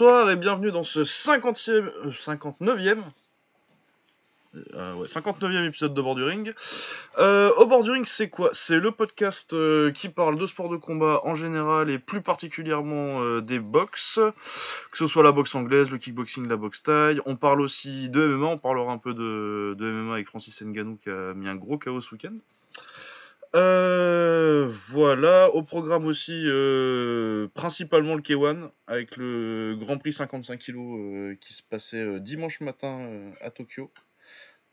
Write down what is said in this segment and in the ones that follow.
Bonsoir et bienvenue dans ce 50e, 59e, euh, ouais, 59e épisode de Borduring. Euh, au Borduring, c'est quoi? C'est le podcast euh, qui parle de sport de combat en général et plus particulièrement euh, des box, que ce soit la boxe anglaise, le kickboxing, la boxe taille. On parle aussi de MMA, on parlera un peu de, de MMA avec Francis Nganou qui a mis un gros chaos ce week-end. Euh, voilà, au programme aussi euh, principalement le K1 avec le Grand Prix 55 kg euh, qui se passait dimanche matin à Tokyo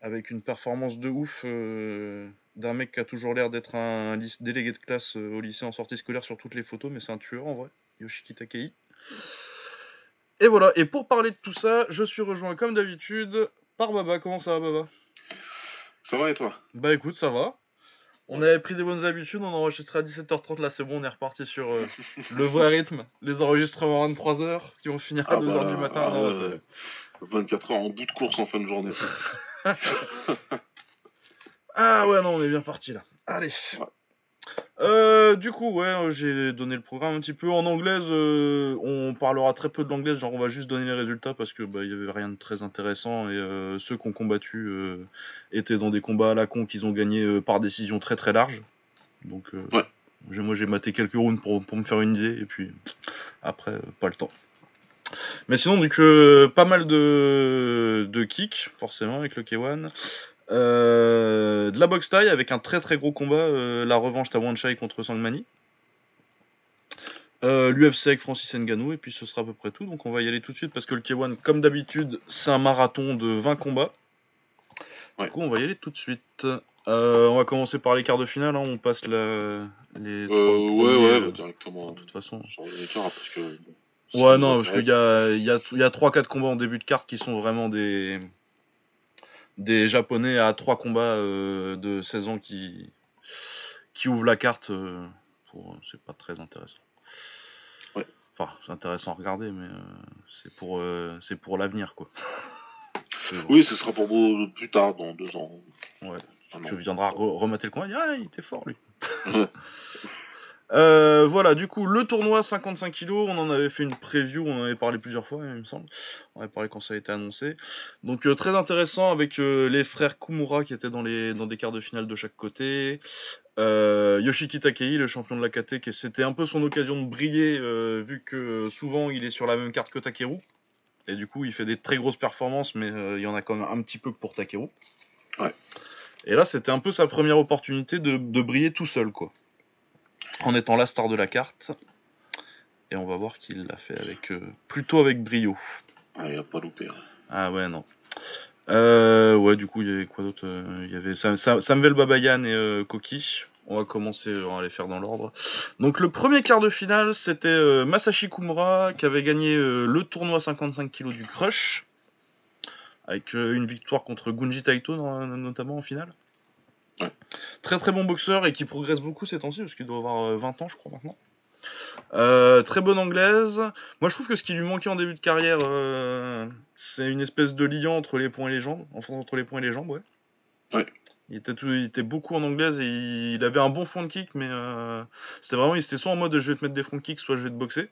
avec une performance de ouf d'un mec qui a toujours l'air d'être un, lyc- délégué de classe au lycée en sortie scolaire sur toutes les photos, mais c'est un tueur en vrai, Yoshiki Takei. Et voilà, et pour parler de tout ça, je suis rejoint comme d'habitude par Baba. Comment ça va Baba? Ça va et toi? Bah écoute, ça va. On avait pris des bonnes habitudes, on enregistrait à 17h30, là c'est bon, on est reparti sur euh, le vrai rythme. Les enregistrements à 23h qui vont finir à Ah 2h bah, du matin. ah Non, ouais, 24 heures en bout de course en fin de journée. Ah ouais, non, on est bien parti là. Allez. Ouais. Euh, du coup, ouais, euh, j'ai donné le programme un petit peu en anglaise. euh, on parlera très peu de l'anglaise, genre on va juste donner les résultats parce que bah il y avait rien de très intéressant et euh, ceux qui ont combattu euh, étaient dans des combats à la con qu'ils ont gagné par décision très très large. Donc euh, Ouais. j'ai- moi j'ai maté quelques rounds pour, pour me faire une idée et puis après pas le temps. Mais sinon donc euh, pas mal de de kicks forcément avec le K1. Euh, de la boxe taille avec un très très gros combat, euh, la revanche Tawanchai contre Sangmani. Euh, L'UFC avec Francis Ngannou et puis ce sera à peu près tout. Donc on va y aller tout de suite parce que le K1 comme d'habitude c'est un marathon de 20 combats. Ouais. Du coup on va y aller tout de suite. On va commencer par les quarts de finale, hein, on passe la... les trois ouais, ouais, bah, directement. de toute façon. Parce que. Ouais, non, parce qu'il y a, il y, a, y a 3-4 combats en début de carte qui sont vraiment des, des Japonais à 3 combats euh, de 16 ans qui, qui ouvrent la carte. euh, pour, c'est pas très intéressant. Ouais. Enfin, c'est intéressant à regarder, mais euh, c'est pour, c'est pour l'avenir, quoi. Oui, ce sera pour beau plus tard, dans deux ans. Ouais. Un Tu viendras re- remater le combat et dire, ah, il était fort, lui. Euh, voilà, du coup, le tournoi 55 kg, on en avait fait une preview, on en avait parlé plusieurs fois, il me semble. On avait parlé quand ça a été annoncé. Donc, euh, très intéressant avec euh, les frères Kumura qui étaient dans, les, dans des quarts de finale de chaque côté. Yoshiki Takei, le champion de la KT, qui c'était un peu son occasion de briller, vu que souvent il est sur la même carte que Takeru. Et du coup, il fait des très grosses performances, mais il y en a quand même un petit peu pour Takeru. Ouais. Et là, c'était un peu sa première opportunité de, de briller tout seul, quoi. En étant la star de la carte. Et on va voir qu'il l'a fait avec euh, plutôt avec brio. Ah, il a pas loupé. hein. Ah ouais, non. Euh, ouais, du coup, il y avait quoi d'autre Euh, Il y avait Sam- Sam- Samuel Babayan et euh, Koki. On va commencer, on va les faire dans l'ordre. Donc le premier quart de finale, c'était Masashi Kumura qui avait gagné le tournoi 55 kg du Crush. Avec une victoire contre Gunji Taito no- notamment en finale. Ouais. Très très bon boxeur et qui progresse beaucoup ces temps-ci parce qu'il doit avoir euh, 20 ans je crois maintenant. Euh, très bonne anglaise. Moi je trouve que ce qui lui manquait en début de carrière, euh, c'est une espèce de lien entre les poings et les jambes. Enfin entre les poings et les jambes, ouais. Ouais. Il était, tout- il était beaucoup en anglaise et il, il avait un bon front kick, mais euh, c'était vraiment, il était soit en mode je vais te mettre des front kicks, soit je vais te boxer.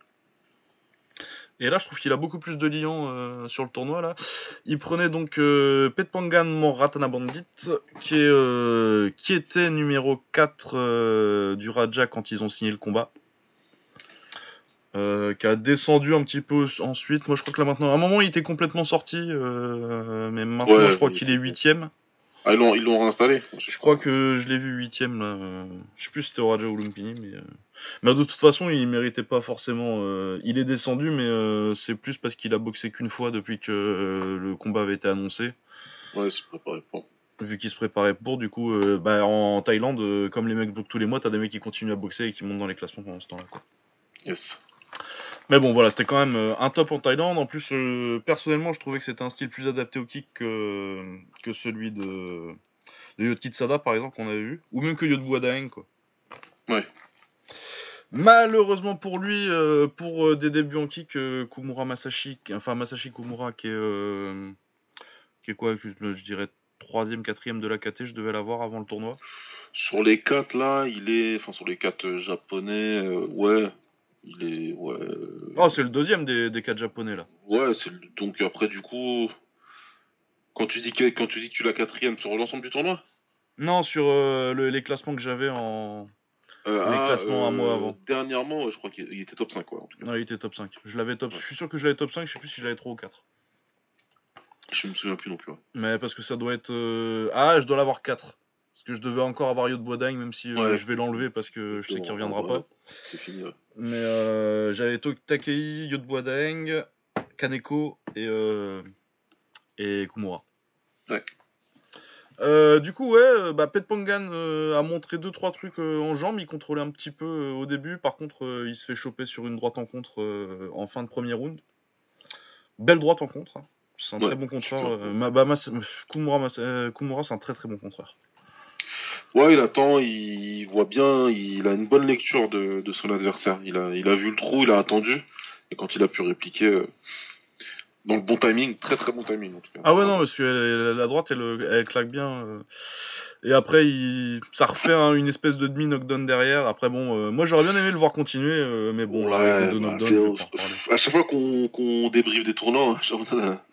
Et là, je trouve qu'il a beaucoup plus de liant euh, sur le tournoi. Là. Il prenait donc euh, Petpangan Moratana Bandit, qui, est, euh, qui était numéro 4 euh, du Raja quand ils ont signé le combat. Qui a descendu un petit peu ensuite. Moi, je crois que là maintenant, à un moment, il était complètement sorti, mais maintenant, Ouais, je crois oui. qu'il est huitième. Ah, ils l'ont, ils l'ont réinstallé Je crois que je l'ai vu huitième là. euh, Je sais plus si c'était Raja ou Lumpini, mais, euh, mais de toute façon, il méritait pas forcément. euh, Il est descendu, mais c'est plus parce qu'il a boxé qu'une fois depuis que le combat avait été annoncé. Ouais, c'est préparé pour. Vu qu'il se préparait pour, du coup, bah, en Thaïlande, comme les mecs bloquent tous les mois, t'as des mecs qui continuent à boxer et qui montent dans les classements pendant ce temps-là. quoi. Yes. Mais bon, voilà, c'était quand même euh, un top en Thaïlande. En plus, euh, personnellement, je trouvais que c'était un style plus adapté au kick que, que celui de, de Yotki Tsada, par exemple, qu'on avait vu. Ou même que Yotbu Adaeng, quoi. Ouais. Malheureusement pour lui, euh, pour des débuts en kick, euh, Kumura Masashi, enfin Masashi Kumura, qui est, qui est quoi, je, je dirais troisième, quatrième de la KT, je devais l'avoir avant le tournoi. Sur les quatre là, il est. Enfin, sur les quatre japonais, ouais. Il est. Ouais. euh, Oh, c'est le deuxième des, des quatre japonais là. Ouais, c'est le- donc après du coup. Quand tu dis que quand tu dis que tu l'as quatrième sur l'ensemble du tournoi? Non, sur euh, le- les classements que j'avais en. Euh, Les ah, classements un mois avant. Dernièrement, je crois qu'il il était top 5 ouais, en tout cas. Non, il était top 5. Je l'avais top. Ouais. Je suis sûr que je l'avais top 5, je sais plus si je l'avais 3 ou 4. Je me souviens plus non plus. ouais. Mais parce que ça doit être. euh, Ah, je dois l'avoir 4. Parce que je devais encore avoir Yo de Boisdagne, même si euh, Ouais. je vais l'enlever parce que je sais qu'il reviendra Ouais, pas. C'est fini. ouais. Mais euh, j'avais Takei, Yo de Boisdagne, Kaneko et, euh, et Kumura. Ouais. Euh, du coup, ouais, euh, bah, Pet Pangan euh, a montré 2-3 trucs euh, en jambes. Il contrôlait un petit peu euh, au début. Par contre, euh, il se fait choper sur une droite en contre euh, en fin de premier round. Belle droite en contre. hein. C'est un Ouais, très bon contreur. euh, bah, Kumura, euh, Kumura, c'est un très très bon contreur. Ouais, il attend, il voit bien, il a une bonne lecture de, de son adversaire. Il a, il a vu le trou, il a attendu, et quand il a pu répliquer, euh, dans le bon timing, très très bon timing en tout cas. Ah ouais, non, parce que elle- la droite, elle, elle claque bien. euh. Et après, il... ça refait hein, une espèce de demi-knockdown derrière. Après, bon, euh, moi j'aurais bien aimé le voir continuer, euh, mais bon, Ouais, de bah, knockdown, à chaque fois qu'on qu'on débriefe des tournois, on a la,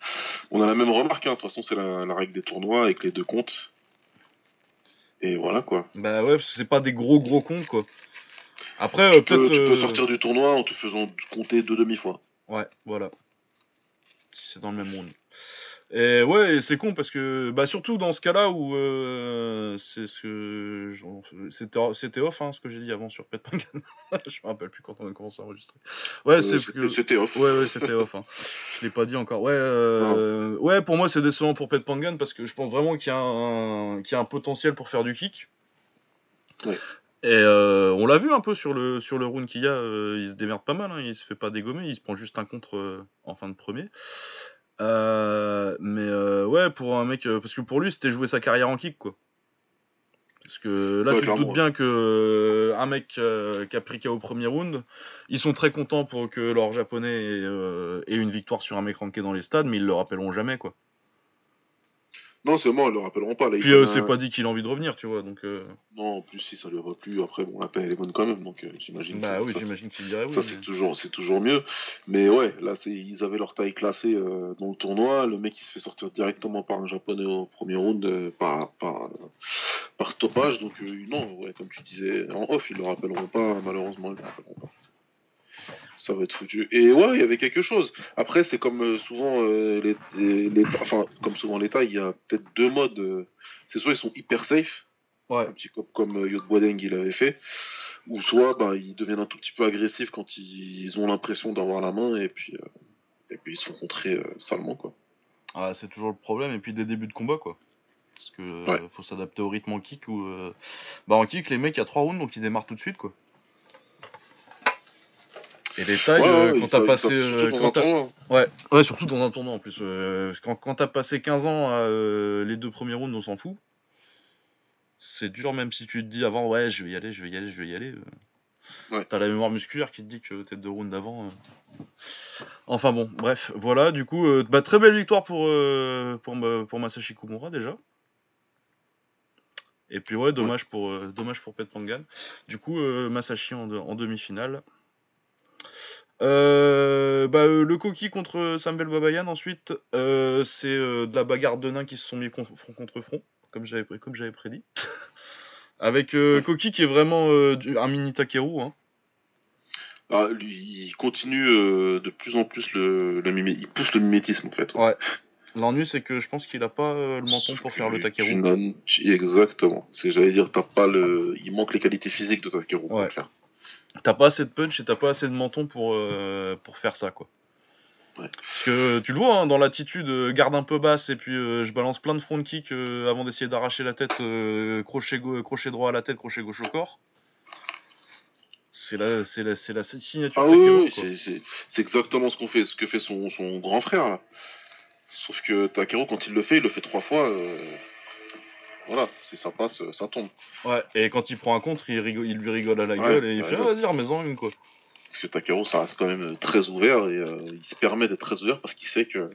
on a la même remarque. hein. De toute façon, c'est la, la règle des tournois avec les deux comptes. Et voilà quoi. Bah ouais, parce que c'est pas des gros gros comptes, quoi. Après, euh, Tu peux, peut-être. tu peux euh, sortir du tournoi en te faisant compter deux demi-fois. Ouais, voilà. Si c'est dans le même round. Et ouais, c'est con parce que, bah surtout dans ce cas-là où euh, c'est ce que j'en- c'était off hein, ce que j'ai dit avant sur Pet Pangan. je me rappelle plus quand on a commencé à enregistrer. Ouais, Euh, c'est c'était- off. Ouais, ouais, c'était off. Hein. Je l'ai pas dit encore. Ouais, euh, ouais pour moi, c'est décevant pour Pet Pangan parce que je pense vraiment qu'il y, a un... qu'il y a un potentiel pour faire du kick. Ouais. Et euh, on l'a vu un peu sur le, sur le round qu'il y a. euh, il se démerde pas mal. Hein, il se fait pas dégommer. Il se prend juste un contre euh, en fin de premier. Euh, mais euh, ouais, pour un mec. euh, parce que pour lui, c'était jouer sa carrière en kick, quoi. Parce que là, Ouais, tu te doutes bien que un mec qui a pris KO au premier round, ils sont très contents pour que leur japonais ait, ait une victoire sur un mec ranké dans les stades, mais ils le rappelleront jamais, quoi. Non, c'est moi, ils le rappelleront pas. Là, Puis euh, c'est pas dit qu'il a envie de revenir, tu vois, donc. euh, Non, en plus, si ça lui va plus, après, bon, la paix, elle est bonne quand même, donc euh, j'imagine. Bah que oui, ça, j'imagine qu'il dirait oui. Ça, mais- c'est toujours, c'est toujours mieux. Mais ouais, là, c'est- ils avaient leur taille classée euh, dans le tournoi. Le mec, il se fait sortir directement par un japonais au premier round par, par, par stoppage. Donc, non, ouais, comme tu disais, en off, ils le rappelleront pas. Malheureusement, ils le rappelleront pas. Ça va être foutu. Et ouais, il y avait quelque chose. Après, c'est comme euh, souvent euh, les, les, les- enfin, comme souvent tailles, il y a peut-être deux modes. euh, c'est soit ils sont hyper safe, Ouais. un petit peu comme euh, Yod Boadeng il avait fait, ou soit bah, ils deviennent un tout petit peu agressifs quand ils, ils ont l'impression d'avoir la main et puis, et puis ils se font contrer euh, salement quoi. Ah, c'est toujours le problème, et puis des débuts de combat, quoi. Parce que Ouais. faut s'adapter au rythme en kick ou. Bah, en kick, les mecs, il y a 3 rounds, donc ils démarrent tout de suite, quoi. Et les tailles, Ouais, euh, ouais, quand t'as passé. euh, quand tournoi. Ouais, ouais, surtout dans un tournoi en plus. euh, quand quand t'as passé 15 ans à euh, les deux premiers rounds, on s'en fout. C'est dur, même si tu te dis avant, ouais, je vais y aller, je vais y aller, je vais y aller. Ouais. T'as la mémoire musculaire qui te dit que t'es deux rounds d'avant. euh. Enfin bon, bref, voilà, du coup, euh, bah, très belle victoire pour, euh, pour, pour Masashi Kumura déjà. Et puis ouais, dommage pour, euh, dommage pour Pet Pangan. Du coup, euh, Masashi en, de- en demi-finale. Euh, bah, euh, le Koki contre Samuel Babayan ensuite, euh, c'est euh, de la bagarre de nains qui se sont mis con- front contre front, comme j'avais pré- comme j'avais prédit. Avec euh. Koki qui est vraiment euh, du- un mini Takeru. Hein. Ah, lui, il continue euh, de plus en plus le, le mimé- il pousse le mimétisme en fait. Ouais. L'ennui c'est que je pense qu'il a pas euh, le menton pour faire le Takeru. Exactement. C'est j'allais dire t'as pas le, il manque les qualités physiques de Takeru pour Ouais. le faire. T'as pas assez de punch et t'as pas assez de menton pour, euh, pour faire ça quoi. Ouais. Parce que tu le vois hein, dans l'attitude, euh, garde un peu basse et puis euh, je balance plein de front kick avant d'essayer d'arracher la tête, crochet, droit à la tête, crochet gauche au corps. C'est la, c'est la, c'est la signature Ah oui, c'est- exactement ce qu'on fait, ce que fait son, son grand frère. là. Sauf que Takeru, quand il le fait, il le fait trois fois. Voilà, si ça passe, euh, ça tombe. Ouais, et quand il prend un contre, il, rigole, il lui rigole à la Ouais, gueule et il fait ah, vas-y, remets-en une quoi. Parce que Takeru, ça reste quand même très ouvert et euh, il se permet d'être très ouvert parce qu'il sait que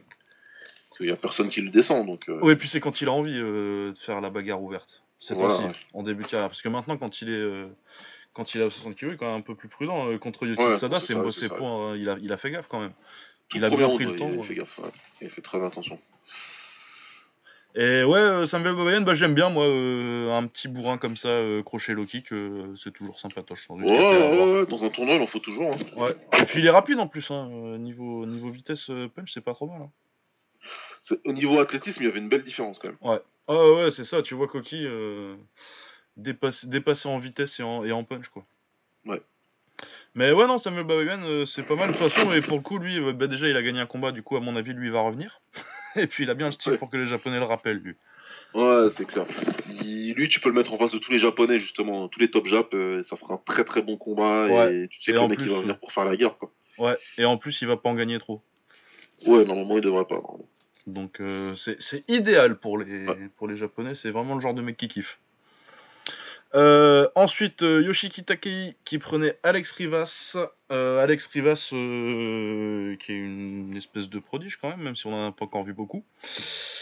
qu'il y a personne qui le descend. Donc, euh, Ouais, et puis c'est quand il a envie euh, de faire la bagarre ouverte. C'est Voilà, aussi en début de carrière. Parce que maintenant, quand il est, quand il a 60 kg, il est quand même un peu plus prudent. Contre Ouais, Sada, c'est c'est ça, c'est ses ça. points, euh, il, a, il a fait gaffe quand même. Tout Il a bien pris le temps, Il a ouais. fait gaffe, ouais. Il a fait très attention. Et ouais, euh, Samuel Babayan, bah, j'aime bien, moi, euh, un petit bourrin comme ça, euh, crochet low kick, euh, c'est toujours sympatoche. sans doute, Ouais, ouais, ouais, dans un tournoi, il en faut toujours. hein. Ouais. Et puis il est rapide en plus, hein. niveau, niveau vitesse punch, c'est pas trop mal. Hein. Au niveau athlétisme, il y avait une belle différence quand même. Ah ouais, c'est ça, tu vois Koki dépassé, dépassé en vitesse et en, et en punch, quoi. Ouais. Mais ouais, non, Samuel Babagan, euh, c'est pas mal de toute façon, et pour le coup, lui, bah, déjà, il a gagné un combat, du coup, à mon avis, lui, il va revenir. Et puis il a bien le style Ouais. pour que les Japonais le rappellent, lui. Ouais, c'est clair. Il- Lui, tu peux le mettre en face de tous les Japonais, justement, tous les top Jap, euh, ça fera un très très bon combat Ouais. et tu sais que le mec plus, il va euh, venir pour faire la guerre, quoi. Ouais, et en plus, il va pas en gagner trop. Ouais, normalement il devrait pas. normalement. Donc euh, c'est c'est idéal pour les, Ouais. pour les Japonais, c'est vraiment le genre de mec qui kiffe. Euh, ensuite, euh, Yoshiki Takei qui prenait Alex Rivas. Euh, Alex Rivas euh, qui est une espèce de prodige quand même, même si on en a pas encore vu beaucoup.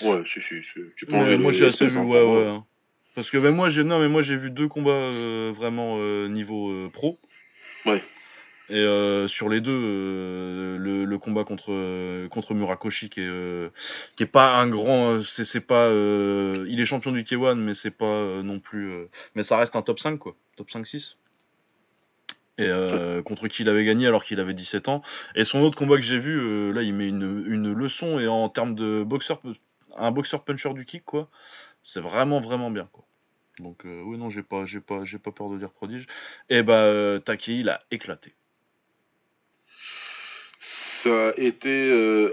Ouais, si, si, si. Tu peux moi j'ai assez vu, ouais, ouais. Parce que même moi j'ai non mais moi j'ai vu deux combats euh, vraiment niveau pro. Ouais. Et euh, sur les deux, euh, le, le combat contre euh, contre Murakoshi qui est qui est pas un grand, c'est c'est pas, il est champion du K1 mais c'est pas non plus, mais ça reste un top 5 quoi, top 5-6. Et euh, contre qui il avait gagné alors qu'il avait 17 ans. Et son autre combat que j'ai vu, euh, là il met une, une leçon et en termes de boxeur, un boxeur puncher du kick quoi, c'est vraiment vraiment bien quoi. Donc euh, oui non j'ai pas j'ai pas j'ai pas peur de dire prodige. Et bah Takei il a éclaté. Ça a été. euh,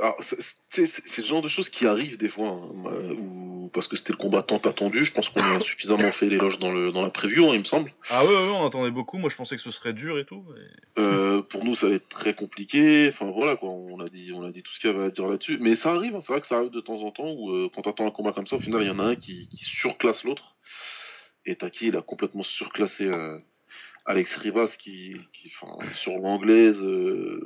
c'est- le genre de choses qui arrivent des fois, hein, où- parce que c'était le combat tant attendu. Je pense qu'on a suffisamment fait l'éloge dans, le, dans la preview, hein, il me semble. Ah ouais, ouais, on attendait beaucoup. Moi, je pensais que ce serait dur et tout. Euh, pour nous, ça allait être très compliqué. Enfin voilà quoi, on a dit, on a dit tout ce qu'il y avait à dire là-dessus. Mais ça arrive, hein, c'est vrai que ça arrive de temps en temps où euh, quand t'attends un combat comme ça, au final, il y en a un qui, qui surclasse l'autre. Et Taki, il a complètement surclassé euh, Alex Rivas qui, sur l'anglaise, euh,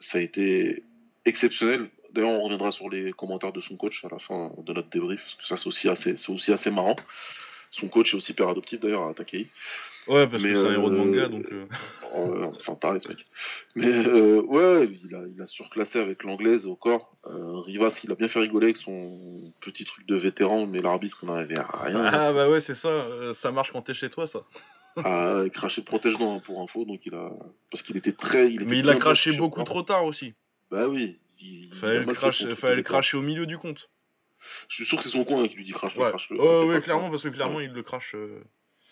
ça a été exceptionnel. D'ailleurs, on reviendra sur les commentaires de son coach à la fin de notre débrief, parce que ça, c'est aussi assez, c'est aussi assez marrant. Son coach est aussi père adoptif d'ailleurs à Takei. Ouais, parce Mais, que c'est un héros de euh, manga, donc. euh, Oh, ouais, c'est un taré ce mec. Mais euh, ouais, il a, il a surclassé avec l'anglaise au corps. Euh, Rivas, il a bien fait rigoler avec son petit truc de vétéran, mais l'arbitre n'en avait rien Ah bah ouais, c'est ça. euh, ça marche quand t'es chez toi, ça. À cracher de protège-dents pour info, donc il a parce qu'il était très, il était Mais il l'a craché beaucoup trop tard aussi. Bah oui. Il, Fallait a le cracher, fallait le au milieu du compte. Je suis sûr que c'est son coin qui lui dit crache-le, Ouais, ouais, Fais ouais, clairement, parce que clairement, il le crache. euh,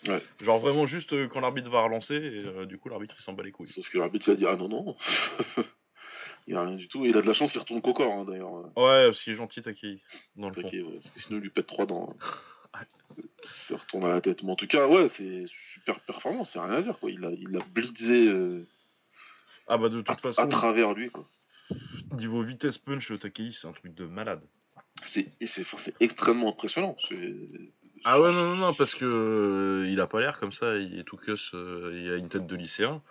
Ouais. Genre vraiment juste euh, quand l'arbitre va relancer, et euh, du coup, l'arbitre il s'en bat les couilles. Sauf que l'arbitre il a dit ah non non. il a rien du tout. Et il a de la chance qu'il retourne corps hein, d'ailleurs. Ouais, parce qu'il est gentil, Taki, dans le fond. ouais, parce que sinon il lui pète trois dents. Ça retourne à la tête. Mais en tout cas, ouais, c'est super performance, c'est rien à dire quoi. Il a, il a blitzé euh, Ah bah de à, toute à façon, travers lui quoi. niveau vitesse punch, Takei, c'est un truc de malade. C'est extrêmement impressionnant. Ah ouais, non, non, non, parce que euh, il a pas l'air comme ça, il est tout cuss, euh, il a une tête de lycéen.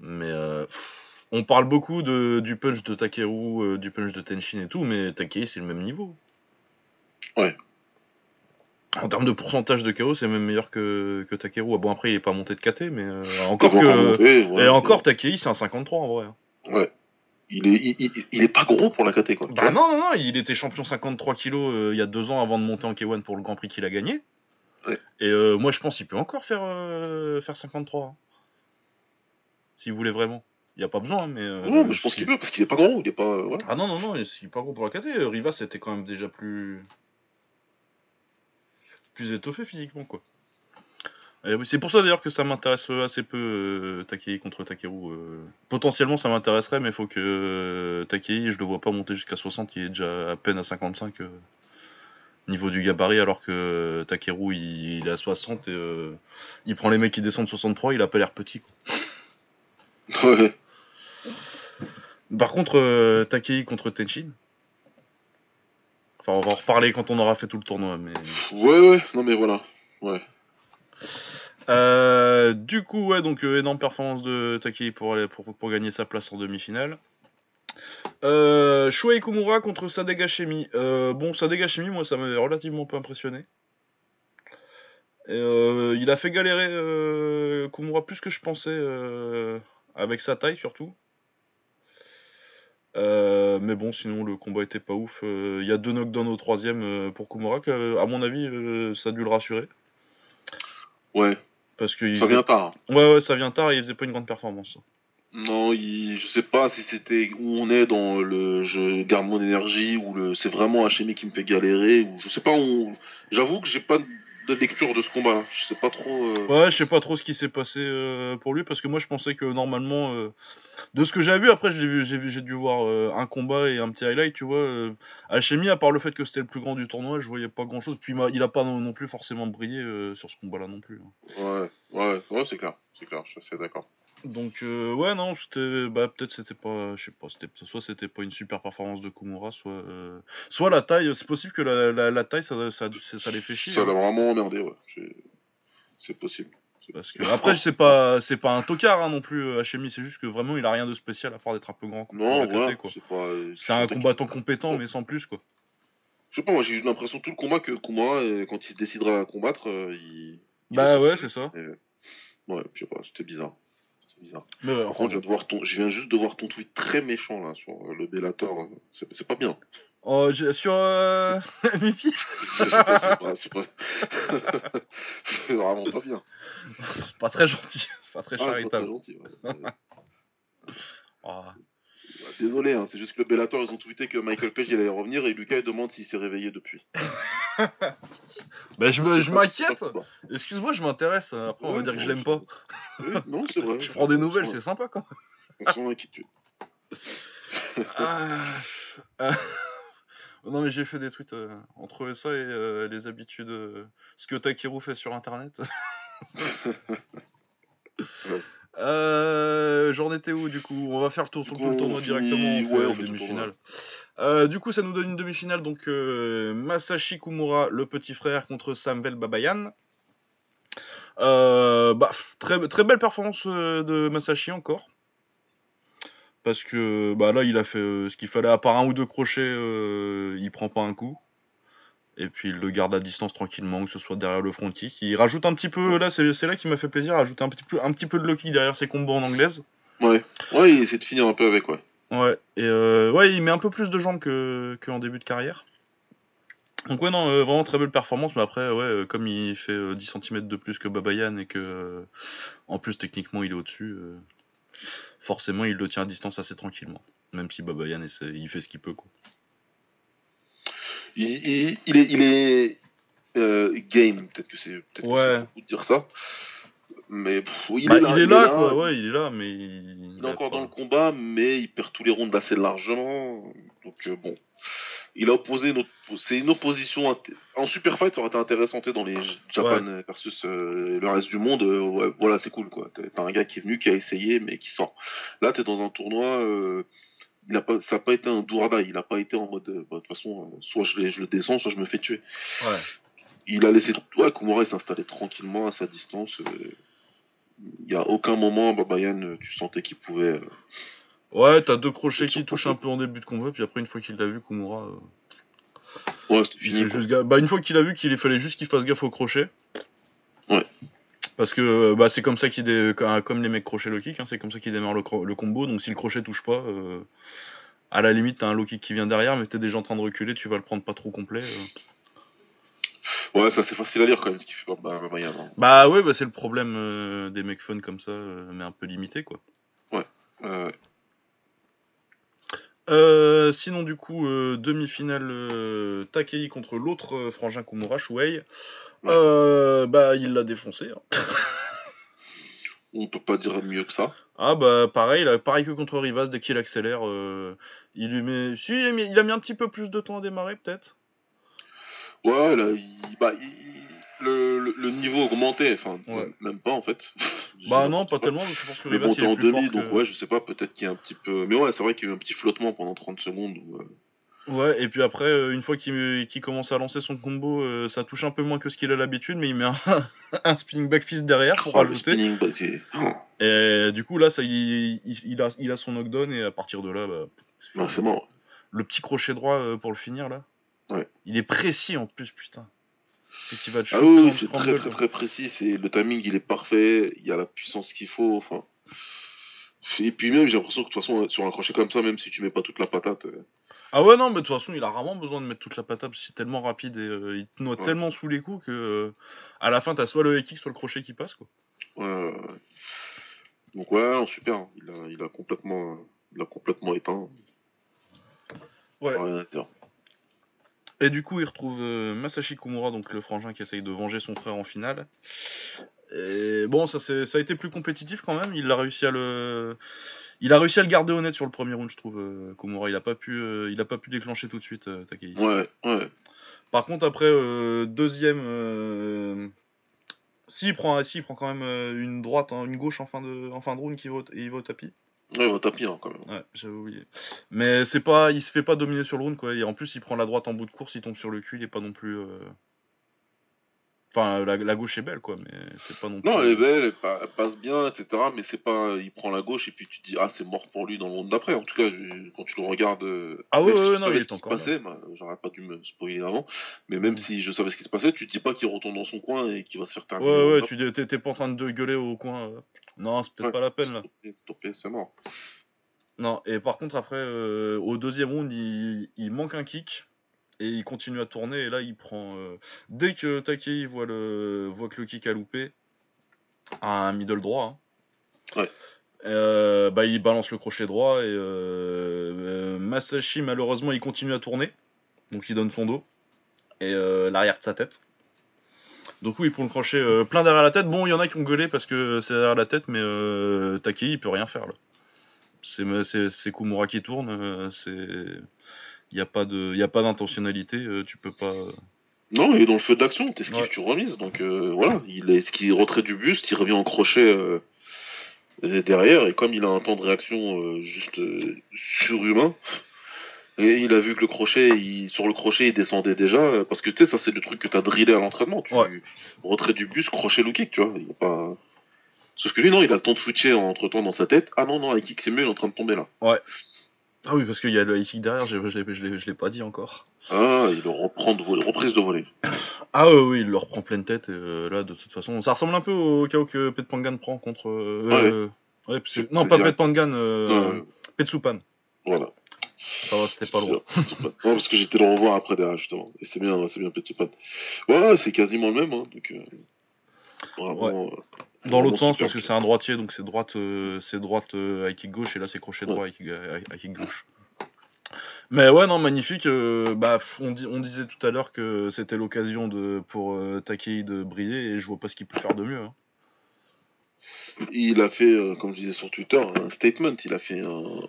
Mais euh, pff, on parle beaucoup de, du punch de Takeru, du punch de Tenshin et tout, mais Takei c'est le même niveau. Ouais. En termes de pourcentage de KO, c'est même meilleur que, que Takeru. Ah bon, après, il est pas monté de KT, mais euh, encore que. ouais, et encore, Takei, c'est un 53 en vrai. hein. Ouais. Il est, il, il- il est pas gros pour la KT quoi. Bah non, non, non, il était champion 53 kilos euh, il y a deux ans avant de monter en K1 pour le Grand Prix qu'il a gagné. Ouais. Et euh, moi, je pense qu'il peut encore faire, faire 53. hein. S'il voulait vraiment. Il n'y a pas besoin, mais. euh, Ouais, mais je pense qu'il peut parce qu'il est pas gros, il est pas. voilà. Ah non, non, non, il est pas gros pour la KT. Euh, Rivas était quand même déjà plus. Plus étoffé physiquement, quoi. C'est pour ça d'ailleurs que ça m'intéresse assez peu euh, Takei contre Takeru. euh. Potentiellement ça m'intéresserait, mais il faut que euh, Takei, je le vois pas monter jusqu'à 60, il est déjà à peine à 55 euh, niveau du gabarit, alors que euh, Takeru il, il est à 60 et il prend les mecs qui descendent 63, il a pas l'air petit. Quoi. Ouais. Par contre, Takei contre Tenshin. Enfin, on va en reparler quand on aura fait tout le tournoi, mais. ouais, ouais, non mais voilà. Ouais. Euh, du coup, ouais, donc euh, énorme performance de Takei pour, aller- pour, pour gagner sa place en demi-finale. Euh, Shuei Kumura contre Sadega Shemi. Euh, bon, Sadega Shemi, moi, ça m'avait relativement peu impressionné. Et, il a fait galérer Kumura plus que je pensais, avec sa taille surtout. Euh, mais bon, sinon le combat était pas ouf. Euh, Il y a deux knockdowns au troisième euh, pour Kumura, que, à mon avis, euh, ça a dû le rassurer. Ouais, Parce que ça faisait- vient tard. Ouais, ouais, ça vient tard et il faisait pas une grande performance. Non, il... je sais pas si c'était où on est dans le je garde mon énergie ou le c'est vraiment Hachemi qui me fait galérer ou je sais pas où. J'avoue que j'ai pas de lecture de ce combat. Je sais pas trop. euh, Ouais, je sais pas trop ce qui s'est passé euh, pour lui parce que moi je pensais que normalement, euh, de ce que j'ai vu, après j'ai dû voir un combat et un petit highlight, tu vois. Alchemy, à part le fait que c'était le plus grand du tournoi, je voyais pas grand chose. Puis il a pas non, non plus forcément brillé sur ce combat-là non plus. hein. Ouais, ouais, ouais, c'est clair, c'est clair, je suis d'accord. Donc euh, ouais, non, c'était, bah peut-être c'était pas, je sais pas, c'était, soit c'était pas une super performance de Kumura, soit, euh, soit la taille. C'est possible que la, la, la taille ça, ça, ça, ça les fait chier. Ça hein. l'a vraiment emmerdé, ouais. C'est possible. Parce que après c'est pas c'est pas un tocard hein, non plus euh, Hachemi, c'est juste que vraiment il a rien de spécial à part d'être un peu grand. Non, quoi. c'est euh, un combattant compétent mais sans plus quoi. Je sais pas, moi j'ai eu l'impression tout le combat que Kumara, euh, quand il se décidera à combattre, euh, il. il Bah ouais, c'est ça. Et- Ouais, je sais pas, c'était bizarre. Bizarre. Mais ouais, Par enfin, contre, je viens, de voir ton... je viens juste de voir ton tweet très méchant là sur euh, le Bellator. C'est pas bien. oh, sur euh... Mipi, pas, c'est pas- pas- vraiment pas bien. c'est pas très gentil, c'est pas très Ah, c'est pas très charitable. gentil. ouais. Ouais, Ah. Désolé, hein, c'est juste que le Bellator, ils ont tweeté que Michael Page il allait revenir et Lucas il demande s'il s'est réveillé depuis. Bah je me- je m'inquiète. Excuse-moi, je m'intéresse. Après on va dire que je l'aime pas. Oui, non, c'est vrai. Je prends des nouvelles, c'est sympa quoi. On sent l'inquiétude. Ah. Non mais j'ai fait des tweets euh, entre ça et euh, les habitudes, euh, ce que Takeru fait sur internet. Ouais. Euh, J'en étais où du coup? On va faire le tour coup, le tournoi directement, finit- ouais, le demi-finale. Euh, du coup ça nous donne une demi-finale, donc euh, Masashi Kumura, le petit frère, contre Samvel Babayan. Euh, bah, très, très belle performance euh, de Masashi encore. Parce que bah, là, il a fait ce qu'il fallait, à part un ou deux crochets, il prend pas un coup. Et puis il le garde à distance tranquillement, que ce soit derrière le front kick. Il rajoute un petit peu, là, c'est là qui m'a fait plaisir, rajouter un petit peu, un petit peu de low kick derrière ses combos en anglaise. Ouais, ouais, il essaie de finir un peu avec, ouais. Ouais, et euh, ouais, il met un peu plus de jambes que qu'en début de carrière. Donc ouais, non, euh, vraiment très belle performance, mais après, ouais, euh, comme il fait euh, 10 cm de plus que Babayan et que, en plus, techniquement, il est au-dessus, forcément, il le tient à distance assez tranquillement. Même si Babayan, essaie- il fait ce qu'il peut, quoi. Il, il, il est, il est euh, game, peut-être que c'est peut-être Ouais. de dire ça. Mais pff, il, Bah, est là, il est là, quoi, ouais, il est là, mais il, Il est encore pas- dans le combat, mais il perd tous les rounds assez largement. Donc euh, bon. Il a opposé oppo- c'est une opposition en super fight ça aurait été intéressant sais, dans les Japan versus euh, le reste du monde euh, ouais, voilà c'est cool quoi t'as un gars qui est venu qui a essayé mais qui sort là t'es dans un tournoi euh, il a pas ça a pas été un Dourada il a pas été en mode euh, bah, de toute façon euh, soit je, le descends soit je me fais tuer Ouais. il a laissé ouais, Kumura il s'installait tranquillement à sa distance euh, il y a aucun moment Babayan euh, tu sentais qu'il pouvait euh, Ouais, t'as deux crochets qui touchent un peu en début de combat, puis après, une fois qu'il l'a vu, Kumura. euh, ouais c'était fini juste bah, une fois qu'il a vu qu'il fallait juste qu'il fasse gaffe au crochet. Ouais. Parce que euh, bah, c'est comme ça qu'il dé... comme les mecs crochet low kick, hein, c'est comme ça qu'il démarre le, cro- le combo. Donc si le crochet touche pas, euh, à la limite t'as un low kick qui vient derrière, mais t'es déjà en train de reculer, tu vas le prendre pas trop complet. euh. Ouais, ça c'est facile à lire quand même, ce qui fait pas bah, hein. Bah ouais, bah, c'est le problème euh, des mecs fun comme ça, mais un peu limité quoi. Euh, Euh, sinon du coup, euh, demi-finale euh, Takei contre l'autre frangin Kumura, Shuei. Euh, bah il l'a défoncé. hein. on peut pas dire mieux que ça. Ah bah pareil, là, pareil que contre Rivas, dès qu'il accélère, euh, il lui met. Si, il a, mis, il a mis un petit peu plus de temps à démarrer peut-être. Ouais, là, il- bah, il- le, le- le niveau augmentait, enfin, Ouais. même pas en fait. Bah non, pas tellement, parce que je pense que Mais Rivas bon, il est en plus demi, fort donc ouais, je sais pas, peut-être qu'il y a un petit peu. Mais ouais, c'est vrai qu'il y a eu un petit flottement pendant 30 secondes. où, euh, Ouais, et puis après, euh, une fois qu'il commence à lancer son combo, euh, ça touche un peu moins que ce qu'il a l'habitude, mais il met un, un spinning back fist derrière pour oh, rajouter. oh, Et du coup, là, ça, il, a, il a son knockdown, et à partir de là, bah, c'est mort. le petit crochet droit euh, pour le finir là. Ouais. Il est précis en plus, putain. C'est qu'il va te Ah oui, c'est très très très précis. C'est le timing, il est parfait. Il y a la puissance qu'il faut. Enfin. Et puis même, j'ai l'impression que de toute façon, sur un crochet comme ça, même si tu mets pas toute la patate, Ah ouais, non, mais de toute façon, il a rarement besoin de mettre toute la patate, parce que c'est tellement rapide et euh, il te noie Ouais. tellement sous les coups que euh, à la fin, t'as soit le kick, soit le crochet qui passe, quoi. ouais. Donc ouais, non, super. hein. Il a, il a complètement, il a complètement éteint. Ouais. Et du coup, il retrouve euh, Masashi Kumura, donc le frangin qui essaye de venger son frère en finale. Et bon, ça, a été plus compétitif quand même. Il a réussi à le, il a réussi à le garder honnête sur le premier round, je trouve. euh, Kumura, il a pas pu, euh, il a pas pu déclencher tout de suite euh, Takei. Ouais, ouais. Par contre, après euh, deuxième, si il prend, si il prend quand même une droite, hein, une gauche en fin de, en fin de round, qui au- et il va au tapis. Ouais, il va taper hein, quand même. Ouais, j'avais oublié. Mais c'est pas, il se fait pas dominer sur le round quoi. Et en plus, il prend la droite en bout de course, il tombe sur le cul, il est pas non plus. Euh, Enfin, la, la gauche est belle quoi, mais c'est pas non plus. Non, elle est belle, elle, pa- elle passe bien, etc. Mais c'est pas, il prend la gauche et puis tu te dis ah c'est mort pour lui dans le monde d'après. En tout cas, quand tu le regardes, euh, Ah ouais, ouais, non, il est encore passait, bah, j'aurais pas dû me spoiler avant. Mais même Mm. si je savais ce qui se passait, tu te dis pas qu'il retourne dans son coin et qu'il va se faire terminer. Ouais, ouais, tu t'es pas en train de gueuler au coin. euh. Non, c'est peut-être Ouais. pas la peine là. d'après. S'il te plaît, c'est mort. Non, et par contre, après, euh, au deuxième round, il, il manque un kick. Et il continue à tourner. Et là, il prend. euh, dès que Takei voit, le, voit que le kick a loupé, un middle droit. hein, Ouais. euh, bah, il balance le crochet droit. Et euh, Masashi, malheureusement, il continue à tourner. Donc, il donne son dos. Et l'arrière de sa tête. Donc, oui, pour le crochet plein derrière la tête. Bon, il y en a qui ont gueulé parce que c'est derrière la tête. Mais Takei, il peut rien faire là c'est Kumura qui tourne, c'est il n'y a pas de y a pas d'intentionnalité, euh, tu peux pas Non, il est dans le feu d'action, t'esquives, Ouais. tu remises. Donc euh, voilà, il est ce qui retrait du buste, il revient en crochet euh, derrière, et comme il a un temps de réaction euh, juste euh, surhumain, et il a vu que le crochet, il- sur le crochet, il descendait déjà, euh, parce que tu sais, ça c'est le truc que t'as drillé à l'entraînement, tu Ouais. retrait du buste, crochet low kick, tu vois, il y a pas... Sauf que lui, non, il a le temps de switcher entre temps dans sa tête. Ah non, non, high kick c'est mieux, il est en train de tomber là. Ah oui parce qu'il y a le high kick derrière, je je l'ai pas dit encore. Ah, il le reprend de voler, reprise de voler. Ah oui, oui, il le reprend pleine tête et, euh, là de toute façon, ça ressemble un peu au KO que Pet Pangan prend contre euh, euh, ouais, non pas direct. Pet Pangan Euh, Petsupan. voilà. Ça va, c'était pas loin. Non, parce que j'étais le revoir après derrière, justement. Et c'est bien, c'est bien Petsopan. Ouais, c'est quasiment le même, hein. Donc, euh, vraiment, Dans l'autre sens parce que c'est un droitier donc c'est droite euh, c'est droite euh, high kick gauche et là c'est crochet droit high kick, euh, high kick gauche. Mais ouais non magnifique euh, bah on, di- on disait tout à l'heure que c'était l'occasion de pour euh, Takei de briller et je vois pas ce qu'il peut faire de mieux. hein. Il a fait, euh, comme je disais sur Twitter, un statement. Il a fait un.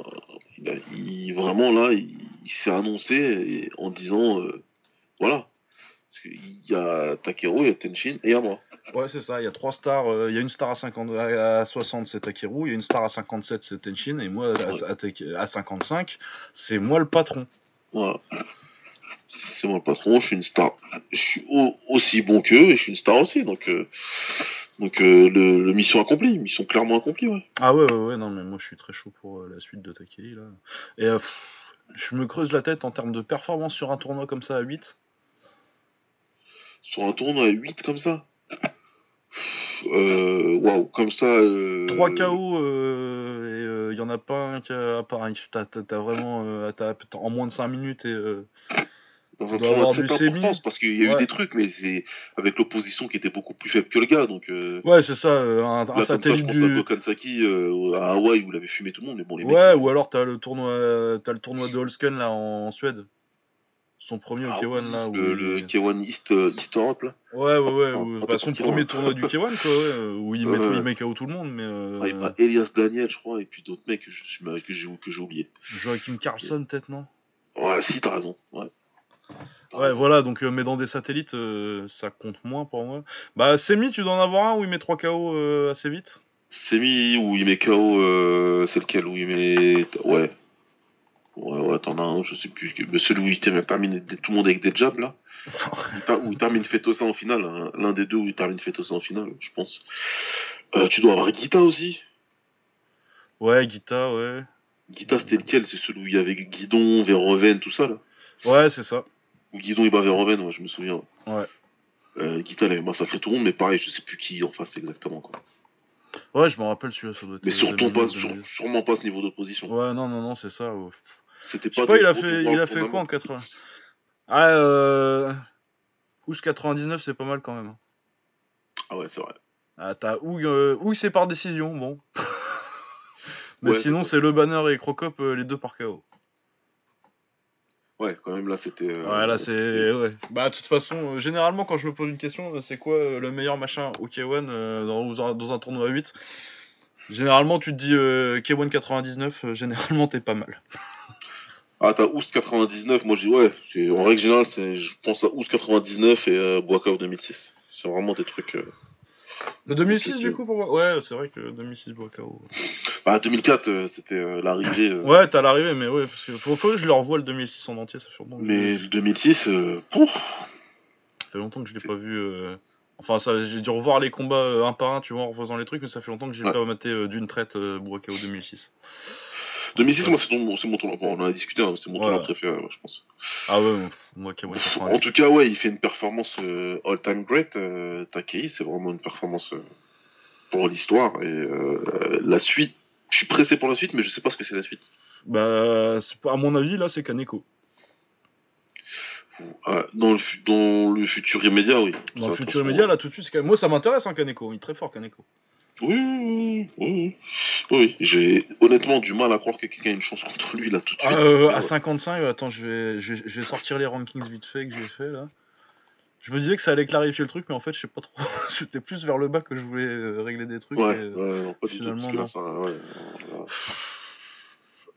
Il a, il- vraiment, là, il, il s'est annoncé et- en disant euh, voilà. Parce qu'il y a Takeru, il y a Tenshin et il y a moi. Ouais c'est ça, il y a trois stars, euh, il y a une star à 50 à à 60 c'est Takeru, il y a une star à 57 c'est Tenshin et moi à, Ouais. à Take- à 55 c'est moi le patron. Voilà. C'est moi le patron, je suis une star. Je suis au- aussi bon qu'eux et je suis une star aussi. Donc, euh, donc euh, le, le mission accomplie, mission clairement accomplie, ouais. Ah ouais, ouais, ouais, non, mais moi je suis très chaud pour euh, la suite de Takei là. Et euh, pff, je me creuse la tête en termes de performance sur un tournoi comme ça à 8. Sur un tournoi à 8 comme ça? Waouh, comme ça. Euh... 3 KO, euh, et il y en a pas un qui a. Pareil, t'as vraiment. euh, t'as- t'as- en moins de 5 minutes et. euh, Dans un tournoi de cette du importance, parce qu'il y a eu des trucs, mais c'est avec l'opposition qui était beaucoup plus faible que le gars. Donc, euh, Ouais, c'est ça, euh, un, un là, comme ça, je satellite pense à du. Gokansaki euh, à Hawaï où il avait fumé tout le monde. Mais bon, les mecs. Ouais, ou alors t'as le tournoi, t'as le tournoi de Holsken là en, Suède. Son premier Ah au K1 oui, là. Où le, le K1 East, euh, East Europe, là. Ouais, ouais, ouais. Ah, ah, bah, son premier content. tournoi du K1 quoi, ouais, où il met, Ouais. il met KO tout le monde, mais. euh, Ah, il Elias Daniel, je crois, et puis d'autres mecs que je suis que j'ai que j'ai oublié. Joachim Carlson peut-être, non? Ouais, si, t'as raison. Ouais. T'as Ouais, raison. voilà, donc, euh, mais dans des satellites, euh, ça compte moins pour moi. Bah, Semi, tu dois en avoir un où il met 3 KO assez vite? Semi où il met KO, euh, c'est lequel où il met. Ouais. Ouais, ouais, t'en as un, je sais plus. Mais celui où il termine tout le monde avec des jabs, là. Où il termine Fetosa en finale. hein. L'un des deux où il termine Fetosa en finale, je pense. Euh, tu dois avoir Guita aussi. Ouais, Guita, ouais. Guita, c'était lequel? C'est celui où il y avait Guidon, Verhoeven, tout ça, là. Ouais, c'est ça. Où Guidon, il bat Verhoeven, ouais, je me souviens. Ouais. Euh, Guita, il avait massacré tout le monde, mais pareil, je sais plus qui en face exactement. Quoi. Ouais, je me rappelle celui-là, ça doit être. Mais euh, surtout pas, 2009, sur- 2010. sûrement pas ce niveau d'opposition. Ouais, non, non, non, c'est ça. ouais. C'était Je sais pas. pas, il a fait, il a fait quoi en tournament. 80 Ah, euh. Ous 99, c'est pas mal quand même. hein. Ah ouais, c'est vrai. Ah, t'as Oug, euh, c'est par décision, bon. Mais Ouais, sinon, c'est Le Banner et Crocop, euh, les deux par KO. Ouais, quand même, là, c'était. euh, Ouais, là, c'est. Ouais. Bah, de toute façon, euh, généralement, quand je me pose une question, c'est quoi le meilleur machin au K1 euh, dans, dans un tournoi à 8 Généralement, tu te dis euh, K1 99, euh, généralement, t'es pas mal. Ah, t'as Oust 99, moi j'ai ouais, en règle générale, c'est je pense à Oust 99 et euh, Boakao 2006. C'est vraiment des trucs. euh, Le 2006, Ok. du coup, pour moi? Ouais, c'est vrai que 2006 boit KO. Bah 2004, euh, c'était euh, l'arrivée. euh, Ouais, t'as l'arrivée, mais ouais, parce que faut, faut que je le revoie le 2006 en entier, ça que, Mais le 2006, euh, pouf, ça fait longtemps que je l'ai pas vu. Enfin, ça, j'ai dû revoir les combats un par un, tu vois, en refaisant les trucs, mais ça fait longtemps que j'ai Ouais. pas maté d'une traite euh, Burakao 2006. 2006, moi c'est mon, c'est mon tournoi. Bon, on en a discuté, hein, c'est mon Ouais. tournoi préféré, je pense. Ah ouais, moi K1 En 90. tout cas, ouais, il fait une performance euh, all-time great. Euh, Takei, c'est vraiment une performance euh, pour l'histoire et euh, la suite. Je suis pressé pour la suite, mais je sais pas ce que c'est la suite. Bah, à mon avis, là, c'est Kaneko. Ah, dans, le, dans le futur immédiat, oui. Dans le futur immédiat, là, tout de suite, moi, ça m'intéresse, hein, Kaneko. Il est très fort, Kaneko. Oui, oui, oui. j'ai honnêtement du mal à croire que quelqu'un a une chance contre lui là tout de suite. Ah, euh, Ah à ouais. 55, euh, attends, je vais, je, vais, je vais sortir les rankings vite fait que j'ai fait là. Je me disais que ça allait clarifier le truc, mais en fait, je sais pas trop. C'était plus vers le bas que je voulais euh, régler des trucs. Ouais, et, ouais, non, pas du tout. Là, ça, ouais.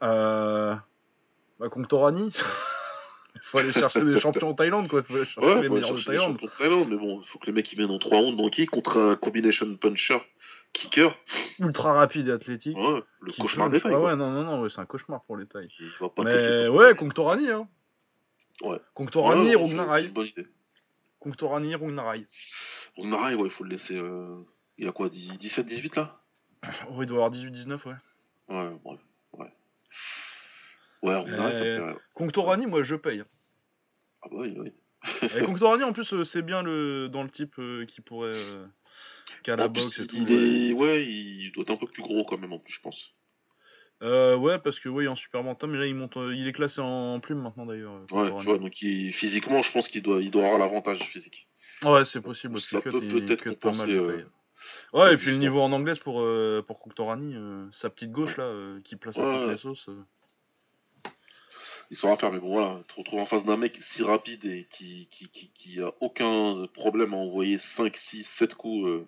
Euh... Bah, Conctorani. Il faut aller chercher des champions en Thaïlande, quoi. Il faut aller chercher Ouais, les meilleurs de des Thaïlande. champions de Thaïlande, mais bon, il faut que les mecs ils viennent en 3 rounds. Donc, qui contre un combination puncher, kicker, Ultra rapide et athlétique. ouais, le qui cauchemar punch. des tailles. Ah ouais, non, non, non, ouais, c'est un cauchemar pour les tailles. Mais ouais. Conctorani, hein. Ouais. Conctorani, Ouais, ouais, Rugnarai. bonne idée. Conctorani, Rugnarai. Rugnarai, ouais, il faut le laisser. euh, Il a quoi, 17, 18 là? Oh, il doit avoir 18-19, ouais. Ouais, ouais, ouais. Ouais, Rugnarai, ça me moi, je paye. Ah bah oui, oui. Et Conctorani, en plus, euh, c'est bien le dans le type euh, qui pourrait. euh, qui a la boxe et tout. il ouais. est... ouais, il doit être un peu plus gros quand même en plus, je pense. Euh, ouais, parce que est en super mental, mais là, il monte, il est classé en plume maintenant d'ailleurs. euh, Ouais, tu vois, donc il... physiquement, je pense qu'il doit, il doit avoir l'avantage physique. Ouais, c'est possible. parce Ça peut peut-être compenser, euh. Ouais, et puis le niveau en anglaise pour, euh, pour sa petite gauche là, qui place à toutes les sauces. euh. Il saura faire, mais bon, voilà, te retrouver en face d'un mec si rapide et qui, qui, qui, qui a aucun problème à envoyer 5, 6, 7 coups euh,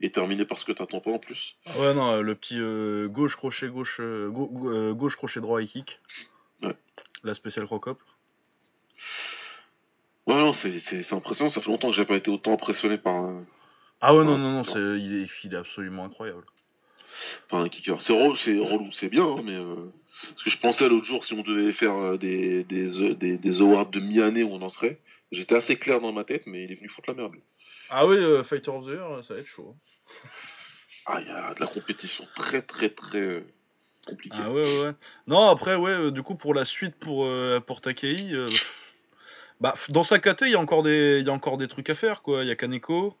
et terminer par ce que t'attends pas en plus. Ouais, non, euh, le petit euh, gauche, crochet, gauche, euh, gau- gau- gauche, crochet droit et kick. Ouais. La spéciale crocop. Ouais, non, c'est impressionnant, ça fait longtemps que j'ai pas été autant impressionné par un, Ah ouais, non, non, non, il, est, il est absolument incroyable. par un kicker. C'est relou, c'est relou, c'est bien, hein, mais. euh, Parce que je pensais l'autre jour, si on devait faire des, des, des, des awards de mi-année où on en serait, j'étais assez clair dans ma tête, mais il est venu foutre la merde. Ah oui, euh, Fighter of the Year, ça va être chaud. Ah, il y a de la compétition très, très, très euh, compliquée. Ah ouais, ouais. Non, après, ouais, euh, du coup, pour la suite, pour, euh, pour Takei, euh, bah, dans sa KT, il y, a encore des- il y a encore des trucs à faire, quoi. Il y a Kaneko.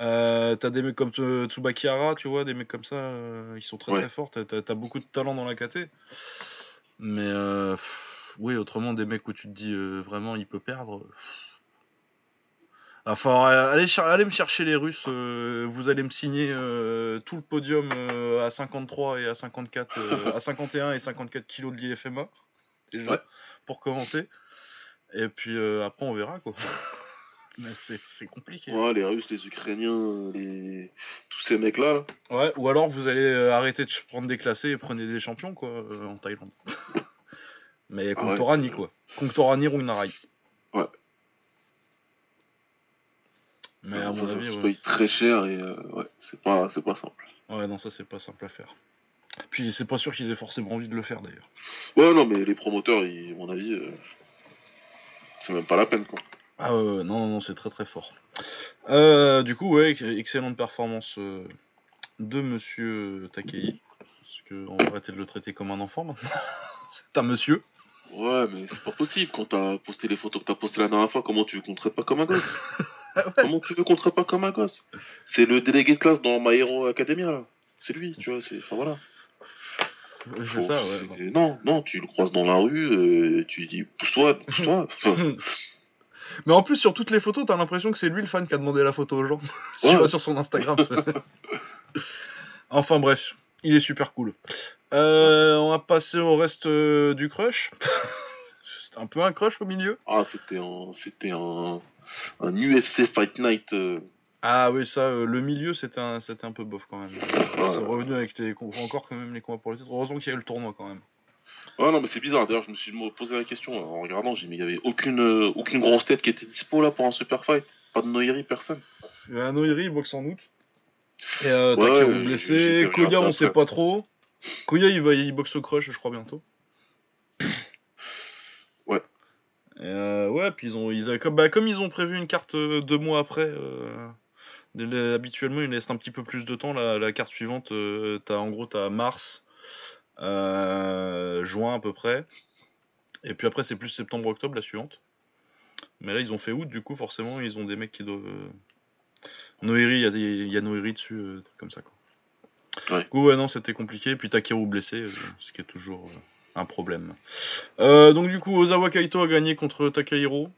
Euh, t'as des mecs comme euh, Tsubaki Hara, tu vois, des mecs comme ça, euh, ils sont très Ouais. très forts. T'as, t'as beaucoup de talent dans la KT. Mais, euh, pff, oui, autrement, des mecs où tu te dis euh, vraiment, il peut perdre. pff. Enfin, euh, allez, me chercher les Russes, euh, vous allez me signer euh, tout le podium euh, à 53 et à 54, euh, à 51 et 54 kilos de l'IFMA, déjà, Ouais. pour commencer. Et puis après, on verra quoi. Mais c'est compliqué. Ouais, les Russes, les Ukrainiens, les... tous ces mecs-là, là. Ouais, ou alors vous allez arrêter de prendre des classés et prenez des champions quoi en Thaïlande. Mais Ah ouais. Conctorani quoi. Conctorani Rungnarai. Ouais. Mais à ça, mon ça avis, se ouais. paye très cher et euh, ouais, c'est pas, c'est pas simple. Ouais, non, ça c'est pas simple à faire. Puis c'est pas sûr qu'ils aient forcément envie de le faire d'ailleurs. Ouais, non, mais les promoteurs, ils, à mon avis, euh, c'est même pas la peine, quoi. Ah ouais, ouais, non, non, non, c'est très très fort. Euh, du coup, ouais, excellente performance euh, de monsieur Takei. Parce qu'on va arrêter de le traiter comme un enfant maintenant. c'est un monsieur. Ouais, mais c'est pas possible. Quand t'as posté les photos que t'as postées la dernière fois, comment tu veux qu'on te traite pas comme un gosse? Comment tu veux qu'on traite pas comme un gosse C'est le délégué de classe dans My Hero Academia, là. C'est lui, tu vois. Enfin voilà. C'est ça, ouais. Non, non, tu le croises dans la rue, euh, tu dis pousse-toi, pousse-toi. Mais en plus, sur toutes les photos, t'as l'impression que c'est lui le fan qui a demandé la photo aux gens. si tu vas sur son Instagram. enfin bref, il est super cool. Euh, on va passer au reste euh, du crush. c'était un peu un crush au milieu. Ah, c'était un, c'était un, un UFC Fight Night. Euh. Ah oui, ça, le milieu, c'était un, c'était un peu bof quand même. C'est revenu avec les, encore quand même les combats pour le titre. Heureusement qu'il y a eu le tournoi quand même. Ah non, mais c'est bizarre. D'ailleurs, je me suis posé la question en regardant. J'ai dit, mais il n'y avait aucune, aucune grosse tête qui était dispo là pour un super fight. Pas de Noiri, personne. Il y a Noiri, il boxe en août. Et euh, ouais, blessé. Koya, on sait pas trop. Koya, il va il boxe au crush, je crois, bientôt. Ouais. Euh, ouais, puis ils ont, ils comme, bah, comme ils ont prévu une carte euh, deux mois après, euh, habituellement, ils laissent un petit peu plus de temps. La, la carte suivante, as, en gros, tu as mars, juin à peu près. Et puis après, c'est plus septembre-octobre la suivante. Mais là, ils ont fait août, du coup, forcément, ils ont des mecs qui doivent. Noiri, il y, a y a Noiri dessus, comme ça, quoi. Ouais. Du coup, ouais, non, c'était compliqué. Puis Takeru blessé, euh, ce qui est toujours euh, un problème. Euh, donc, du coup, Ozawa Kaito a gagné contre Takahiro.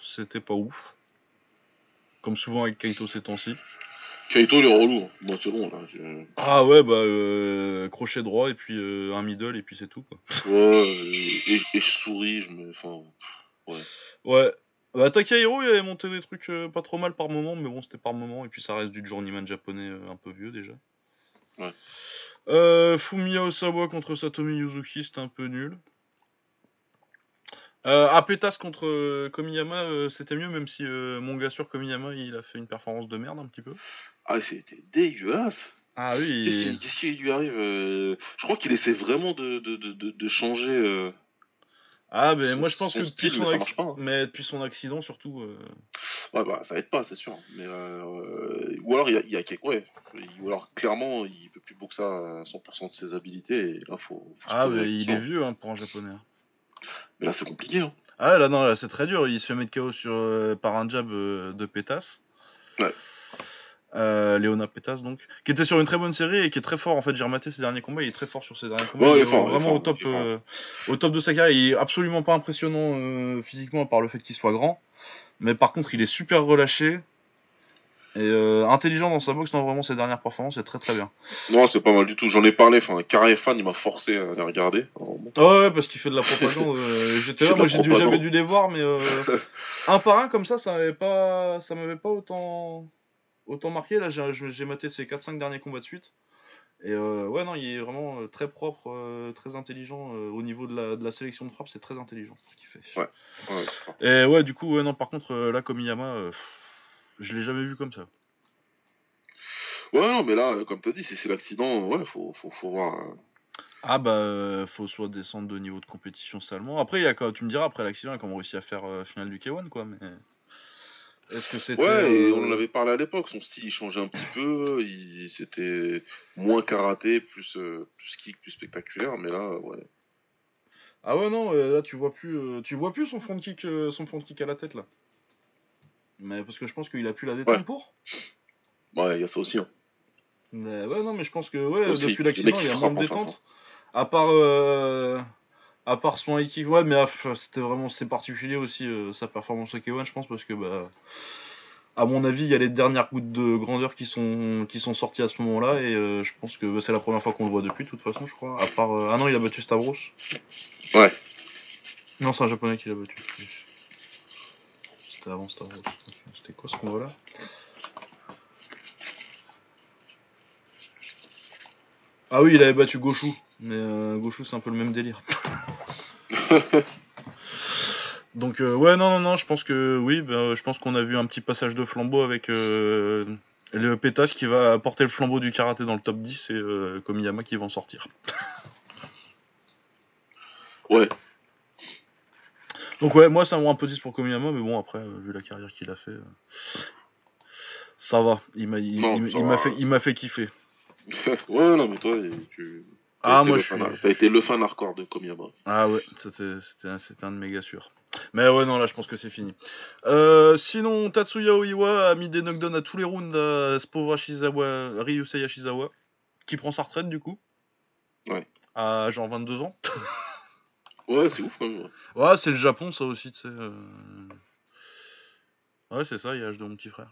C'était pas ouf. Comme souvent avec Kaito ces temps-ci. Kaito, il est relou. Moi, c'est bon, là. Ah ouais, bah, crochet droit et puis un middle et puis c'est tout, quoi. Ouais, et, je souris, je me. Enfin. Ouais. Ouais. Bah, Takahiro, il avait monté des trucs pas trop mal par moment, mais bon, c'était par moment. Et puis ça reste du journeyman japonais un peu vieux déjà. Ouais. Euh, Fumiya Osawa contre Satomi Yuzuki, c'était un peu nul. Euh, Apetas contre euh, Komiyama, euh, c'était mieux, même si mon gars sur Komiyama, il a fait une performance de merde un petit peu. Ah, c'était dégueulasse. Ah oui. Qu'est-ce qui lui arrive Je crois qu'il essaie vraiment de, de, de, de changer ah, mais moi je pense que depuis son, hein. mais depuis son accident surtout. Euh... Ouais, bah ça aide pas, c'est sûr. Mais euh... Ou alors il y a, y a quelque... ouais. Ou alors clairement il peut plus boxer à 100% de ses habilités et là faut. faut ah, mais il est vieux hein, pour un japonais. Mais là c'est compliqué. Hein. Ah, là non, là c'est très dur. Il se fait mettre KO sur, euh, par un jab euh, de pétasse. Ouais. Euh, Léona Pétas donc, qui était sur une très bonne série et qui est très fort en fait. J'ai rematé ses derniers combats, il est très fort sur ses derniers combats. il, est vraiment au top, euh, au top de sa carrière. Il est absolument pas impressionnant euh, physiquement par le fait qu'il soit grand, mais par contre il est super relâché et intelligent dans sa boxe. Non vraiment ses dernières performances c'est très très bien. Non c'est pas mal du tout. J'en ai parlé. Enfin Carré fan il m'a forcé à les regarder. ouais parce qu'il fait de la propagande. J'étais là, moi j'ai jamais dû les voir, mais un par un comme ça ça m'avait pas ça m'avait pas autant autant marqué. Là, j'ai maté ses 4-5 derniers combats de suite. Et euh, ouais, non, il est vraiment euh, très propre, euh, très intelligent au niveau de la, de la, sélection de frappe. C'est très intelligent ce qu'il fait. Ouais. Et ouais, du coup, ouais, non, par contre, là, comme Yama, je l'ai jamais vu comme ça. Ouais, non, mais là, comme tu as dit, si c'est l'accident, ouais, faut, faut, faut voir. Ah bah, faut soit descendre de niveau de compétition salement. Après, il y a, tu me diras, après l'accident, il a réussi à faire finale du K1, quoi. Mais... Est-ce que c'était. Ouais, on en avait parlé à l'époque. Son style, il changeait un petit peu. Il... C'était moins karaté, plus, euh, plus kick, plus spectaculaire. Mais là, ouais. Ah ouais, non, euh, là, tu vois plus, euh, tu vois plus son front kick, son front kick à la tête, là. Mais parce que je pense qu'il a pu la détendre pour. Ouais, il y a ça aussi. Hein. Mais ouais, non, mais je pense que ouais, depuis l'accident, il y a moins de détente. À part à part son high kick, ouais, mais ah, c'était vraiment c'est particulier aussi euh, sa performance au K1, je pense, parce que bah, à mon avis, il y a les dernières gouttes de grandeur qui sont qui sont sorties à ce moment-là, et euh, je pense que bah, c'est la première fois qu'on le voit depuis, de toute façon, je crois. À part euh, ah non, il a battu Stavros. Ouais. Non, c'est un japonais qui l'a battu. C'était avant Stavros. C'était quoi ce combat-là? Ah oui, il avait battu Goshu, mais Goshu c'est un peu le même délire. Donc euh, ouais non non non je pense que oui ben, je pense qu'on a vu un petit passage de flambeau avec euh, le Pétas qui va porter le flambeau du karaté dans le top 10 et euh, Komiyama qui va en sortir. ouais. Donc ouais moi ça me rend un peu 10 pour Komiyama mais bon après vu la carrière qu'il a fait ça va il m'a il, fait il m'a fait kiffer. ouais non mais toi tu ah, moi je suis. T'as été le fan hardcore de Komiyama. Ah ouais, c'était un, un de mes gars sûrs. Mais ouais, non, là, je pense que c'est fini. Euh, sinon, Tatsuya Oiwa a mis des knockdowns à tous les rounds à ce pauvre Ashizawa, Ryusei Ashizawa, qui prend sa retraite du coup. Ouais. À genre 22 ans. ouais, c'est ouf quand même. Ouais, c'est le Japon, ça aussi, tu sais. euh. Ouais, c'est ça, il y a l'âge de mon petit frère.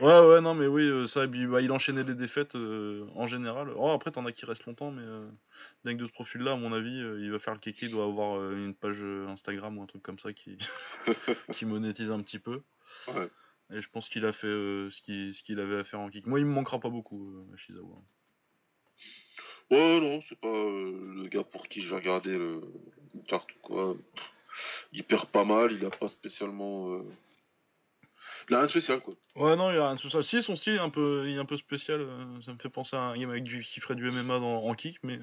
Ouais, ouais, non, mais oui, euh, ça, bah, il enchaînait les défaites euh, en général. Oh, après, t'en as qui restent longtemps, mais euh, dingue de ce profil-là, à mon avis, euh, il va faire le kéké, il doit avoir euh, une page Instagram ou un truc comme ça qui, qui monétise un petit peu. Ouais. Et je pense qu'il a fait ce qu'il ce qu'il avait à faire en kick. Moi, il me manquera pas beaucoup, euh, Shizawa. Ouais, non, c'est pas le gars pour qui je vais regarder le une carte ou quoi. Il perd pas mal, il a pas spécialement. Il a rien de spécial quoi. Ouais, non, il a rien de spécial. Si, son style est un peu, il est un peu spécial. euh, ça me fait penser à un game avec du, qui ferait du MMA dans, en kick, mais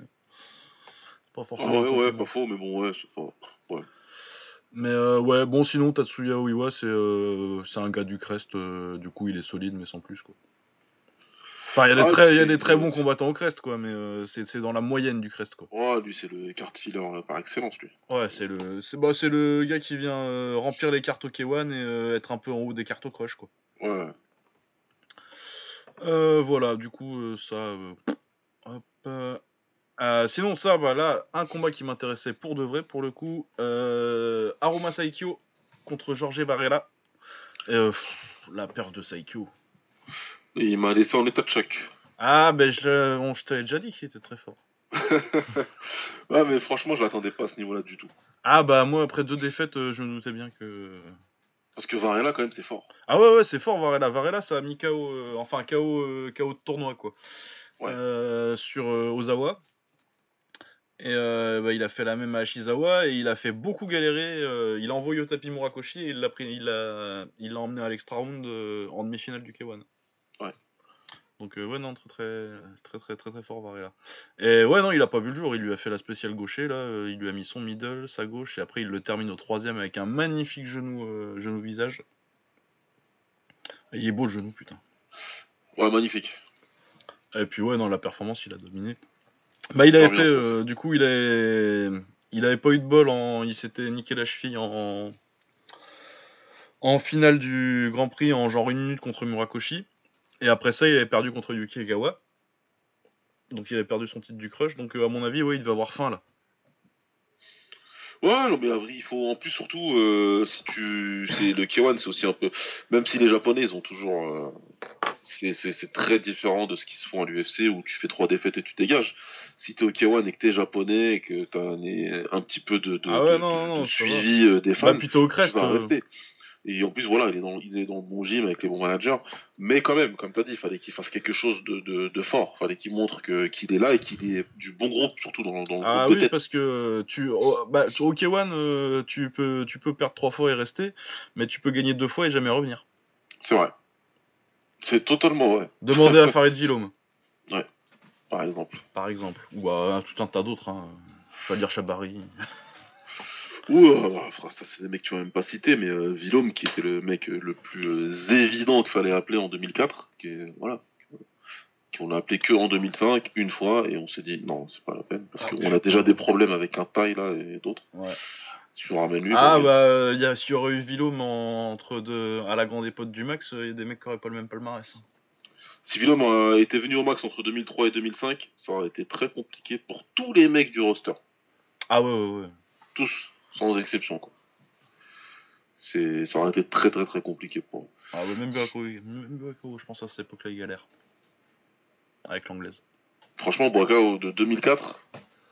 c'est pas Ah forcément. ouais, ouais, compliment. pas faux, mais bon, ouais, c'est pas. Ouais. Mais euh, ouais, bon, sinon, Tatsuya Oiwa, c'est euh, c'est un gars du Crest. euh, du coup, il est solide, mais sans plus, quoi. Enfin, il y a des, Ah, très, y a des très bons combattants au Crest, quoi, mais euh, c'est dans la moyenne du Crest, quoi. Ouais, lui, c'est le filler euh, par excellence, lui. Ouais, c'est le, c'est bah, c'est le gars qui vient euh, remplir les cartes au K1 et euh, être un peu en haut des cartes au Crush, quoi. Ouais. Euh, voilà, du coup, ça. hop, sinon, ça, bah là, un combat qui m'intéressait pour de vrai, pour le coup. Aruma Saikyo contre Jorge Varela. Pff, la perte de Saikyo. Et il m'a laissé en état de choc. Ah, ben je, l'ai- bon, je t'avais déjà dit qu'il était très fort. ouais, mais franchement, je l'attendais pas à ce niveau-là du tout. Ah, bah moi, après deux défaites, euh, je me doutais bien que. Parce que Varela, quand même, c'est fort. Ah ouais, ouais, c'est fort Varela. Varela, ça a mis KO, euh, enfin KO, euh, KO de tournoi, quoi. Ouais. Sur Ozawa. Et bah, il a fait la même à Ashizawa et il a fait beaucoup galérer. il a envoyé au tapis Murakoshi et il l'a pris, il l'a, il l'a emmené à l'extra round en demi-finale du K1. Donc euh, ouais non très très très très très très fort Varela. Et ouais non il a pas vu le jour. Il lui a fait la spéciale gaucher là. euh, il lui a mis son middle, sa gauche et après il le termine au troisième avec un magnifique genou euh, genou visage. Et il est beau le genou putain. Ouais, magnifique. Et puis ouais, non, la performance, il a dominé. Bah, il avait fait, du coup, il avait, il avait pas eu de bol, en... il s'était niqué la cheville en... en finale du Grand Prix en genre une minute contre Murakoshi. Et après ça, il avait perdu contre Yuki Egawa. Donc il avait perdu son titre du crush. Donc euh, à mon avis, ouais, il devait avoir faim là. Ouais, non, mais il faut en plus surtout euh, si tu c'est le K1 c'est aussi un peu même si les japonais ils ont toujours euh, c'est très différent de ce qui se font à l'UFC où tu fais trois défaites et tu dégages. Si t'es au K1 et que t'es japonais et que t'as un, un petit peu de, de, Ah ouais, de- non, de- non, de ça va. suivi euh, des Bah, fans, plutôt au tu crest. vas euh, rester. Et en plus voilà, il est dans il est dans le bon gym avec les bons managers, mais quand même, comme t'as dit, il fallait qu'il fasse quelque chose de, de, de fort, fallait qu'il montre que qu'il est là et qu'il est du bon groupe surtout dans, dans le Ah groupe de oui, tête. parce que tu, au, bah, au K1, euh, tu peux, tu peux perdre trois fois et rester, mais tu peux gagner deux fois et jamais revenir. C'est vrai. C'est totalement vrai, Demandez à Farid Villaume. par exemple. par exemple. Ou à tout un tas d'autres. Hein. Dire Chabari. Ou, euh, ça c'est des mecs que tu vas même pas citer, mais euh, Villaume qui était le mec euh, le plus euh, évident qu'il fallait appeler en 2004, qui est, voilà, qu'on a appelé que en 2005 une fois et on s'est dit non c'est pas la peine parce Ah, qu'on a déjà des problèmes avec un taille là et d'autres. Ouais. Si Ah bah, y a, s'il y aurait eu Villaume en- entre deux, à la grande époque du Max, il y a des mecs qui auraient pas le même palmarès. si Villaume euh, était venu au max entre 2003 et 2005, ça aurait été très compliqué pour tous les mecs du roster, Ah ouais, ouais, ouais. tous sans exception quoi. C'est, ça aurait été très très très compliqué pour eux. Ah ouais, même Buako, même je pense à cette époque-là, il galère. Avec l'anglaise. Franchement, Boakao de 2004,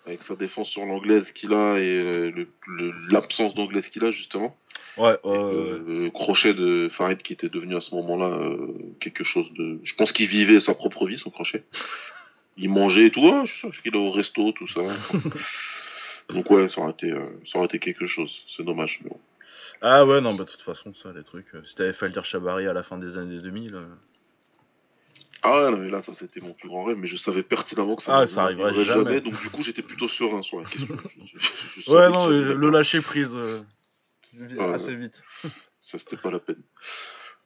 avec sa défense sur l'anglaise qu'il a et le- le- l'absence d'anglaise qu'il a justement, Ouais, le, crochet de Farid qui était devenu à ce moment-là euh, quelque chose de... Je pense qu'il vivait sa propre vie, son crochet. Il mangeait et tout, ouais, je suis sûr qu'il est au resto, tout ça. Donc ouais, ça aurait été, euh, ça aurait été quelque chose, c'est dommage. Mais bon. Ah ouais, non, bah de toute façon, ça, les trucs. euh, Si t'avais dire Chabari à la fin des années 2000. euh, Ah ouais, non, mais là, ça c'était mon plus grand rêve, mais je savais pertinemment que ça, Ah, ça arriverait jamais. Donc du coup, j'étais plutôt serein sur la question. Je- je- je Ouais, non, le, lâcher prise euh, assez vite. Ça, c'était pas la peine.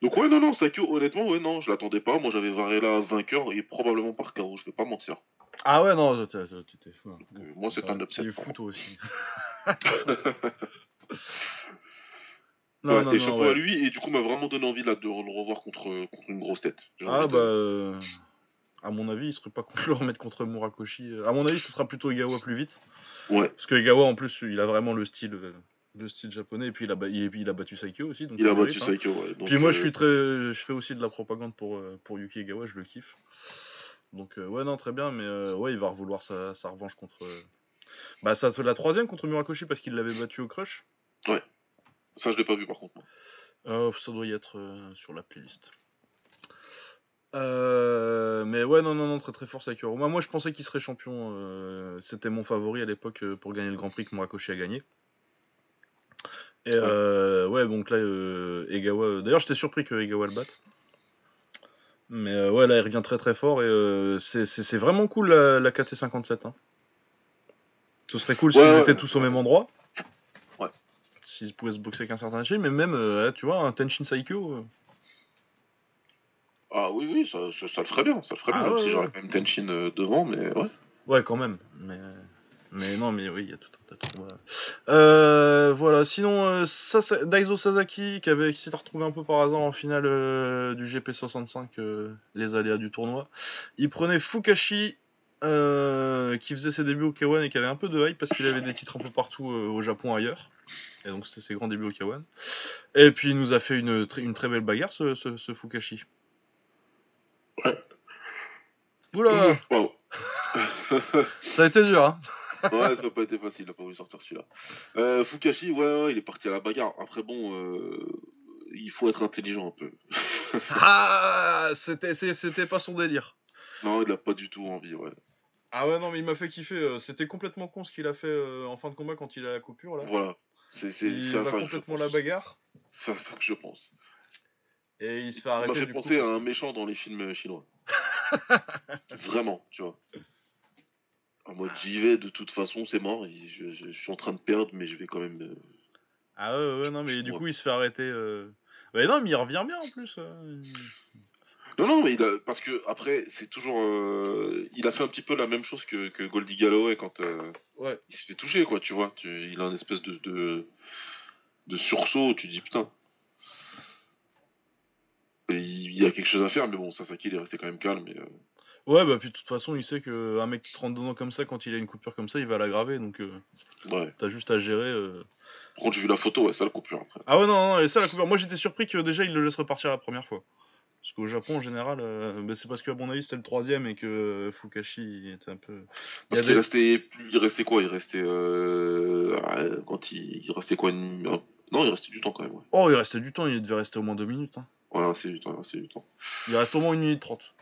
Donc ouais, non, non, Sakyo, honnêtement, ouais, non, je l'attendais pas. Moi, j'avais Varela vainqueur et probablement par KO, je vais pas mentir. Ah ouais, non, t'étais fou. hein. Euh, moi, c'est un upset. Pour fou, toi aussi. Ouais, non, non, et non, chapeau ouais. à lui, et du coup, m'a vraiment donné envie là, de le revoir contre, contre une grosse tête. Ah bah... de- À mon avis, il serait pas contre le remettre contre Murakoshi. À mon avis, ce sera plutôt Egawa plus vite. Ouais, Parce que Egawa, en plus, il a vraiment le style, le style japonais. Et puis, il a, il, il a battu Saikyo aussi. Donc il a battu hein. Saikyo, ouais. Donc, Puis moi, je euh, suis très, je fais aussi de la propagande pour euh, pour Yuki Egawa, je le kiffe. Donc euh, ouais non très bien, mais euh, ouais il va vouloir sa, sa revanche contre. euh, Bah ça fait la troisième contre Murakoshi parce qu'il l'avait battu au crush. Ça, je l'ai pas vu par contre. Euh, ça doit y être sur la playlist. Euh, mais ouais non non non très très fort Sakura. Moi moi je pensais qu'il serait champion. euh, C'était mon favori à l'époque pour gagner le Grand Prix que Murakoshi a gagné. Et euh, ouais donc là Egawa. D'ailleurs j'étais surpris que Egawa le batte. Mais euh, ouais là il revient très très fort et euh, c'est- vraiment cool la, la KT57. Hein. Ce serait cool s'ils ouais, étaient ouais. tous au même endroit. Ouais. S'ils pouvaient se boxer avec un certain style, mais même euh, tu vois un Tenshin Saikyo. euh, Ah oui, oui, ça, ça, ça le ferait bien, ça le ferait Ah bien, même ouais, si j'aurais quand même Tenshin devant, mais ouais. Ouais, quand même. Mais, mais non, mais oui, il y a tout un tas de. Voilà. Euh, voilà. Sinon, euh, Sasa- Daiso Sasaki, qui avait qui s'était retrouvé un peu par hasard en finale euh, du GP65, euh, les aléas du tournoi. Il prenait Fukashi, qui faisait ses débuts au K1 et qui avait un peu de hype parce qu'il avait des titres un peu partout au Japon ailleurs. Et donc, c'était ses grands débuts au K1. Et puis, il nous a fait une, tr- une très belle bagarre, ce, ce, ce Fukashi. Ouais. Oula, Waouh. ça a été dur, hein. Ouais, ça n'a pas été facile, il a pas voulu sortir celui-là. Euh, Fukashi, ouais, ouais, il est parti à la bagarre. Après, bon, euh, il faut être intelligent un peu. Ah, c'était pas son délire. Non, il a pas du tout envie, ouais. Ah ouais non mais il m'a fait kiffer. euh, C'était complètement con ce qu'il a fait en fin de combat quand il a la coupure là. Voilà. C'est c'est- il c'est va complètement la bagarre C'est ça que je pense. et il se fait Il m'a arrêter. fait du penser coup. à un méchant dans les films chinois. Vraiment, tu vois. En mode j'y vais, de toute façon, c'est mort. Je, je- je suis en train de perdre, mais je vais quand même. euh, Ah ouais ouais non mais du coup il se fait arrêter. euh. Ouais non mais il revient bien en plus. euh. Non, non, mais il a... parce que après, c'est toujours. euh, Il a fait un petit peu la même chose que, que Goldie Galloway quand euh, Ouais. il se fait toucher, quoi, tu vois. Tu- Il a une espèce de, de, de sursaut, où tu dis putain. Et il y a quelque chose à faire, mais bon, Sasaki, il est resté quand même calme. Et, euh, Ouais bah puis de toute façon il sait que un mec qui te rentre dedans comme ça quand il a une coupure comme ça il va l'aggraver donc euh, ouais. t'as juste à gérer. euh. Par contre, j'ai vu la photo, ouais, ça le coupure après. Ah ouais non non et ça la coupure. Moi j'étais surpris que déjà il le laisse repartir la première fois. Parce qu'au Japon en général euh, bah, c'est parce qu'à mon avis c'était le troisième et que euh, Fukashi il était un peu. Parce a qu'il restait plus, il restait quoi? Il restait euh, ah, quand il, il restait quoi une- un- Non, il restait du temps quand même. Ouais. Oh, il restait du temps, il devait rester au moins deux minutes. hein. Voilà, c'est du temps, c'est du temps. Il reste au moins une minute trente.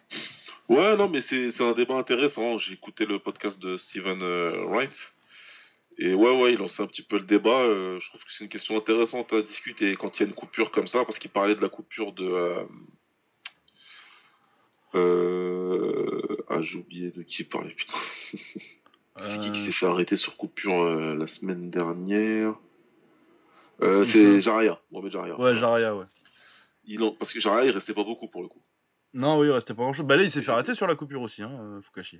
Ouais, non, mais c'est un débat intéressant. J'ai écouté le podcast de Steven euh, Wright. Et ouais, ouais, il lançait un petit peu le débat. euh, je trouve que c'est une question intéressante à discuter quand il y a une coupure comme ça, parce qu'il parlait de la coupure de. Euh... euh, Ah, j'ai oublié de qui il parlait, putain. C'est qui qui s'est fait arrêter sur coupure euh, la semaine dernière? Euh, C'est Jaria, Mohamed Jaria. Ouais, Jaria, ouais. Il en- Parce que Jaria, il restait pas beaucoup pour le coup. Non, oui, il restait pas grand chose. Bah là, il s'est fait arrêter sur la coupure aussi, hein, euh, Fukashi.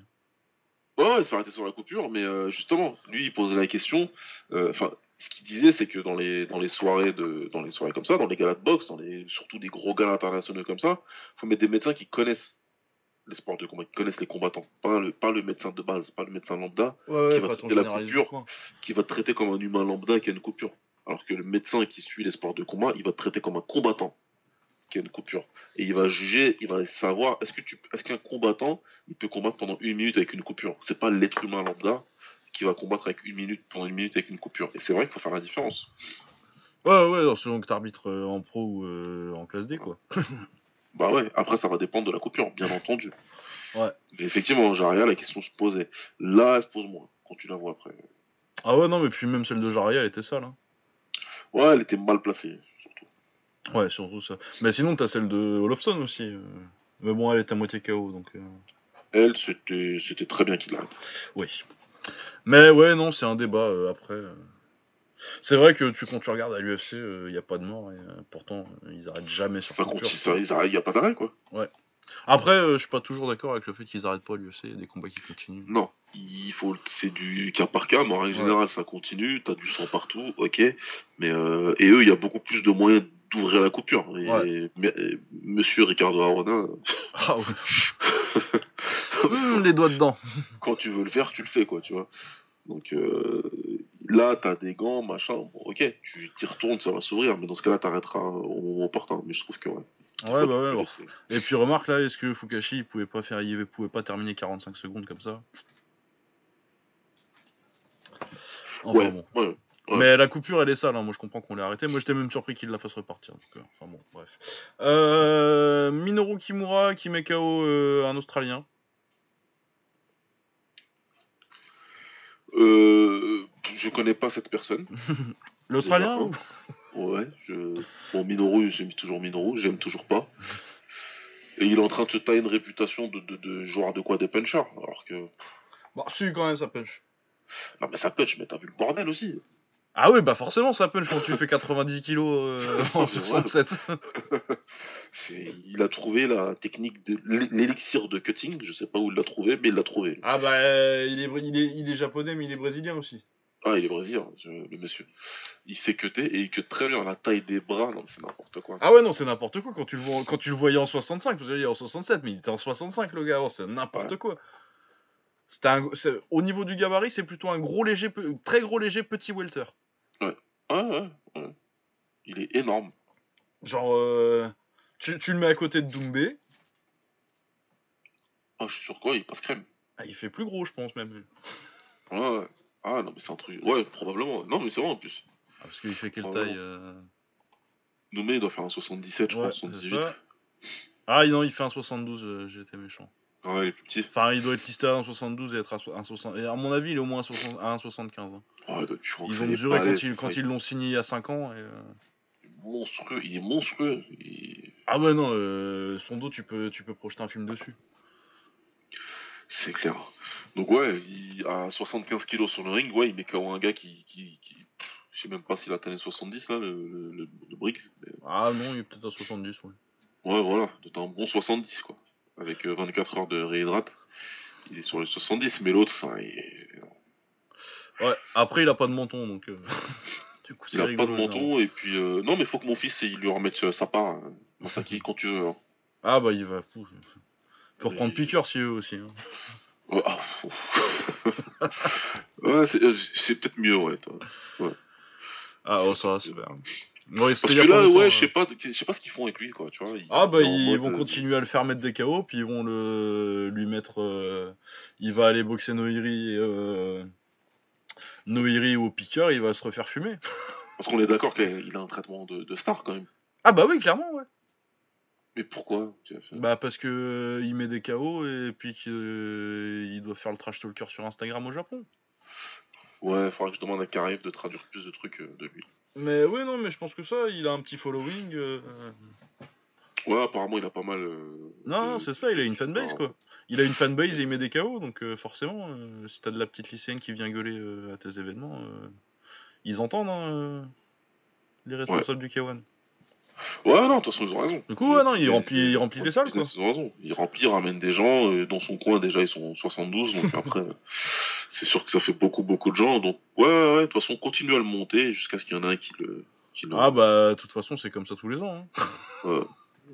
Ouais, ouais, il s'est arrêté sur la coupure, mais euh, justement, lui, il posait la question. euh, Enfin, ce qu'il disait, c'est que dans les dans les soirées de dans les soirées comme ça, dans les galas de boxe, dans les surtout des gros galas internationaux comme ça, faut mettre des médecins qui connaissent les sports de combat, qui connaissent les combattants, pas le pas le médecin de base, pas le médecin lambda, Ouais, Qui ouais, va traiter la coupure. qui va te traiter comme un humain lambda qui a une coupure. Alors que le médecin qui suit les sports de combat, il va te traiter comme un combattant a une coupure. Et il va juger, il va savoir est-ce que tu, est-ce qu'un combattant, il peut combattre pendant une minute avec une coupure? C'est pas l'être humain lambda qui va combattre avec une minute pendant une minute avec une coupure. Et c'est vrai qu'il faut faire la différence. Ouais, ouais, alors, selon que t'arbitres euh, en pro ou euh, en classe D, quoi. Bah ouais. Après, ça va dépendre de la coupure, bien entendu. Ouais. Mais effectivement, Jaria, la question se posait. Là, elle se pose moins quand tu la vois après. Ah ouais, non, mais puis même celle de Jaria, elle était sale. Hein. Ouais, elle était mal placée. Ouais, surtout ça. Mais sinon, t'as celle de Olofsson aussi. euh. Mais bon, elle est à moitié KO, donc. euh, Elle, c'était, c'était très bien qu'il l'arrête. Oui. Mais ouais, non, c'est un débat euh, après. euh. C'est vrai que tu, quand tu regardes à l'UFC, il n'y a pas de mort et euh, pourtant euh, ils arrêtent jamais sur Ça continue, ça, il n'y a pas d'arrêt, quoi. Après, euh, je suis pas toujours d'accord avec le fait qu'ils arrêtent pas l'UFC, il y a des combats qui continuent. Non, il faut, c'est du cas par cas, mais en règle générale, ça continue, t'as du sang partout, ok, mais euh, et eux, il y a beaucoup plus de moyens d'ouvrir la coupure. Et, Monsieur Ricardo Arona. Ah hum, les doigts dedans. Quand tu veux le faire, tu le fais, quoi, tu vois. Donc euh, là, t'as des gants, machin, bon, ok, tu t'y retournes, ça va s'ouvrir, mais dans ce cas-là, t'arrêteras au moment opportun. Mais je trouve que ouais. Ouais, bah ouais. Bon. Et puis remarque là, est-ce que Fukashi il pouvait pas faire, il pouvait pas terminer 45 secondes comme ça? Enfin bon. Ouais, Mais la coupure elle est sale, hein. moi je comprends qu'on l'ait arrêté. Moi j'étais même surpris qu'il la fasse repartir. Donc, enfin bon, bref. Euh, Minoru Kimura qui met KO euh, un Australien. Euh, je connais pas cette personne. L'Australien Ouais, je... bon, Minoru, j'aime toujours Minoru, j'aime toujours pas. Et il est en train de se tailler une réputation de, de, de joueur de quoi Des punchers, alors que. Bah, si, quand même, ça punch. Non, mais ça punch, mais t'as vu le bordel aussi. Ah oui, bah forcément, ça punch quand tu fais 90 kilos euh, en 67. il a trouvé la technique de l'élixir de cutting, je sais pas où il l'a trouvé, mais il l'a trouvé. Ah bah, euh, il, est, il, est, il est japonais, mais il est brésilien aussi. Ah, il est brésilien, le monsieur. Il s'est cuté et il cut très bien la taille des bras, non, c'est n'importe quoi. Ah ouais, non, c'est n'importe quoi quand tu, le vois, quand tu le voyais en 65, parce qu'il est en 67, mais il était en 65 le gars avant, c'est n'importe quoi. C'était un, au niveau du gabarit, c'est plutôt un gros léger, très gros léger petit welter. Ouais, ouais, ouais. ouais. Il est énorme. Genre, euh, tu, tu, le mets à côté de Doumbé. Ah, je suis sûr quoi, il passe crème. Ah, il fait plus gros, je pense même. Ouais, ouais. Ah non, mais c'est un truc. Ouais, probablement. Non, mais c'est vrai en plus. Ah, parce qu'il fait quelle taille euh... Nommé, il doit faire un 77, je crois, 78. Ah non, il fait un 72, euh, j'étais méchant. Ah ouais, il est plus petit. Enfin, il doit être listé à 1,72 et être à 1,60. Et à mon avis, il est au moins à 1,75. Hein. Ouais, ils ont mesuré quand, ils, quand ils l'ont signé il y a 5 ans. Et, euh... Monstrueux, il est monstrueux. Ah ouais, non, euh, son dos, tu peux, tu peux projeter un film dessus. C'est clair. Donc ouais, il a 75 kilos sur le ring, ouais, il met KO un gars qui, qui, qui... je sais même pas s'il atteint les 70 là, le, le, le, Briggs. Ah non, il est peut-être à 70, ouais. Ouais, voilà, c'est un bon 70 quoi. Avec 24 euh, heures de réhydrate, il est sur les 70, mais l'autre, ça, il Ouais, après il a pas de menton donc. Euh, du coup, il a pas de menton et puis euh... non mais faut que mon fils il lui remette euh, sa part, hein. Masaki quand tu veux. Hein. Ah bah il va. Pour prendre piqueur si veut aussi. Hein. Ah, ouais, euh, c'est peut-être mieux, ouais, ouais. Ah, oh, ça va, c'est bien. Parce que là, ouais, je sais pas, je sais pas ce qu'ils font avec lui, quoi, tu vois. Ah bah ils vont continuer à le faire mettre des KO, puis ils vont le lui mettre, euh, il va aller boxer Noiri, euh... Noiri au piqueur, il va se refaire fumer. Parce qu'on est d'accord qu'il a un traitement de, de, star quand même. Ah bah oui, clairement, ouais. Mais pourquoi Bah parce que euh, il met des KO et puis qu'il euh, doit faire le trash talker sur Instagram au Japon. Ouais, il faudra que je demande à Karev de traduire plus de trucs euh, de lui. Mais ouais, non, mais je pense que ça, il a un petit following. Ouais, apparemment il a pas mal. non, non, c'est ça, il a une fanbase quoi. Il a une fanbase et il met des KO, donc forcément, si t'as de la petite lycéenne qui vient gueuler à tes événements, ils entendent hein, les responsables du K1. Ouais, non, de toute façon, ils ont raison. Du coup, ouais, non, il remplit, il remplit les salles, quoi. Ils ont raison. Il remplit, ramène des gens. Et dans son coin, déjà, ils sont 72. Donc après, c'est sûr que ça fait beaucoup, beaucoup de gens. Donc, ouais, ouais, de toute façon, continue à le monter jusqu'à ce qu'il y en ait un qui le. Qui le... Ah, bah, de toute façon, c'est comme ça tous les ans. Hein. ouais.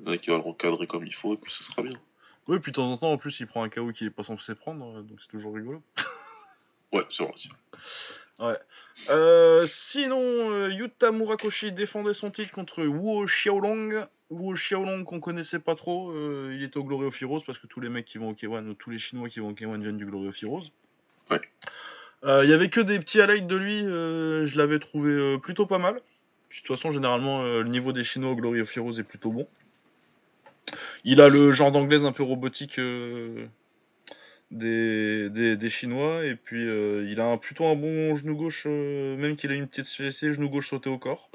Il y en a qui va le recadrer comme il faut, et puis ce sera bien. Oui, puis de temps en temps, en plus, il prend un KO qu'il est pas censé prendre. Donc c'est toujours rigolo. ouais, c'est vrai aussi. Ouais. Euh, sinon, euh, Yuta Murakoshi défendait son titre contre Wu Xiaolong. Wu Xiaolong qu'on connaissait pas trop, euh, il était au Glory of Heroes parce que tous les mecs qui vont au K1, tous les Chinois qui vont au K1 viennent du Glory of Heroes. Ouais. Il y avait que des petits highlights de lui, je l'avais trouvé plutôt pas mal. De toute façon, généralement, le niveau des Chinois au Glory of Heroes est plutôt bon. Il a le genre d'anglaise un peu robotique des, des, Chinois. Et puis euh, il a plutôt un bon genou gauche, euh, même qu'il a une petite spécialité genou gauche sauté au corps.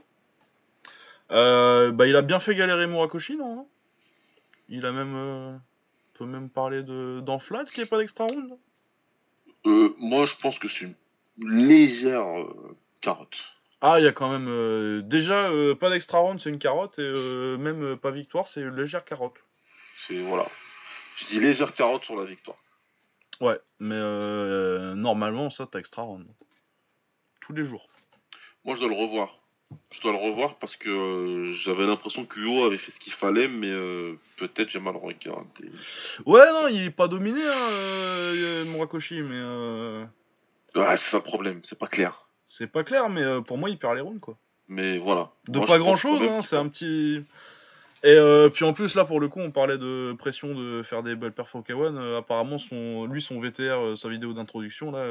Euh, bah, il a bien fait galérer Murakoshi, non hein? Il a même. peut même parler d'enflate qui est pas d'extra round? Moi je pense que c'est une légère carotte. Ah, il y a quand même. déjà, pas d'extra round, c'est une carotte, et même pas victoire, c'est une légère carotte. C'est. Voilà. Je dis légère carotte sur la victoire. Ouais, mais euh, normalement, ça, t'as extra round. Tous les jours. Moi, je dois le revoir. Je dois le revoir parce que euh, j'avais l'impression que Hugo avait fait ce qu'il fallait, mais euh, peut-être j'ai mal regardé. Ouais, non, il est pas dominé, hein, euh, Murakoshi, mais. euh, Ouais, c'est ça le problème, c'est pas clair. c'est pas clair, mais pour moi, il perd les rounds, quoi. Mais voilà. De Moi, pas je pense grand chose, quand même hein, c'est un petit. Et euh, puis en plus, là, pour le coup, on parlait de pression de faire des belles perfs au K1. euh, apparemment, son, lui, son VTR, euh, sa vidéo d'introduction, là,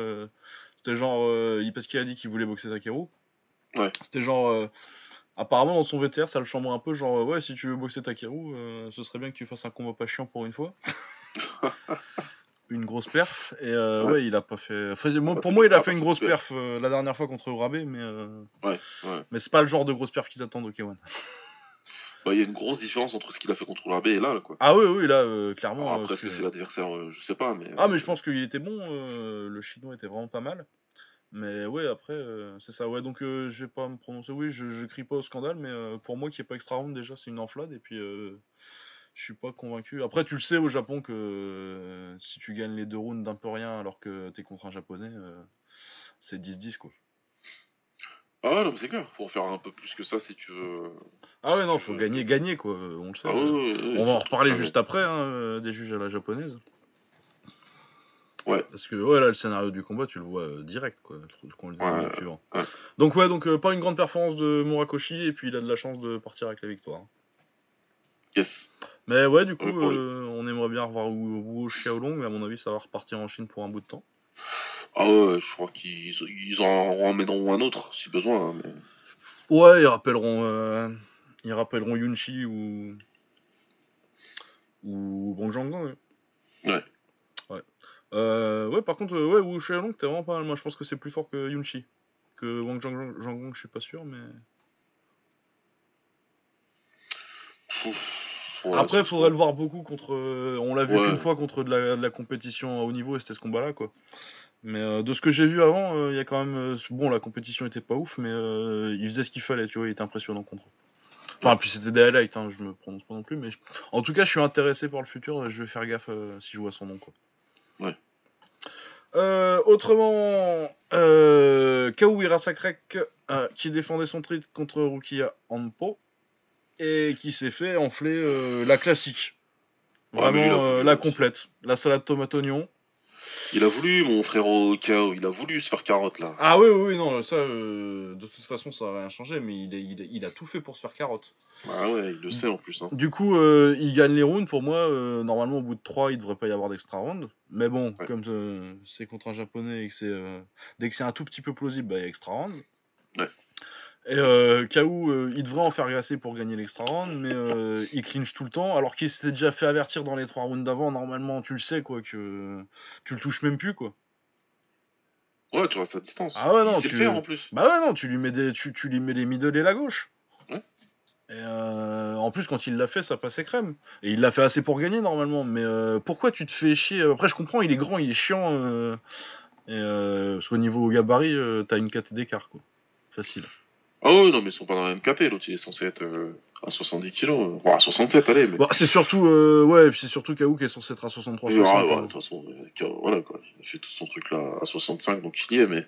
c'était genre. parce qu'il a dit qu'il voulait boxer Takeru. Ouais. C'était genre. apparemment, dans son VTR, ça le chambre un peu, genre, ouais, si tu veux boxer Takeru, ce serait bien que tu fasses un combat pas chiant pour une fois. une grosse perf. Et ouais. Ouais. il a pas fait. enfin, moi- pour moi, il a fait une grosse perf la dernière fois contre Urabe, mais. ouais. mais c'est pas le genre de grosse perf qu'ils attendent au K1. Bah, il y a une grosse différence entre ce qu'il a fait contre l'AB et là, quoi. Ah oui, oui, là, euh, clairement. Alors, euh, après, est-ce que que- c'est l'adversaire euh, Je sais pas, mais. Ah, mais je pense qu'il était bon. euh, le chinois était vraiment pas mal. Mais ouais, après, euh, c'est ça. Ouais, donc euh, je vais pas me prononcer. Oui, je, je crie pas au scandale, mais euh, pour moi, qui est pas extra round, déjà, c'est une enflade. Et puis, euh, je suis pas convaincu. Après, tu le sais au Japon que euh, si tu gagnes les deux rounds d'un peu rien alors que t'es contre un japonais, euh, c'est 10-10 quoi. Ah ouais, non, c'est clair. Faut en faire un peu plus que ça si tu veux. Ah ouais, non, faut Euh, gagner, gagner quoi. On le sait. Ah ouais, ouais, ouais, On va en reparler juste après, hein, euh, des juges à la japonaise. Ouais. Parce que ouais, là, le scénario du combat, tu le vois euh, direct, quoi. le Ouais, suivant. ouais. Donc ouais, donc euh, pas une grande performance de Murakoshi, et puis il a de la chance de partir avec la victoire. Yes. Mais ouais, du coup, euh, on aimerait bien revoir Wu Wu Xiaolong, mais à mon avis, ça va repartir en Chine pour un bout de temps. Ah ouais, je crois qu'ils ils en ramèneront un autre si besoin. hein, mais... Ouais, ils rappelleront, euh, ils rappelleront Yunchi ou ou Bang Jianggang. Ouais. Ouais. Ouais. Euh, ouais, par contre, euh, ouais, Wu Xiaolong, t'es vraiment pas mal. Moi, je pense que c'est plus fort que Yunchi. Que Wang Jianggang, je suis pas sûr, mais. Ouf. Ouais, Après, il faudrait le voir beaucoup contre. euh, on l'a vu Ouais. qu'une fois contre de la, de la compétition à haut niveau et c'était ce combat-là, quoi. Mais euh, de ce que j'ai vu avant, euh, il y a quand même. euh, bon, la compétition était pas ouf, mais il faisait ce qu'il fallait, tu vois, il était impressionnant contre eux. Enfin, puis c'était des highlights, hein, je me prononce pas non plus, mais je- en tout cas, je suis intéressé par le futur, je vais faire gaffe si je vois son nom, quoi. Ouais. Autrement, euh, Kao Irasakrek, euh, qui défendait son titre contre Rukia Anpo et qui s'est fait enfler la classique. Mais Vraiment la complète. La salade tomate oignon. Il a voulu, mon frérot Kao, il a voulu se faire carotte là. Ah oui, oui, oui, non, ça, euh, de toute façon, ça n'a rien changé, mais il, est- il, est- il a tout fait pour se faire carotte. Ah ouais, il le sait en plus. Hein. Du coup, euh, il gagne les rounds. Pour moi, euh, normalement, au bout de 3, il devrait pas y avoir d'extra round. Mais bon, Ouais. comme c'est contre un japonais et que c'est. dès que c'est un tout petit peu plausible, bah, il y a extra round. Ouais. Et euh, K.O., euh, il devrait en faire assez pour gagner l'extra round, mais euh, il clinche tout le temps. Alors qu'il s'était déjà fait avertir dans les 3 rounds d'avant. Normalement, tu le sais, quoi, que tu le touches même plus, quoi. Ouais, tu restes à distance. Ah ouais, non, il tu- faire en plus. Bah ouais, non, tu lui mets, des, tu, tu lui mets les middle et la gauche. Ouais. Et euh, en plus, quand il l'a fait, ça passait crème. Et il l'a fait assez pour gagner normalement. Mais pourquoi tu te fais chier Après, je comprends, il est grand, il est chiant. et parce qu'au niveau gabarit, t'as une 4 d'écart, quoi. Facile. Ah ouais, non, mais ils sont pas dans la même KT. L'autre, il est censé être euh, à 70 kilos. Bon, à 67, allez. Mais... Bon, c'est surtout, euh, ouais, c'est surtout K.O. qui est censé être à 63 Oui, 60. ah, ouais, hein. de toute façon, euh, voilà quoi. Il a fait tout son truc là à 65, donc il y est. Mais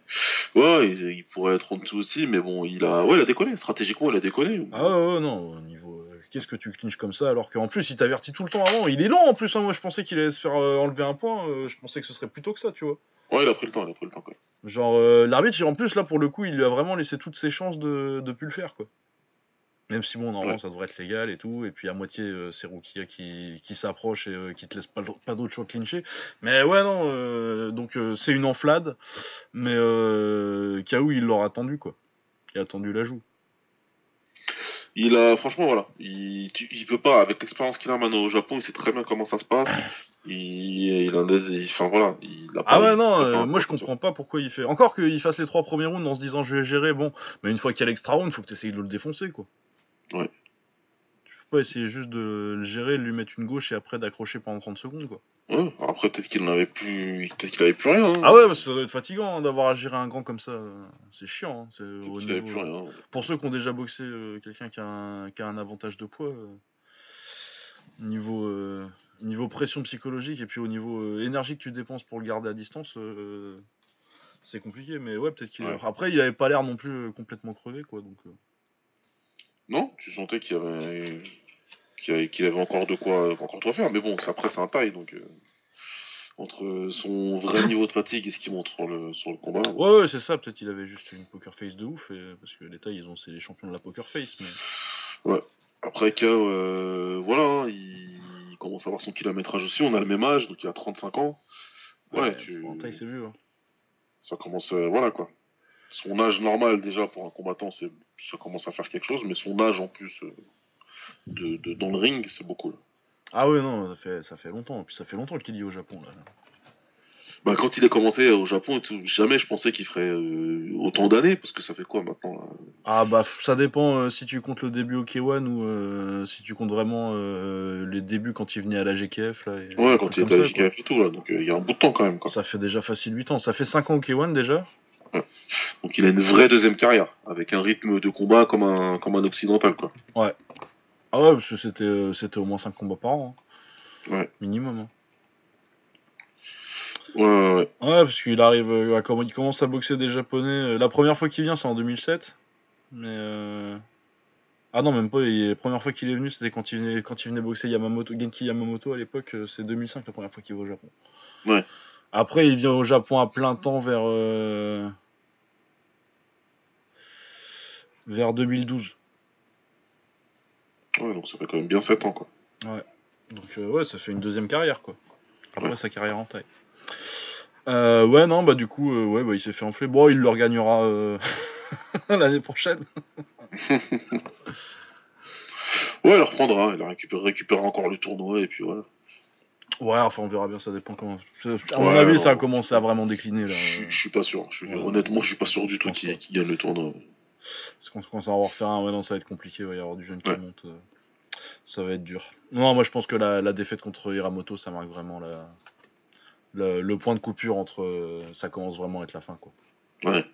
ouais, il, il pourrait être en dessous aussi. Mais bon, il a, ouais, il a déconné. Stratégiquement, il a déconné. Ah ouais, ouais, non, au niveau. euh, Qu'est-ce que tu clinches comme ça alors qu'en plus il t'avertit tout le temps avant Il est lent en plus, hein, moi je pensais qu'il allait se faire euh, enlever un point, euh, je pensais que ce serait plus tôt que ça, tu vois. Ouais, il a pris le temps, il a pris le temps même. Genre, euh, l'arbitre, en plus, là, pour le coup, il lui a vraiment laissé toutes ses chances de, de plus le faire, quoi. Même si, bon, normalement, Ouais. ça devrait être légal et tout, et puis à moitié, euh, c'est Rukia qui, qui s'approche et euh, qui te laisse pas, pas d'autre choix de clincher. Mais ouais, non, euh, donc euh, c'est une enflade, mais euh, Kao, il l'aura attendu, quoi. Il a attendu la joue. Il a, franchement, voilà. Il, il peut pas, avec l'expérience qu'il a maintenant au Japon, il sait très bien comment ça se passe. Il, il en a enfin voilà. Il a Ah pas- ouais, il non, euh, moi je comprends pas pourquoi il fait. Encore qu'il fasse les trois premiers rounds en se disant je vais gérer, bon, mais une fois qu'il y a l'extra round, faut que tu essayes de le défoncer, quoi. Ouais. Tu peux pas essayer juste de le gérer, de lui mettre une gauche et après d'accrocher pendant 30 secondes, quoi. Ouais, après, peut-être qu'il n'avait plus, peut-être qu'il avait plus rien. hein. Ah ouais, parce que ça doit être fatigant hein, d'avoir à gérer un grand comme ça. euh, C'est chiant, hein, c'est Peut-être au qu'il avait niveau- plus rien. Pour ceux qui ont déjà boxé euh, quelqu'un qui, a un- qui a un avantage de poids, euh, niveau, euh, Niveau pression psychologique et puis au niveau euh, énergie que tu dépenses pour le garder à distance, euh, c'est compliqué. Mais ouais, peut-être qu'il. Ouais. Après, il avait pas l'air non plus euh, complètement crevé, quoi. Donc. Non, tu sentais qu'il avait qu'il avait, qu'il avait encore de quoi encore de faire, mais bon, après c'est un taille, donc euh, entre son vrai niveau de fatigue et ce qu'il montre sur le sur le combat. Ouais, ouais, c'est ça. Peut-être qu'il avait juste une poker face de ouf, et- parce que les tailles, ils ont, c'est les champions de la poker face. Mais Après K, euh, voilà, hein, il... il commence à avoir son kilométrage aussi. On a le même âge, donc il a 35 ans. Ouais, tu... en taille, c'est vu. hein. ça commence, euh, voilà quoi. Son âge normal déjà pour un combattant, c'est ça commence à faire quelque chose, mais son âge en plus euh, de, de- dans le ring, c'est beaucoup. Là. Ah ouais, non, ça fait, ça fait longtemps. Et puis ça fait longtemps qu'il est au Japon, là. Bah, quand il a commencé au Japon jamais je pensais qu'il ferait euh, autant d'années, parce que ça fait quoi maintenant là? Ah bah ça dépend euh, si tu comptes le début au K1 ou euh, si tu comptes vraiment euh, les débuts quand il venait à la GKF là. et- Ouais, quand il était à la quoi. JKF et tout, là, donc euh, il y a un bout de temps quand même. Quoi. Ça fait déjà facile 8 ans. Ça fait 5 ans au K1 déjà. Donc il a une vraie deuxième carrière, avec un rythme de combat comme un, comme un occidental. Quoi. Ah ouais, parce que c'était euh, c'était au moins 5 combats par an. hein. Ouais. Minimum. hein. Ouais, ouais, ouais. Ouais, parce qu'il arrive, euh, à il commence à boxer des japonais. euh, La première fois qu'il vient, c'est en 2007. Mais. euh, Ah non, même pas. il- La première fois qu'il est venu, c'était quand il venait, quand il venait boxer Yamamoto, Genki Yamamoto à l'époque. C'est 2005 la première fois qu'il va au Japon. Ouais. Après, il vient au Japon à plein temps vers. euh, Vers 2012. Ouais, donc ça fait quand même bien 7 ans. Quoi. Donc euh, ouais, ça fait une deuxième carrière quoi. Après Ouais. sa carrière en taille. Euh, ouais non bah du coup euh, ouais bah il s'est fait enfler. Bon il le regagnera l'année prochaine. Ouais, il reprendra, il récupérera encore le tournoi, et puis voilà. Ouais enfin on verra bien ça dépend comment. À mon Ouais, avis ça a commencé à vraiment décliner là. Je, suis pas sûr. Ouais. Honnêtement, je suis pas sûr du tout qu'il gagne le tournoi. Parce qu'on commence à en refaire un ouais non ça va être compliqué il va y avoir du jeune qui Ouais. monte. euh, Ça va être dur. Non moi je pense que la, la défaite contre Hiramoto ça marque vraiment la, le, le point de coupure entre euh, ça commence vraiment à être la fin quoi. Ouais.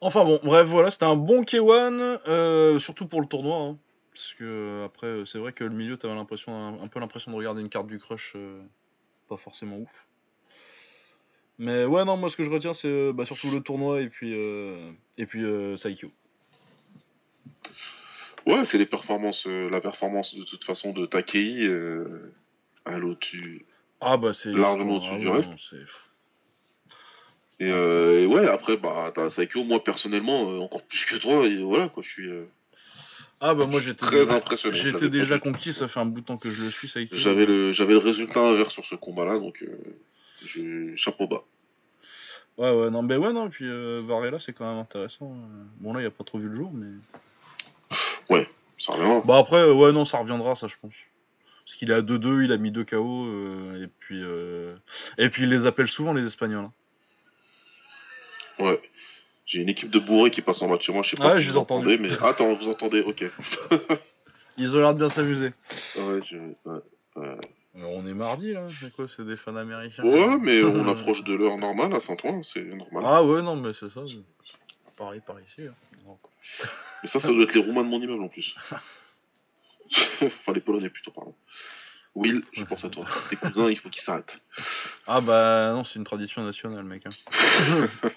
Enfin bon, bref, voilà, c'était un bon K1, euh, surtout pour le tournoi. hein, parce que après, c'est vrai que le milieu, t'avais l'impression, un, un peu l'impression de regarder une carte du crush, euh, pas forcément ouf. Mais ouais, non, moi ce que je retiens, c'est euh, bah, surtout le tournoi et puis euh, et puis euh, Saikyo. Ouais, c'est les performances, la performance de toute façon de Takei à l'au-dessus. Ah bah c'est Largement ah au-dessus du reste. non. Et, euh, et ouais, après, bah, t'as Saikyo, moi personnellement, euh, encore plus que toi, et voilà, quoi, je suis euh, Ah bah moi j'étais très impressionné. J'étais déjà conquis, ça fait un bout de temps que je le suis Saikyo. J'avais le, j'avais le résultat inverse sur ce combat-là, donc euh, je, chapeau bas. Ouais ouais non mais ouais non puis euh, Varela c'est quand même intéressant. Bon là il a pas trop vu le jour mais. Ça reviendra. Bah après, euh, ouais, non, ça reviendra, ça, je pense. Parce qu'il est à 2-2, il a mis 2 KO, euh, et puis euh, et puis il les appelle souvent, les Espagnols. hein. Ouais. J'ai une équipe de bourrés qui passe en chez moi, je sais pas Ah ouais, si je vous entendez, mais attends, vous entendez, ok. Ils ont l'air de bien s'amuser. Ouais, je... ouais. ouais. Alors, on est mardi, là, c'est quoi, c'est des fans américains Ouais, mais on approche de l'heure normale à Saint-Ouen, c'est normal. Ah ouais, non, mais c'est ça. c'est Pareil par ici. hein. Donc, Et ça, ça doit être les Roumains de mon immeuble en plus. enfin, les Polonais plutôt, pardon. Will, je pense à toi. Tes cousins, il faut qu'ils s'arrêtent. Ah bah non, c'est une tradition nationale, mec. hein.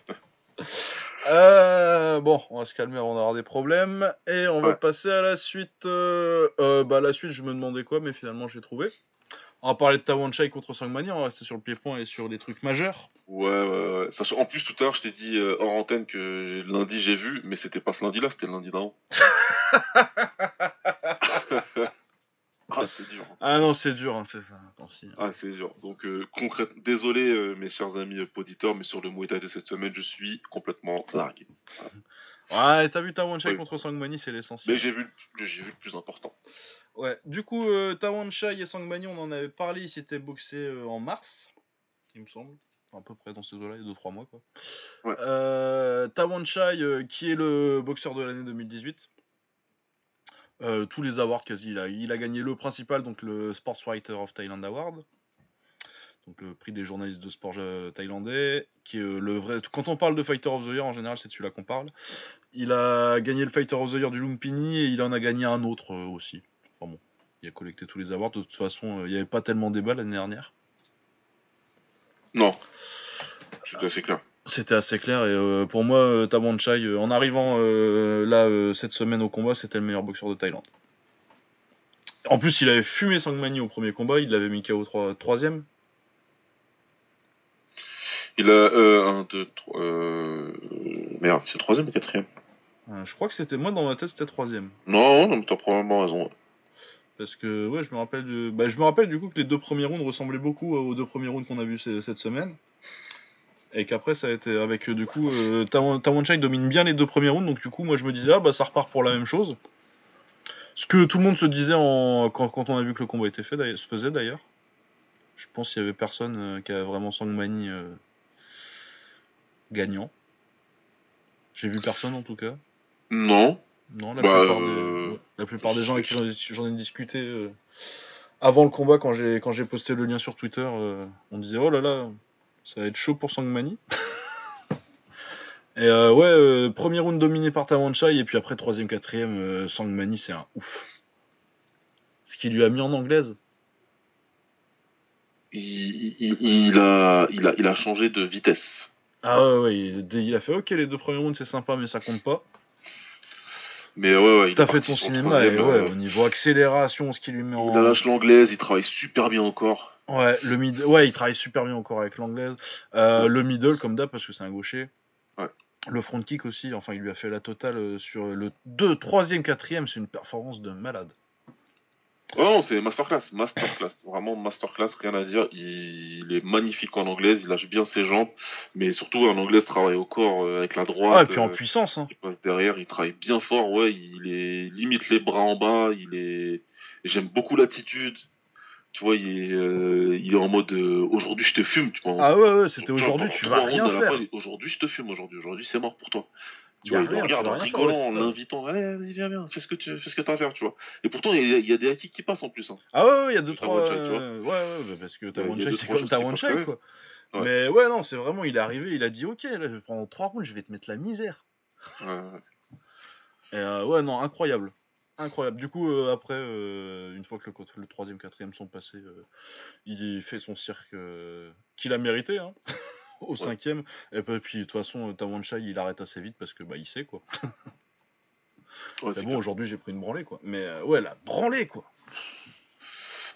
Euh, bon, on va se calmer, on va avoir des problèmes. Et on va passer à la suite. euh, euh, bah, la suite, je me demandais quoi, mais finalement, j'ai trouvé. On va parler de Tawan Chai contre Sangmani, on va rester sur le pied-point et sur des trucs majeurs. Ouais, ouais, ouais. En plus, tout à l'heure, je t'ai dit euh, hors antenne que lundi j'ai vu, mais c'était pas ce lundi-là, c'était le lundi d'avant. ah, c'est dur. Ah non, c'est dur, hein, c'est ça. Attends, si. Ah, c'est dur. Donc, euh, concrètement, désolé, euh, mes chers amis euh, poditeurs, mais sur le Muay Thai de cette semaine, je suis complètement largué. Ouais, t'as vu Tawan Chai Oui. contre Sangmani, c'est l'essentiel. Mais j'ai vu, le- j'ai vu le plus important. Ouais, du coup, euh, Tawan Chai et Sangmani, on en avait parlé, ils s'étaient boxés euh, en mars, il me semble. Enfin, à peu près dans ces eaux-là, il y a 2-3 mois, quoi. Ouais. Euh, Tawan Chai, euh, qui est le boxeur de l'année 2018. Euh, tous les awards quasi, il a, il a gagné le principal, donc le Sportswriter of Thailand Award. Donc le prix des journalistes de sport thaïlandais, qui est le vrai. Quand on parle de Fighter of the Year, en général, c'est de celui-là qu'on parle. Il a gagné le Fighter of the Year du Lumpini et il en a gagné un autre aussi. Enfin bon, Il a collecté tous les avoirs. De toute façon, euh, il n'y avait pas tellement débat l'année dernière. Non. C'était assez clair. C'était assez clair. Et euh, pour moi, euh, Taman Chai, euh, en arrivant là cette semaine au combat, c'était le meilleur boxeur de Thaïlande. En plus, il avait fumé Sangmani au premier combat. Il l'avait mis KO 3 troisième. Il a euh, un, deux, trois. Euh... Merde, c'est troisième ou quatrième? Euh, je crois que c'était moi dans ma tête, c'était troisième. Non, non, t'as probablement raison. Parce que ouais, je me rappelle, bah, je me rappelle du coup que les deux premiers rounds ressemblaient beaucoup euh, aux deux premiers rounds qu'on a vus ce- cette semaine. Et qu'après ça a été avec euh, du coup euh, Tawan Tawan Chai domine bien les deux premiers rounds, donc du coup moi je me disais ah bah ça repart pour la même chose. Ce que tout le monde se disait en... quand, on a vu que le combat était fait, se faisait d'ailleurs. Je pense qu'il y avait personne euh, qui avait vraiment Sangmani gagnant. J'ai vu personne en tout cas. Non. Non, la Bah, plupart, euh, des, la plupart des gens avec qui j'en ai, discuté euh, avant le combat, quand j'ai quand j'ai posté le lien sur Twitter, euh, on disait oh là là, ça va être chaud pour Sangmani. et euh, ouais, euh, premier round dominé par Tawanchai, et puis après troisième, quatrième, Sangmani c'est un ouf. Ce qu'il lui a mis en anglaise. Il, il, il a, il, a, il a changé de vitesse. Ah ouais, ouais, il, il a fait ok, les deux premiers rounds c'est sympa, mais ça compte pas. Mais ouais, ouais. il T'as fait ton cinéma, et ouais, euh, au niveau accélération, ce qu'il lui met en. Il lâche l'anglaise, il travaille super bien encore. Ouais, le mid... ouais, il travaille super bien encore avec l'anglaise. Euh, le middle, comme d'hab, parce que c'est un gaucher. Ouais. Le front kick aussi, enfin, il lui a fait la totale euh, sur le 2, 3ème, 4ème, c'est une performance de malade. Ouais, non, c'est masterclass, masterclass. Vraiment masterclass, rien à dire. Il, il est magnifique en anglaise, il lâche bien ses jambes. Mais surtout, en anglaise, travaille au corps euh, avec la droite. Ah, et puis en euh, puissance, hein. Il passe derrière, il travaille bien fort, ouais, il est limite les bras en bas, il est. J'aime beaucoup l'attitude. Tu vois, il est, euh, il est en mode aujourd'hui je te fume, tu vois. Ah ouais, ouais, c'était aujourd'hui, tu vas rien faire. Aujourd'hui je te fume, aujourd'hui, aujourd'hui c'est mort pour toi. Tu vois, il rien, regarde en rigolant, en l'invitant, allez, vas-y, viens, viens, fais ce que tu fais ce que t'as à faire, tu vois. Et pourtant, il y a, il y a des hacks qui passent en plus. Hein. Ah ouais, ouais, il y a deux, trois. one shot, tu vois. euh, Ouais, ouais, parce que Il y a Tawanchai, deux, c'est trois comme qui Tawanchai, peuvent quoi. Ouais. Mais ouais, non, c'est vraiment, il est arrivé, il a dit ok, là, pendant 3 rounds, je vais te mettre la misère. Ouais, ouais. Et euh, ouais, non, incroyable. Incroyable. Du coup, euh, après, euh, une fois que le, troisième, quatrième sont passés, euh, il fait son cirque qu'il a mérité, hein, au cinquième. Et puis, de toute façon, euh, Tawanchai, il arrête assez vite parce que bah, il sait quoi. Ouais, Mais c'est bon, aujourd'hui, j'ai pris une branlée quoi. Mais euh, ouais, la branlée quoi.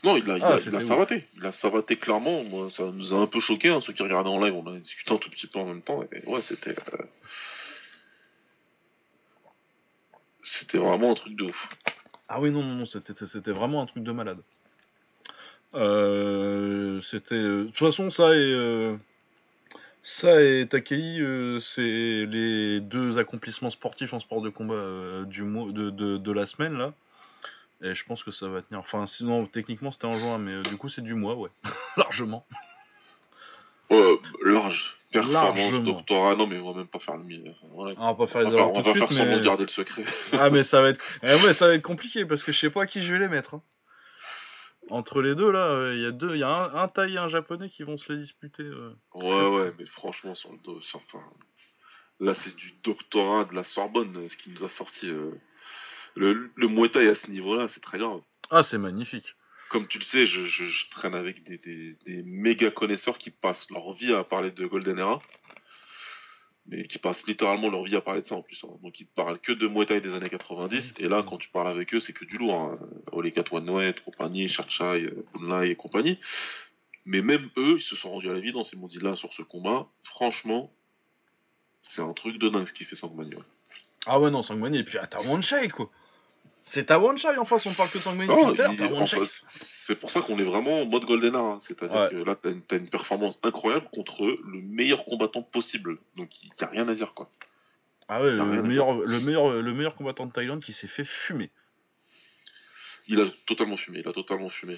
Non, il a, il Ah, savaté. Il a savaté clairement. Moi, ça nous a un peu choqué, hein, ceux qui regardaient en live. On a discuté un tout petit peu en même temps. Et ouais, c'était. euh, C'était vraiment un truc de ouf. Ah oui, non, non, non, c'était vraiment un truc de malade. Euh, c'était. De toute façon, ça et. euh, Ça et Takei, euh, c'est les deux accomplissements sportifs en sport de combat euh, du mois, de, de, de la semaine là. Et je pense que ça va tenir. Enfin, sinon, techniquement, c'était en juin, mais euh, du coup, c'est du mois, ouais. Largement. Ouais, large. Performance, Largement. doctorat. Non, mais on va même pas faire le. Enfin, voilà. On va pas faire les faire, erreurs on tout de faire suite, mais. de garder le secret. Ah, mais ça va être. Eh ouais, ça va être compliqué parce que je sais pas à qui je vais les mettre. hein. Entre les deux, là, euh, il y a deux. Il y a un, un Thaï et un Japonais qui vont se les disputer. euh. Ouais, ouais, mais franchement, sur le dos, enfin, là, c'est du doctorat de la Sorbonne, euh, ce qui nous a sorti. Le, le Muay Thai à ce niveau-là, c'est très grave. Ah, c'est magnifique. Comme tu le sais, je, je- je traîne avec des, des- des méga connaisseurs qui passent leur vie à parler de Golden Era. Mais qui passent littéralement leur vie à parler de ça en plus. hein. Donc ils parlent que de Muay Thai des années 90. Et là, quand tu parles avec eux, c'est que du lourd. Hein. Olekat compagnie, Charchai, euh, Bunlai et compagnie. Mais même eux, ils se sont rendus à l'évidence. Ils m'ont dit là, sur ce combat, franchement, c'est un truc de dingue ce qu'il fait Sangmani. ouais. Ah ouais, non, Sangmani. Et puis, t'as One Shake, quoi. C'est ta One en face, on parle que de Shake. c'est pour ça qu'on est vraiment en mode Golden hein. C'est-à-dire Ouais. que là, t'as une, une performance incroyable contre le meilleur combattant possible. Donc il n'y a rien à dire, quoi. Ah ouais, le meilleur, le, meilleur, le meilleur combattant de Thaïlande qui s'est fait fumer. Il a totalement fumé, il a totalement fumé.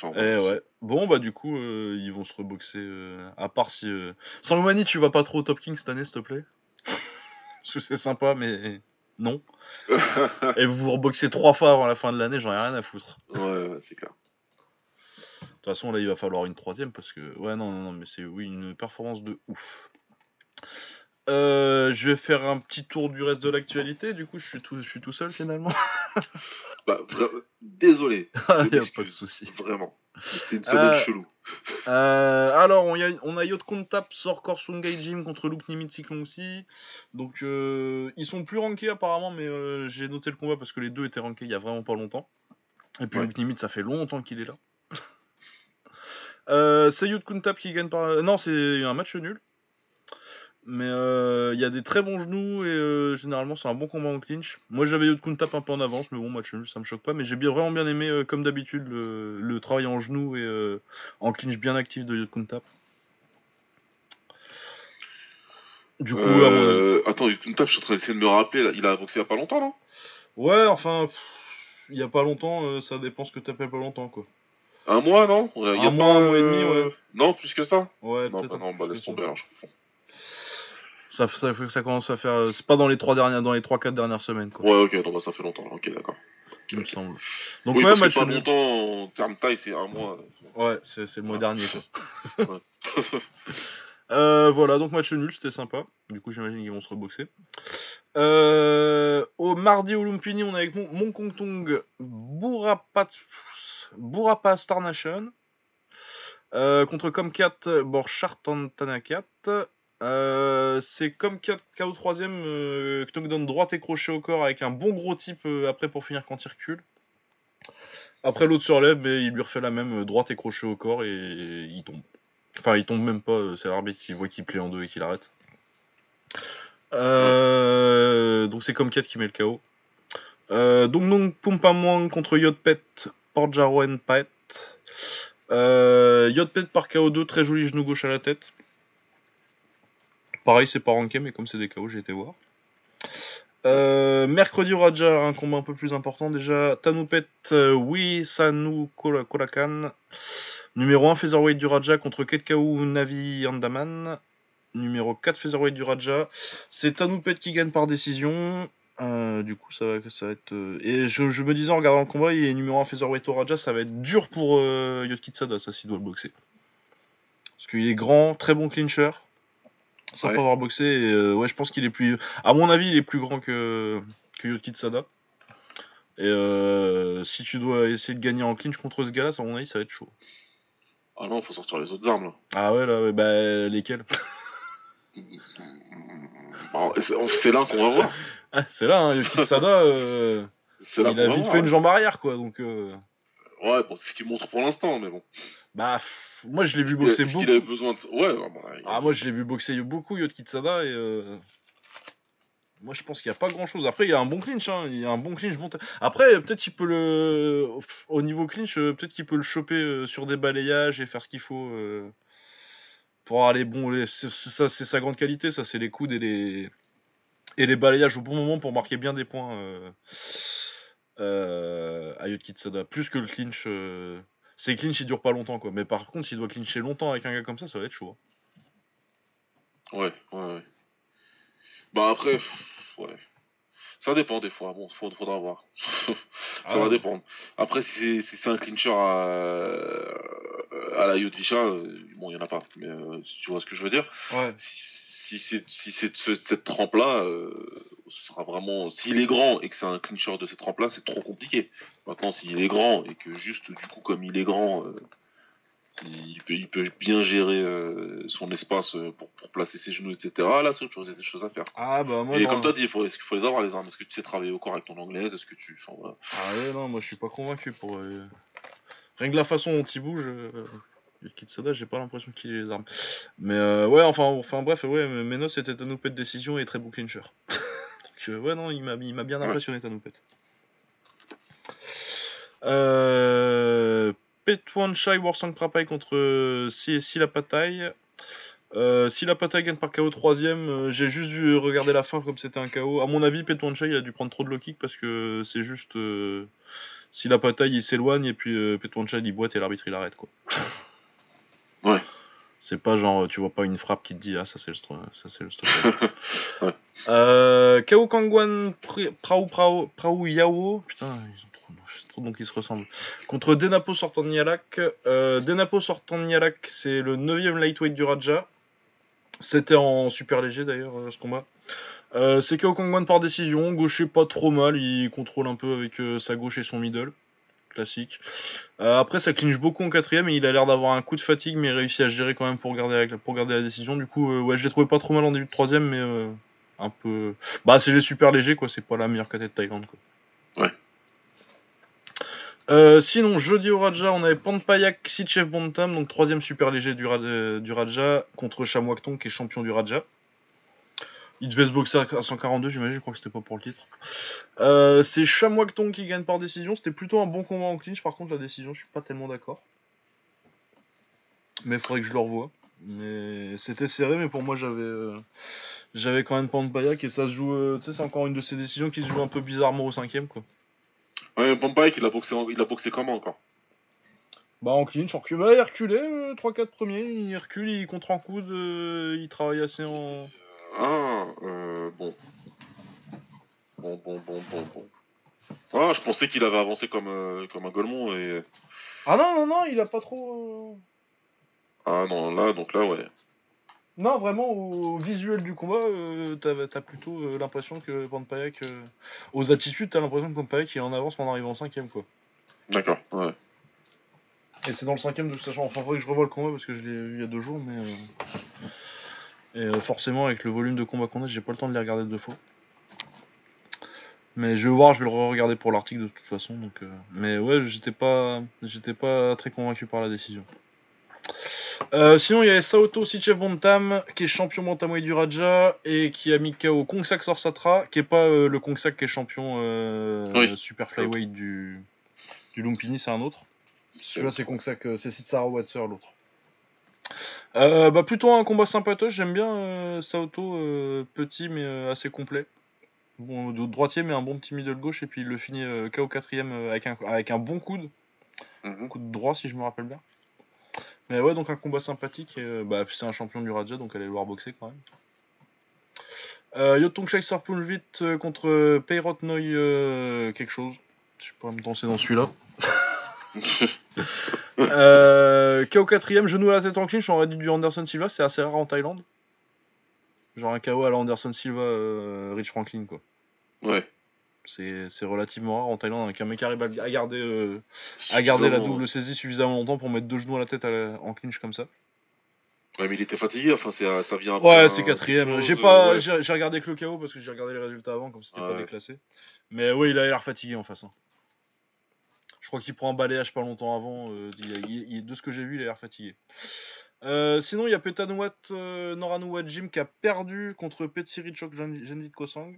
Enfin, Eh ouais. Bon, bah, du coup, euh, ils vont se reboxer. euh, à part si. Euh... Sangmani, tu vas pas trop au Top King cette année, s'il te plaît? Parce que c'est sympa, mais. Non. Et vous vous reboxez trois fois avant la fin de l'année, j'en ai rien à foutre. ouais, ouais, c'est clair. De toute façon, là, il va falloir une troisième parce que. Ouais, non, non, non, mais c'est oui, une performance de ouf. Euh, je vais faire un petit tour du reste de l'actualité. Du coup, je suis tout, je suis tout seul finalement. Bah, désolé. Ah, Je y a pas de souci. Vraiment. C'était une semaine Euh, chelou. Euh, alors, on, y a, on a Yot Kontap sort Korsungay Jim contre Luke Nimitz aussi. Donc, euh, ils sont plus rankés apparemment, mais j'ai noté le combat parce que les deux étaient rankés il y a vraiment pas longtemps. Et puis Ouais. Luke Nimitz, ça fait longtemps qu'il est là. c'est Yot Kontap qui gagne par. Non, c'est un match nul. Mais euh, il y a des très bons genoux et euh, généralement c'est un bon combat en clinch. Moi j'avais Yot Kuntap un peu en avance, mais bon, match nul, ça me choque pas. Mais j'ai bien, vraiment bien aimé, euh, comme d'habitude, le, le travail en genoux et euh, en clinch bien actif de Yot Kuntap. Du coup, à mon Euh, Attends, une table, je suis en train d'essayer de me rappeler. Là. Il a boxé il y a pas longtemps, non? Ouais, enfin, pff, il y a pas longtemps, euh, ça dépend ce que t'appelles pas longtemps, quoi. Un mois, non? Il y a Un mois, un mois et demi, ouais. Non, plus que ça? Ouais, Non, bah non, bah laisse tomber alors, je confonds. Ça, ça fait que ça commence à faire. C'est pas dans les trois dernières, dans les trois quatre dernières semaines, quoi. Ouais, ok, non, bah ça fait longtemps. Ok, d'accord. Il me semble. Donc oui, ouais, match pas longtemps en termes taille, c'est un mois. Ouais, c'est c'est le mois dernier, quoi. Euh, voilà, donc match nul, c'était sympa. Du coup, j'imagine qu'ils vont se reboxer. Euh, au mardi au Lumpini, on est avec mon, mon Kong Tong Bourapa, Bourapa Star Nation. Euh, contre Comcat Borchardt Tanakat. Euh, c'est Comcat KO 3ème, euh, knockdown droite et crochet au corps avec un bon gros type euh, après pour finir quand il recule. Après l'autre se relève, mais il lui refait la même euh, droite et crochet au corps et il tombe. Enfin, il tombe même pas, euh, c'est l'arbitre qui voit qu'il plie en deux et qu'il arrête. Euh, donc c'est comme 4 qui met le KO. Euh, donc non Pumpamwang contre Yotpet Porjaroen Paet. Euh, Yotpet par KO2, très joli genou gauche à la tête. Pareil, c'est pas ranké, mais comme c'est des KO, j'ai été voir. Euh, mercredi au Raja, un combat un peu plus important déjà. Tanupet euh, Wisanu Kola- Kolakan. Numéro 1 featherweight du Raja contre Ketkau Navi Andaman. Numéro 4 featherweight du Raja. C'est Tanupet qui gagne par décision. Euh, du coup, ça va, ça va être. euh, Et je, je me disais en regardant le combat, il est numéro 1 featherweight au Raja, ça va être dur pour euh, Yotkitsada, ça, s'il doit le boxer. Parce qu'il est grand, très bon clincher. Sans Ouais. pas avoir boxé. Et, euh, ouais, je pense qu'il est plus. À mon avis, il est plus grand que, que Yotkitsada. Et euh, si tu dois essayer de gagner en clinch contre ce gars-là, à mon avis, ça va être chaud. Ah non, faut sortir les autres armes là. Ah ouais, là, ouais, bah, lesquels? Bon, c'est là qu'on va voir. Ah, C'est là, hein, Yotkitsada, euh, il a vite voir, fait une jambe arrière, quoi. Donc, euh, Ouais, bon, c'est ce qu'il montre pour l'instant, mais bon. Bah, pff, moi, je l'ai vu boxer beaucoup. qu'il avait besoin de. Ouais, Ah, moi, je l'ai vu boxer beaucoup, Yotkitsada, et euh, moi, je pense qu'il n'y a pas grand-chose. Après, il y a un bon clinch, hein, il y a un bon clinch. Bon Après, peut-être qu'il peut le... Au niveau clinch, euh, peut-être qu'il peut le choper euh, sur des balayages et faire ce qu'il faut pour aller bon. les- C'est c'est ça, c'est sa grande qualité, ça, c'est les coudes et les... et les balayages au bon moment pour marquer bien des points euh, euh, à Yotkitsada. Plus que le clinch... euh, Ses clinch, ils durent pas longtemps, quoi. Mais par contre, s'il doit clincher longtemps avec un gars comme ça, ça va être chaud. hein. Ouais, ouais, ouais. Bah après, pff, ouais. Ça dépend des fois, bon, faudra, faudra voir. ça Ah, va dépendre. Après, si c'est si c'est un clincher à, à la Yodvisha, euh, bon, il y en a pas. Mais euh, tu vois ce que je veux dire? Ouais. Si, si c'est si c'est de ce- cette trempe-là, euh, ce sera vraiment. S'il est grand et que c'est un clincher de cette trempe-là, c'est trop compliqué. Maintenant, s'il est grand et que juste, du coup, comme il est grand, euh, il, peut, il peut bien gérer euh, son espace pour, pour placer ses genoux, etc. Là, c'est autre chose, il y a des choses à faire. Ah bah moi et comme as dit, il faut, est-ce qu'il faut les avoir les armes? Est-ce que tu sais travailler au corps avec ton anglaise Est-ce que tu. Enfin, voilà. Ah ouais non moi je suis pas convaincu pour rien que la façon dont il bouge Kitsada j'ai pas l'impression qu'il ait les armes. Mais euh, ouais enfin enfin bref ouais notes c'était Tanoupet de décision et très bon clincher donc euh, ouais non il m'a il m'a bien impressionné Tanoupet euh... Petwan Shai Warsang Prapai contre euh, Si- Sila Patai euh, si la Patai gagne par KO 3 ème j'ai juste vu regarder la fin comme c'était un KO. À mon avis, Petwanchai il a dû prendre trop de low kick parce que c'est juste euh, si la Patai il s'éloigne et puis euh, Petwanchai il boite et l'arbitre il arrête quoi. C'est pas genre tu vois pas une frappe qui te dit ah ça c'est le ça c'est le. Ouais. euh, Kao Kangwan Prao Prao Prao Yao putain ils ont trop, c'est trop noms qui se ressemblent. Contre Denapo sortant de Nialak. Euh, Denapo sortant de Nialak c'est le 9ème lightweight du Raja. C'était en super léger d'ailleurs euh, ce combat. Euh, c'est KO Kongman par décision, gaucher pas trop mal, il contrôle un peu avec sa gauche et son middle. Classique. Euh, après, ça clinche beaucoup en quatrième et il a l'air d'avoir un coup de fatigue, mais il réussit à gérer quand même pour garder, la, pour garder la décision. Du coup, ouais, je l'ai trouvé pas trop mal en début de troisième, mais un peu. Bah, c'est les super légers, quoi. C'est pas la meilleure KT de Thaïlande, quoi. Ouais. Euh, sinon, jeudi au Raja, on avait Panpayak Sitchev Bontam, donc troisième super léger du, euh, du Raja, contre Chamwakton qui est champion du Raja. Il devait se boxer à 142, j'imagine, je crois que c'était pas pour le titre. Euh, c'est Chamwakton qui gagne par décision. C'était plutôt un bon combat en clinch, par contre, la décision, je suis pas tellement d'accord. Mais il faudrait que je le revoie. Mais c'était serré, mais pour moi, j'avais j'avais quand même Panpayak et ça se joue. tu sais, c'est encore une de ces décisions qui se joue un peu bizarrement au cinquième, quoi. Ouais, Pompike, il a boxé, il a boxé comment encore? Bah en clinch, en recul. Bah, il reculait, 3-4 euh, premiers, il recule, il contre en coude, euh, il travaille assez en. Ah, euh, bon. Bon, bon, bon, bon, bon. Ah, je pensais qu'il avait avancé comme, euh, comme un Golemont et. Ah non, non, non, il a pas trop. Ah non, là, donc là, ouais. Non, vraiment, au visuel du combat, euh, t'as plutôt euh, l'impression que Pampayak, euh, aux attitudes, t'as l'impression que Pampayak il est en avance en arrivant en cinquième, quoi. D'accord, ouais. Et c'est dans le cinquième, de toute façon, enfin, faudrait que je revoie le combat parce que je l'ai vu il y a deux jours, mais. Et forcément, avec le volume de combat qu'on a, j'ai pas le temps de les regarder deux fois. Mais je vais voir, je vais le re-regarder pour l'article de toute façon, donc. Mais ouais, j'étais pas, j'étais pas très convaincu par la décision. Euh, sinon, il y a Saoto Sichev Bontam, qui est champion bantamweight du Raja et qui a mis KO Kongsak Sorsatra, qui est pas euh, le Kongsak qui est champion euh, super flyweight du, du Lumpini, c'est un autre. Celui-là, c'est Kongsak, c'est Sitsara Watser, l'autre. Bah, plutôt un combat sympatoche, j'aime bien Saoto, petit mais assez complet. Bon, droitier, mais un bon petit middle gauche, et puis il le finit KO 4 avec un, avec un bon coude. Mm Coude droit, si je me rappelle bien. Mais ouais, donc un combat sympathique. Et, euh, bah, c'est un champion du Raja, donc allez le voir boxer quand même. Euh, Yotong vite euh, contre Peyrot Noy euh, quelque chose. Je peux pas me danser dans celui-là. KO 4ème, genou à la tête en clinch, on aurait dit du Anderson Silva, c'est assez rare en Thaïlande. Genre un KO à la Anderson Silva, Rich Franklin quoi. Ouais. C'est relativement rare en Thaïlande qu'un mec arrive à garder, euh, à garder la double saisie suffisamment longtemps pour mettre deux genoux à la tête en clinch comme ça. Ouais, mais il était fatigué, enfin ça vient Ouais, c'est quatrième. J'ai pas, euh, j'ai regardé que le KO parce que j'ai regardé les résultats avant, comme c'était pas déclassé. Mais ouais, il a l'air fatigué en face. Hein. Je crois qu'il prend un balayage pas longtemps avant. Euh, de ce que j'ai vu, il a l'air fatigué. sinon, il y a Petanouat Noranouat Jim qui a perdu contre Petsirichok Genvit Kosang.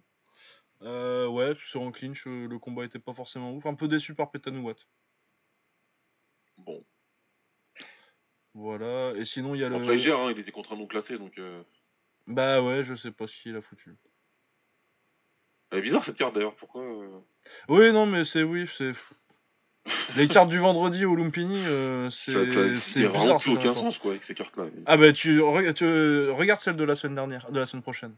Euh, ouais, sur un clinch, euh, le combat était pas forcément ouf. Un peu déçu par Petanouat. Bon. Voilà, et sinon il y a le. Après, il gère, hein, il était contre un non classé donc. Euh... Bah ouais, je sais pas ce qu'il a foutu. Elle est bizarre cette carte d'ailleurs, pourquoi euh Oui, non, mais c'est. Oui, c'est. Les cartes du vendredi au Lumpini, euh, c'est. C'est bizarre. plus aucun sens quoi avec ces cartes-là. Ah bah tu, tu regarde celle de la semaine dernière, de la semaine prochaine.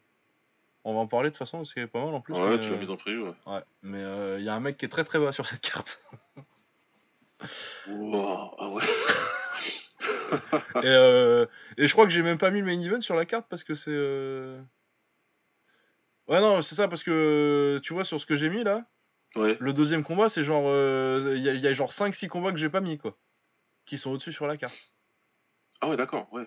On va en parler de toute façon parce qu'elle est pas mal en plus. Ouais, tu l'as mise en preview. Ouais. ouais. Mais il euh, y a un mec qui est très très bas sur cette carte. wow, ah ouais. et, euh, et, je crois que j'ai même pas mis le main event sur la carte parce que c'est. Euh... Ouais, non, c'est ça parce que tu vois sur ce que j'ai mis là. Ouais. Le deuxième combat, c'est genre. Euh, il y, y, a genre 5-6 combats que j'ai pas mis quoi. Qui sont au-dessus sur la carte. Ah ouais, d'accord, ouais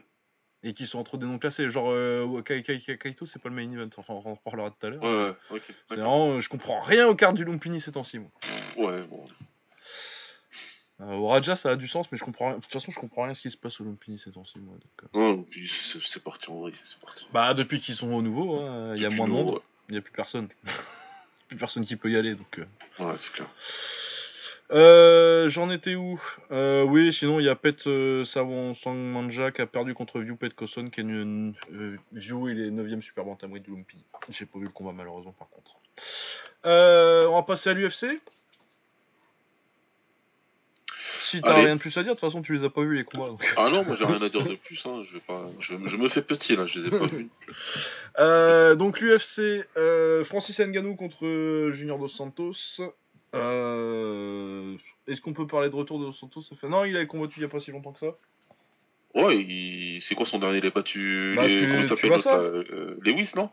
et qui sont entre des noms classés. Genre euh, Kaito, c'est pas le main event. Enfin, on en reparlera tout à l'heure. Ouais, ok. Vraiment, euh, je comprends rien aux cartes du Lumpini ces temps-ci. Ouais, bon. Euh, au Raja, ça a du sens, mais je comprends rien. De toute façon, je comprends rien ce qui se passe au Lumpini ces temps-ci. Moi, donc, c'est parti en vrai, c'est parti. Bah, depuis qu'ils sont au nouveau, hein, il y a moins de monde. Il n'y a plus personne. Plus personne qui peut y aller, donc. Ouais, c'est clair. Euh, J'en étais où? Euh, Oui, sinon il y a Pet euh, Sawon Sangmanja qui a perdu contre View Pet Koson, qui est une. Euh, View, il est 9ème Super Bantamweight de Lumpy. J'ai pas vu le combat malheureusement par contre. Euh, on va passer à l'UFC. Si t'as rien de plus à dire, de toute façon tu les as pas vus les combats. Ah non, moi j'ai rien à dire de plus. Hein. Je, vais pas... je, je, me fais petit là, je les ai pas vus. Euh, donc l'UFC, euh, Francis Ngannou contre Junior Dos Santos. Euh... Est-ce qu'on peut parler de retour de Dos Santos. Non, il a combattu il n'y a pas si longtemps que ça. Ouais, il... c'est quoi son dernier Il a battu bah, les... Comment ça s'appelle euh, Lewis, non?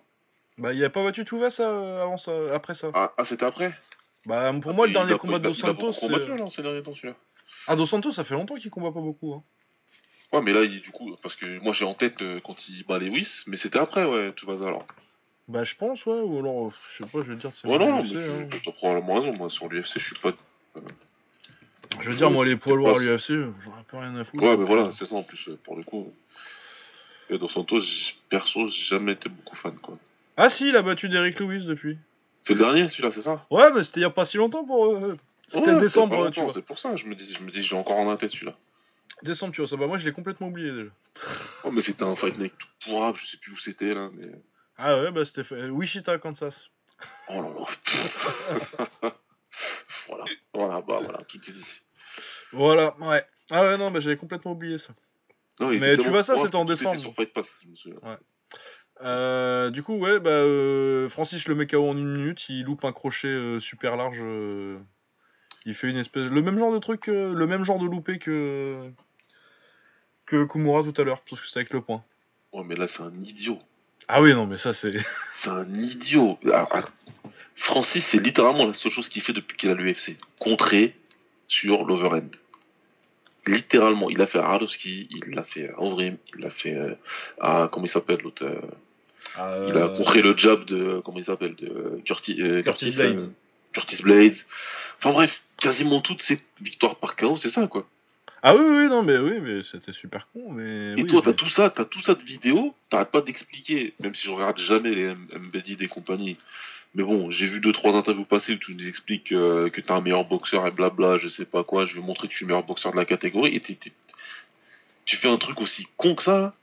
Bah, il a pas battu Tuva ça avant ça, après ça. Ah, ah, c'était après? Bah, pour moi, le dernier combat de Dos il a beaucoup Santos. combattu, c'est- alors, ces derniers temps, celui-là. Ah, Dos Santos, ça fait longtemps qu'il combat pas beaucoup. Hein. Ouais, mais là, il, du coup, parce que moi j'ai en tête euh, quand il bat Lewis, mais c'était après, ouais, tout va alors. Bah, je pense, ouais, ou alors, euh, je sais pas, je veux dire, c'est Ouais, non, non, mais hein. tu- probablement raison, moi sur l'UFC, je suis pas. Je veux dire, moi, les poids lourds à l'UFC, j'en ai pas rien à foutre. Ouais, mais voilà, c'est ça en plus, euh, pour le coup. Et Dos Santos, perso, j'ai jamais été beaucoup fan, quoi. Ah, si, il a battu Derrick Lewis depuis. C'est le dernier, celui-là, c'est ça? Ouais, mais c'était il y a pas si longtemps pour. euh, C'était Ouais, décembre, pas tu vois. C'est pour ça, je me dis, je me dis, j'ai encore en tête celui-là. Décembre, tu vois, ça. Bah, moi, je l'ai complètement oublié déjà. Oh, mais c'était un fight night tout pourrable, je sais plus où c'était là, mais. Ah, ouais, bah, c'était fait. Wichita, Kansas. Oh là là. voilà, voilà, bah voilà, tout est dit. Voilà, ouais. Ah, ouais, non, bah, j'avais complètement oublié ça. Non, Mais tu vois, ça, c'était en décembre. sur Fight Pass, je me souviens. Euh, du coup, ouais, bah, euh, Francis le met KO en une minute, il loupe un crochet euh, super large. Il fait une espèce. Le même genre de truc, euh, le même genre de loupé que. que Kumura tout à l'heure, parce que c'était avec le point. Ouais, mais là, c'est un idiot. Ah oui, non, mais ça, c'est. C'est un idiot. Ah, ah. Francis, c'est littéralement la seule chose qu'il fait depuis qu'il a l'UFC. Contrer sur l'overhand. Littéralement, il l'a fait à Arlovski, il l'a fait à Overeem, il l'a fait euh, à. Comment il s'appelle l'autre euh, Il a contré le jab de. Comment il s'appelle De Curtis, euh, Curtis Curtis, Blades. euh, Curtis Blades. Enfin bref, quasiment toutes ces victoires par KO, c'est ça quoi. Ah oui, oui, non, mais oui, mais c'était super con, mais. Et oui, toi, t'as tout ça, t'as tout ça de vidéo, t'arrêtes pas d'expliquer, même si je regarde jamais les MBD des compagnies. Mais bon, j'ai vu deux trois interviews passer où tu nous expliques euh, que t'es un meilleur boxeur et blabla, je sais pas quoi, je vais montrer que je suis le meilleur boxeur de la catégorie, et t'es- tu fais un truc aussi con que ça, là?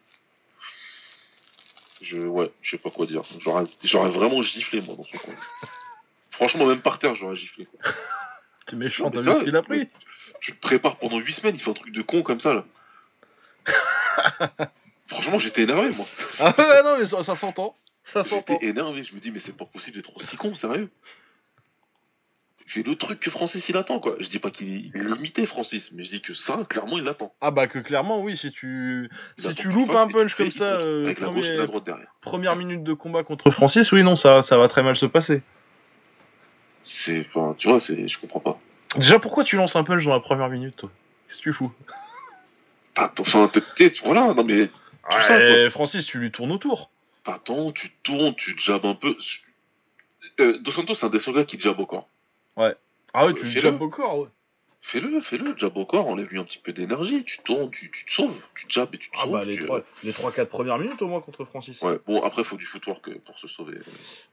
Je, ouais, je sais pas quoi dire. J'aurais j'aurais vraiment giflé, moi, dans ce coin. Franchement, même par terre, j'aurais giflé. Quoi. T'es méchant, t'as vu ce qu'il a pris Tu te prépares pendant 8 semaines, il fait un truc de con comme ça, là. Franchement, j'étais énervé, moi. Ah ouais, non, mais ça, ça s'entend. Ça s'entend. J'étais énervé, je me dis mais c'est pas possible d'être aussi con, sérieux. C'est le truc que Francis il attend quoi. Je dis pas qu'il est limité Francis, mais je dis que ça, clairement il l'attend. Ah bah que clairement, oui, si tu. Il Si tu loupes un punch comme ça, euh, avec la gauche et premier- la droite derrière. Première minute de combat contre Francis, oui, non, ça, ça va très mal se passer. C'est, enfin, tu vois, c'est, je comprends pas. Déjà, pourquoi tu lances un punch dans la première minute, toi? Qu'est-ce que tu fous? T'attends, enfin, t'es- t'es- voilà, non mais Tout ça, Ouais, Francis, tu lui tournes autour. t'attends, tu tournes, tu jabs un peu. Euh, Dos Santos, c'est un des seuls gars qui jab au corps. Ah ouais, Euh, tu fais-le. jabs au corps, ouais. Fais-le, fais-le, jab au corps, enlève-lui un petit peu d'énergie, tu tournes, tu, tu te sauves, tu jabs et tu te Ah sauves. bah les tu- 3, les 3-4 premières minutes au moins contre Francis. Ouais, bon, après, faut du footwork euh, pour se sauver.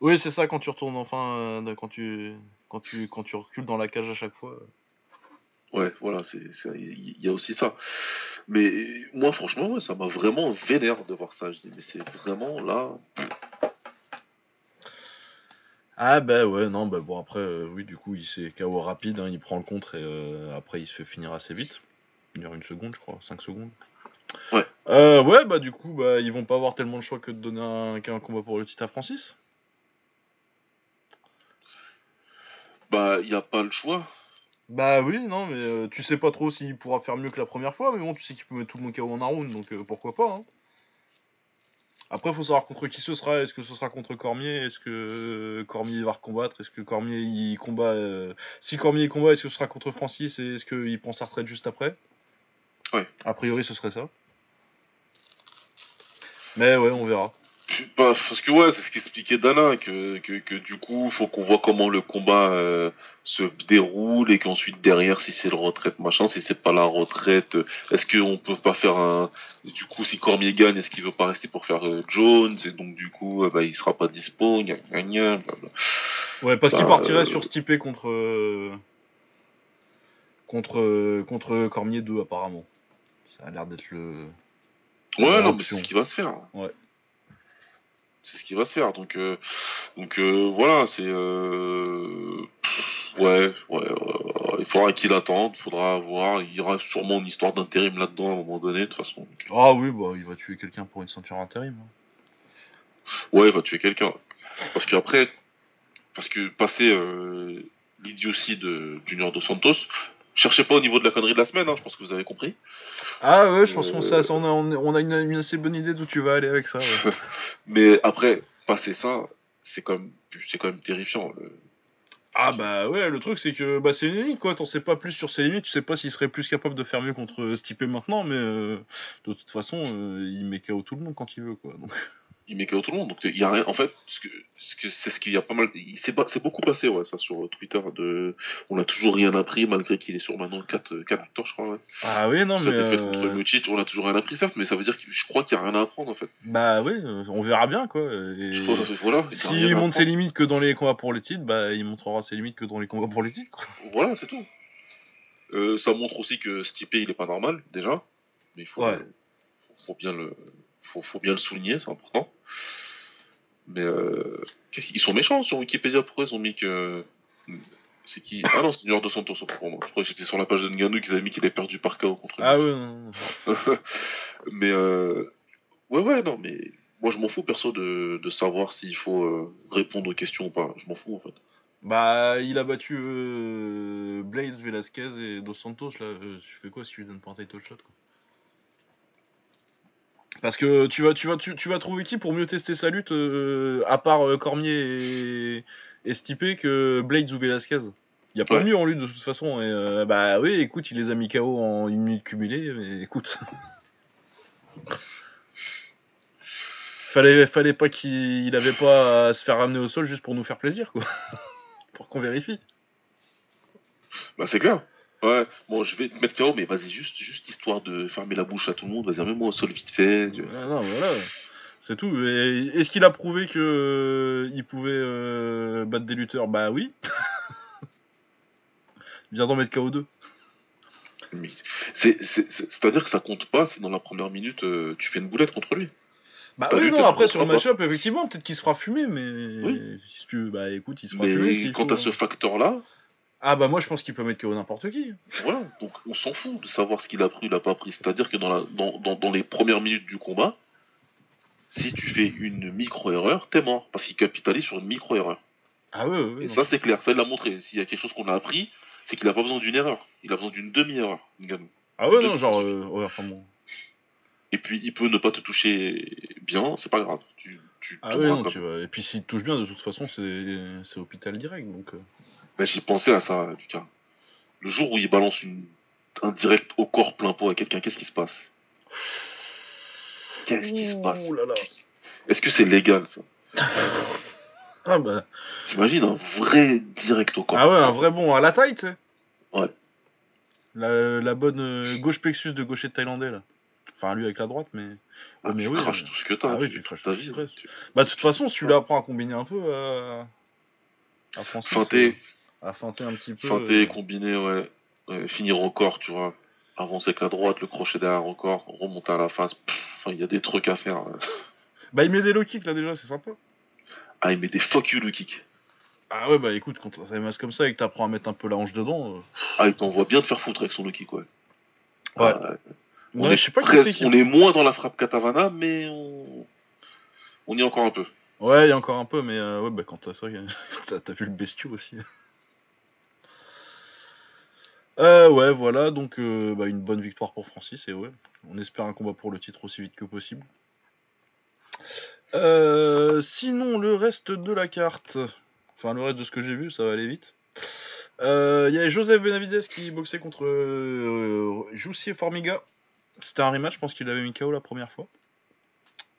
Oui, c'est ça quand tu retournes enfin, euh, quand tu quand tu quand tu recules dans la cage à chaque fois. Ouais, voilà, il y a aussi ça. Mais moi, franchement, ouais, ça m'a vraiment vénère de voir ça. Je dis, mais c'est vraiment là. Ah bah ouais, non, bah bon après, euh, oui, du coup, il s'est KO rapide, hein, il prend le contre et euh, après il se fait finir assez vite. Finir une seconde, je crois, 5 secondes. Ouais. Euh, ouais, bah du coup, bah ils vont pas avoir tellement de choix que de donner un, qu'un combat pour le titre à Francis. Bah, il a pas le choix. Bah oui, non, mais euh, tu sais pas trop s'il pourra faire mieux que la première fois, mais bon, tu sais qu'il peut mettre tout le monde KO en un round, donc pourquoi pas. Hein. Après, faut savoir contre qui ce sera. Est-ce que ce sera contre Cormier? Est-ce que euh, Cormier va recombattre? Est-ce que Cormier il combat euh, Si Cormier combat, est-ce que ce sera contre Francis et est-ce qu'il prend sa retraite juste après? Ouais. A priori, ce serait ça. Mais ouais, on verra. Bah, parce que, ouais, c'est ce qu'expliquait Dana, que, que, que du coup, faut qu'on voit comment le combat euh, se déroule et qu'ensuite, derrière, si c'est le retraite, machin, si c'est pas la retraite, euh, est-ce qu'on peut pas faire un. Du coup, si Cormier gagne, est-ce qu'il veut pas rester pour faire euh, Jones Et donc, du coup, euh, bah, il sera pas dispo, gna gna gna. Ouais, parce qu'il Bah, partirait sur Stipe contre contre contre Cormier 2 apparemment. Ça a l'air d'être le. Ouais, non, mais c'est ce qui va se faire. Ouais. C'est ce qui va se faire. Donc, euh, donc euh, voilà, c'est. Euh... Ouais, ouais, il faudra qu'il attende, il faudra voir. Il y aura sûrement une histoire d'intérim là-dedans à un moment donné, de toute façon. Donc, Ah oui, bah il va tuer quelqu'un pour une ceinture intérim. hein. Ouais, il va tuer quelqu'un. Parce qu'après, parce que passer l'idiotie de Junior Dos Santos, cherchez pas au niveau de la connerie de la semaine, hein, je pense que vous avez compris. Ah ouais, je pense qu'on Euh, on a, on a- une, une assez bonne idée d'où tu vas aller avec ça. ouais. Mais après, passer ça, c'est quand même, c'est quand même terrifiant. Ah bah ouais, le truc c'est que bah, c'est une limite quoi, t'en sais pas plus sur ses limites, tu sais pas s'il serait plus capable de faire mieux contre Stipe maintenant, mais euh, de toute façon, euh, il met KO tout le monde quand il veut quoi. Donc il met KO tout le monde. Donc il y a rien. En fait, ce que c'est ce qu'il y a pas mal. C'est beaucoup passé ouais ça sur Twitter. De, on a toujours rien appris malgré qu'il est sur maintenant 4 4 victoires je crois. Ouais. Ah oui non ça mais. Fait contre euh, on a toujours rien appris certes, mais ça veut dire que je crois qu'il y a rien à apprendre en fait. Bah oui, on verra bien quoi. Et... voilà. S'il montre ses limites que dans les combats pour les titres, bah il montrera ses limites que dans les combats pour les titres. Quoi. Voilà c'est tout. Euh, ça montre aussi que Stipe il est pas normal déjà, mais il faut, faut bien le faut, faut bien le souligner, c'est important. Mais euh, ils sont méchants sur Wikipédia. Pourquoi ils ont mis que. C'est qui? Ah non, c'est New York de Santos pour moi. Je crois que c'était sur la page de Ngannou qu'ils avaient mis qu'il avait perdu par KO contre Ah ouais, non. mais euh... ouais, ouais, non, mais moi je m'en fous perso de, de savoir s'il faut euh, répondre aux questions ou pas. Je m'en fous en fait. Bah, il a battu euh, Blaze, Velasquez et Dos Santos là. Euh, je fais quoi si je lui donne pas un title shot quoi? Parce que tu vas, tu vas, tu, vas trouver qui pour mieux tester sa lutte, euh, à part euh, Cormier et, et Stipe, que Blades ou Velasquez Il n'y a pas mieux en lutte de toute façon. Et, euh, bah oui, écoute, il les a mis KO en une minute cumulée, mais écoute. fallait, fallait pas qu'il avait pas à se faire ramener au sol juste pour nous faire plaisir, quoi. pour qu'on vérifie. Bah c'est clair. Ouais, bon, je vais te mettre KO, mais vas-y, juste, juste histoire de fermer la bouche à tout le monde, vas-y, mets-moi au sol vite fait. Ah non, voilà. C'est tout. Est-ce qu'il a prouvé que euh, il pouvait euh, battre des lutteurs? Bah oui. Viens d'en mettre KO2. C'est-à-dire que ça compte pas si dans la première minute euh, tu fais une boulette contre lui. Bah oui, non, après sur le match-up, effectivement, peut-être qu'il se fera fumer, mais si tu bah écoute, il se fera fumer. Mais quant à ce facteur-là, ah bah moi je pense qu'il peut mettre KO n'importe qui. Voilà, donc on s'en fout de savoir ce qu'il a pris, il a pas pris. C'est-à-dire que dans, la, dans, dans, les premières minutes du combat, si tu fais une micro-erreur, t'es mort. Parce qu'il capitalise sur une micro-erreur. Ah ouais, ouais Et ça c'est clair, ça il l'a montré. S'il y a quelque chose qu'on a appris, c'est qu'il a pas besoin d'une erreur. Il a besoin d'une demi-erreur. Ah ouais, non, genre... Euh, ouais, enfin bon. Et puis il peut ne pas te toucher bien, c'est pas grave. Tu, tu ah ouais, non, tu vois. Et puis s'il te touche bien, de toute façon, c'est hôpital direct. Donc... Euh. Ben, j'ai pensé à ça, Lucas. Le jour où il balance une, un direct au corps plein pot à quelqu'un, qu'est-ce qui se passe? Qu'est-ce qui se passe? Est-ce que c'est légal ça? Ah bah. T'imagines un vrai direct au corps Ah ouais, un vrai bon à la taille, tu sais Ouais. La, la bonne euh, gauche plexus de gaucher thaïlandais là. Enfin, lui avec la droite, mais. Ah, mais tu oui, craches tout ce que t'as. Ah oui, tu, craches ta vie. Bah, de toute façon, si tu l'apprends à combiner un peu, euh, à Francis, à feinter un petit peu. Feinter, euh... combiner, ouais. finir corps, tu vois. Avancer avec la droite, le crochet derrière encore, remonter à la face. Enfin, il y a des trucs à faire. Bah, il met des low kicks là déjà, c'est sympa. Ah, il met des fuck you low kicks. Ah ouais, bah écoute, quand t'as des masques comme ça et que t'apprends à mettre un peu la hanche dedans. Euh... Ah, il t'envoie bien de faire foutre avec son low kick, ouais. Ouais. Ah, on, est, je sais pas on est moins dans la frappe katavana, mais on, on y est encore un peu. Ouais, il y a encore un peu, mais euh, ouais, bah quand t'as ça, t'as vu le bestiau aussi. Euh, ouais, voilà, donc euh, bah, une bonne victoire pour Francis, et ouais, on espère un combat pour le titre aussi vite que possible. Euh, sinon, le reste de la carte, enfin le reste de ce que j'ai vu, ça va aller vite. Il y a Joseph Benavides qui boxait contre Joussier Formiga. C'était un rematch, je pense qu'il avait mis KO la première fois.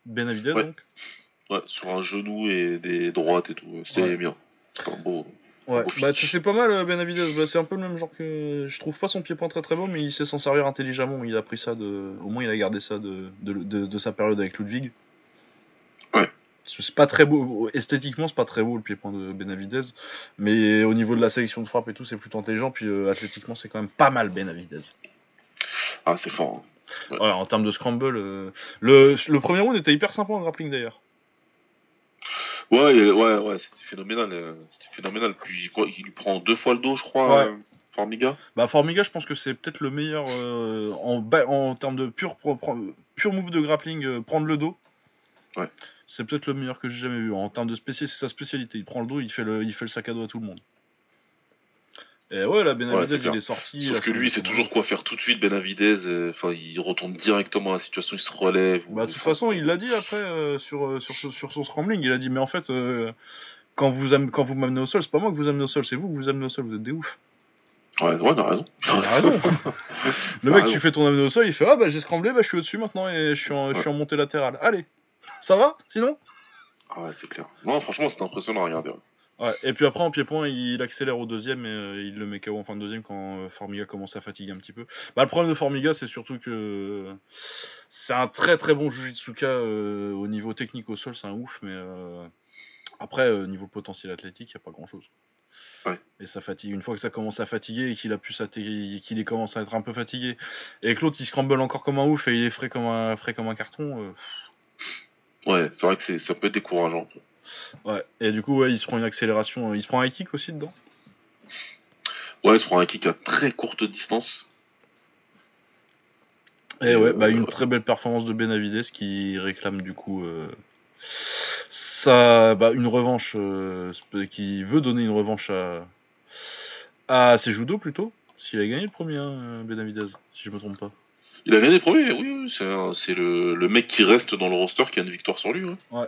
Benavides donc. Ouais, sur un genou et des droites et tout, c'était bien. un beau. Ouais, bah tu sais pas mal euh, Benavides, bah, c'est un peu le même genre que. Je trouve pas son pied-point très très bon, mais il sait s'en servir intelligemment. Il a pris ça de. Au moins il a gardé ça de, de, de, sa période avec Ludwig. Ouais. C'est pas très beau, esthétiquement c'est pas très beau le pied-point de Benavides, mais au niveau de la sélection de frappe et tout c'est plutôt intelligent, puis euh, athlétiquement c'est quand même pas mal Benavides. Ah c'est fort. Hein. Ouais. en termes de scramble, euh, le, le premier round était hyper sympa en grappling d'ailleurs. Ouais, ouais, ouais, c'était phénoménal. Euh, c'était phénoménal. Puis il lui prend deux fois le dos, je crois. Euh, Formiga. Bah Formiga, je pense que c'est peut-être le meilleur euh, en, en termes de pur, pur move de grappling, prendre le dos. Ouais. C'est peut-être le meilleur que j'ai jamais vu. En termes de spécialité, c'est sa spécialité. Il prend le dos, il fait le, il fait le sac à dos à tout le monde. Et ouais, là, Benavidez, il est sorti. Sauf que lui, c'est toujours quoi faire tout de suite, Benavidez. Euh, enfin, il retourne directement à la situation, il se relève. Bah, de toute façon, il l'a dit après euh, sur, euh, sur, sur, son scrambling. Il a dit, mais en fait, quand vous, quand vous m'amenez au sol, c'est pas moi que vous amenez au sol, c'est vous que vous amenez au sol, vous êtes des oufs. Ouais, ouais, t'as raison. raison. le mec, tu fais ton amener au sol, il fait Ah bah j'ai scramblé, bah je suis au-dessus maintenant et je suis en, je suis en montée latérale. Allez, ça va sinon? Ah ouais, c'est clair. Non, franchement, c'était impressionnant à regarder. Ouais, et puis après en pied-point, il accélère au deuxième et euh, il le met KO en fin de deuxième quand euh, Formiga commence à fatiguer un petit peu. Bah, le problème de Formiga, c'est surtout que c'est un très très bon Jujitsuka euh, au niveau technique au sol, c'est un ouf, mais après, niveau potentiel athlétique, il n'y a pas grand chose. Ouais. Et ça fatigue. Une fois que ça commence à fatiguer et qu'il a pu qu'il commence à être un peu fatigué, et que l'autre il scramble encore comme un ouf et il est frais comme un, frais comme un carton. Ouais, c'est vrai que ça peut être décourageant. Ouais, et du coup, ouais, il se prend une accélération. Il se prend un kick aussi dedans? Ouais, il se prend un kick à très courte distance. Et, ouais, bah, une euh, très belle performance de Benavides qui réclame du coup euh, ça, bah, une revanche, euh, qui veut donner une revanche à, à ses judo plutôt, s'il a gagné le premier, hein, Benavidez, si je me trompe pas. Il a gagné le premier, oui, c'est le, le, mec qui reste dans le roster qui a une victoire sur lui. Ouais.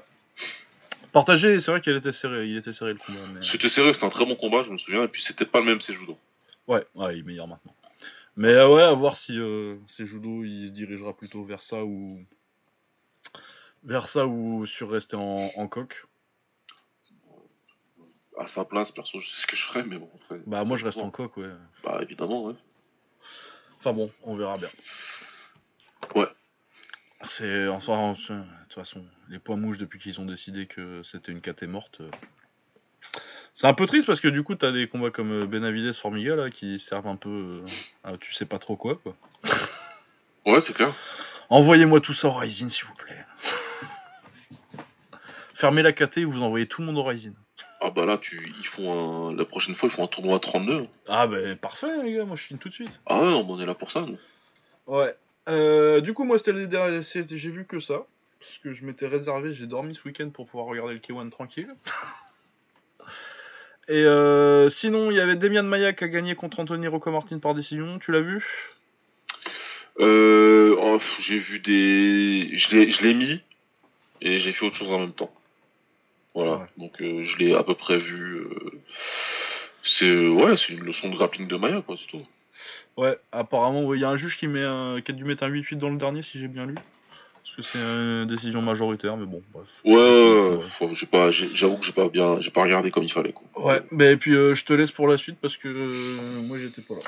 Partagé, c'est vrai qu'il était serré, il était serré le combat. C'était serré, c'était un très bon combat, je me souviens, et puis c'était pas le même Sejudo. Ouais, ouais, il est meilleur maintenant. Mais euh, ouais, à voir si euh, Sejudo il se dirigera plutôt vers ça ou vers ça ou sur rester en, en coque. À sa place, perso, je sais ce que je ferais, mais bon. bah moi je reste en coque, ouais. Bah évidemment, ouais. Enfin bon, on verra bien. Ouais. C'est enfin, de toute façon, les poids mouches depuis qu'ils ont décidé que c'était une caté morte. Euh, c'est un peu triste parce que du coup t'as des combats comme euh, Benavides Formiga là qui servent un peu euh, à tu sais pas trop quoi quoi. Ouais c'est clair. Envoyez-moi tout ça au Ryzen s'il vous plaît. Fermez la KT et vous envoyez tout le monde au Ryzen. Ah bah là tu ils font un... la prochaine fois ils font un tournoi à 32. Ah bah parfait les gars, moi je filme tout de suite. Ah ouais on est là pour ça nous. Ouais. Euh, du coup, moi, c'était les derniers. J'ai vu que ça. Parce que je m'étais réservé, j'ai dormi ce week-end pour pouvoir regarder le K1 tranquille. Et euh, sinon, il y avait Demian Maia qui a gagné contre Anthony Rocco Martin par décision. Tu l'as vu? Euh, oh, J'ai vu des. Je l'ai mis et j'ai fait autre chose en même temps. Voilà. Donc euh, je l'ai à peu près vu. C'est ouais, c'est une leçon de grappling de Maya, quoi, c'est tout. Ouais, apparemment, il y a un juge qui, met qui a dû mettre un 8-8 dans le dernier, si j'ai bien lu. Parce que c'est une décision majoritaire, mais bon, bref. Ouais, pas, j'avoue que j'ai pas bien, j'ai pas regardé comme il fallait. Quoi. Ouais, mais et puis euh, je te laisse pour la suite parce que euh, moi j'étais pas là.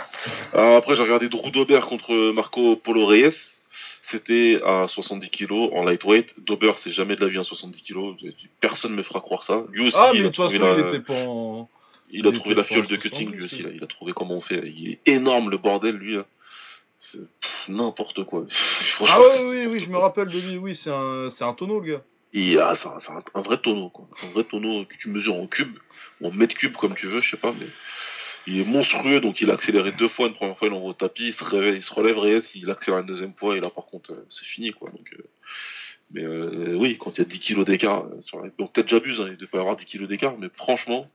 Ah, après, j'ai regardé Drew Dober contre Marco Polo Reyes. C'était à 70 kg en lightweight. Dober, c'est jamais de la vie à 70 kg. Personne ne me fera croire ça. Lui aussi, ah, mais de toute façon, il était pas en... Il, a trouvé la fiole de cutting lui aussi, là. il a trouvé comment on fait. Il est énorme le bordel lui. N'importe quoi. ah ouais, oui, oui, je me rappelle de lui, oui, c'est un, c'est un tonneau le gars. Il a, c'est un, vrai tonneau, quoi. Un vrai tonneau que tu mesures en cube, ou en mètre cube comme tu veux, je sais pas, mais il est monstrueux, donc il a accéléré deux fois, une première fois il envoie au tapis, il se réveille, il se relève, Reyes, il accélère une deuxième fois, et là par contre euh, c'est fini quoi. Donc, euh, mais euh, oui, quand il y a 10 kilos d'écart, donc peut-être j'abuse, hein, il devrait y avoir 10 kilos d'écart, mais franchement,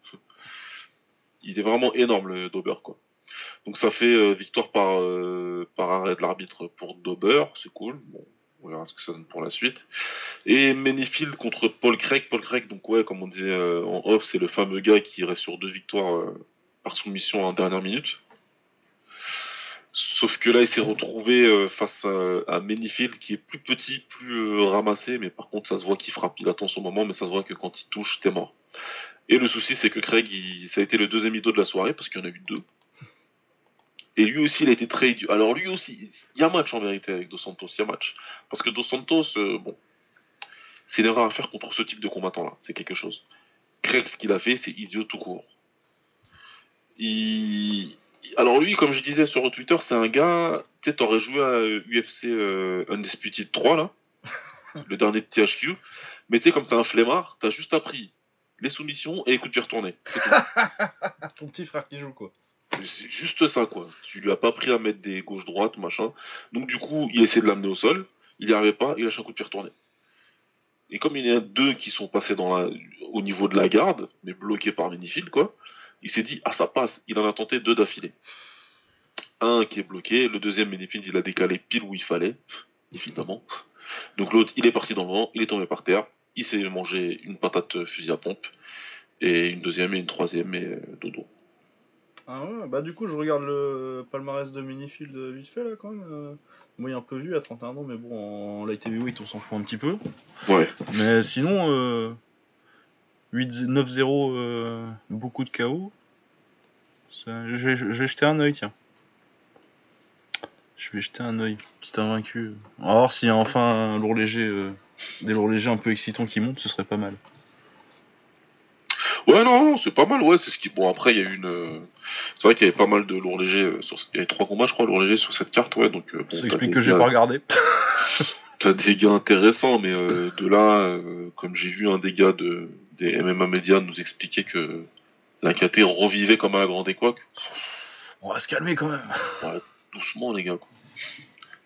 il est vraiment énorme le Dober quoi. Donc ça fait euh, victoire par euh, par arrêt de l'arbitre pour Dober, c'est cool. Bon, on verra ce que ça donne pour la suite. Et Menifield contre Paul Craig. Paul Craig, donc ouais, comme on disait euh, en off, c'est le fameux gars qui reste sur deux victoires par soumission en dernière minute. Sauf que là, il s'est retrouvé face à, à Menifield qui est plus petit, plus ramassé, mais par contre, ça se voit qu'il frappe. Il attend son moment, mais ça se voit que quand il touche, t'es mort. Et le souci, c'est que Craig, ça a été le deuxième idole de la soirée, parce qu'il y en a eu deux. Et lui aussi, il a été très dur. Alors lui aussi, il y a match en vérité avec Dos Santos, il y a match. Parce que Dos Santos, euh, bon, c'est une à faire contre ce type de combattant-là, c'est quelque chose. Craig, ce qu'il a fait, c'est idiot tout court. Alors lui, comme je disais sur Twitter, c'est un gars, sais, t'aurais joué à UFC euh, Undisputed 3, là, le dernier de THQ, mais tu sais, comme t'es un flemmard, t'as juste appris les soumissions et les coups de pied retournés. Ton petit frère qui joue, quoi. C'est juste ça, quoi. Tu lui as pas pris à mettre des gauches-droites, machin. Donc, du coup, il essaie de l'amener au sol. Il n'y arrivait pas, il lâche un coup de pied retourné. Et comme il y en a deux qui sont passés dans la... au niveau de la garde, mais bloqués par Minifield, quoi, Il s'est dit, ah, ça passe. Il en a tenté deux d'affilée. Un qui est bloqué, le deuxième Menifeld, il a décalé pile où il fallait, évidemment. Donc l'autre, il est parti dans le vent, il est tombé par terre, il s'est mangé une patate fusil à pompe, et une deuxième et une troisième, et euh, dodo. Ah ouais, bah du coup, je regarde le palmarès de Minifield vite fait là quand même. Euh. Moi, il est un peu vu à 31 ans, mais bon, en light heavyweight, on s'en fout un petit peu. Ouais. Mais sinon, euh, 9-0, euh, beaucoup de KO. Ça- Je vais, je vais jeter un œil, tiens. Je vais jeter un œil, petit invaincu. On va voir s'il y a enfin un lourd léger, euh, des lourds légers un peu excitants qui montent, ce serait pas mal. Ouais, non, non, c'est pas mal, ouais, c'est ce qui. Bon, après, il y a eu une. euh, C'est vrai qu'il y avait pas mal de lourds légers. euh, Sur... Il y avait trois combats, je crois, lourds légers sur cette carte, ouais, donc. euh, bon, Ça explique que j'ai pas regardé. T'as des gars intéressants, mais euh, de là, euh, comme j'ai vu un des gars de, des MMA Media nous expliquer que la KT revivait comme à la grande époque, On va se calmer quand même. doucement, les gars, quoi.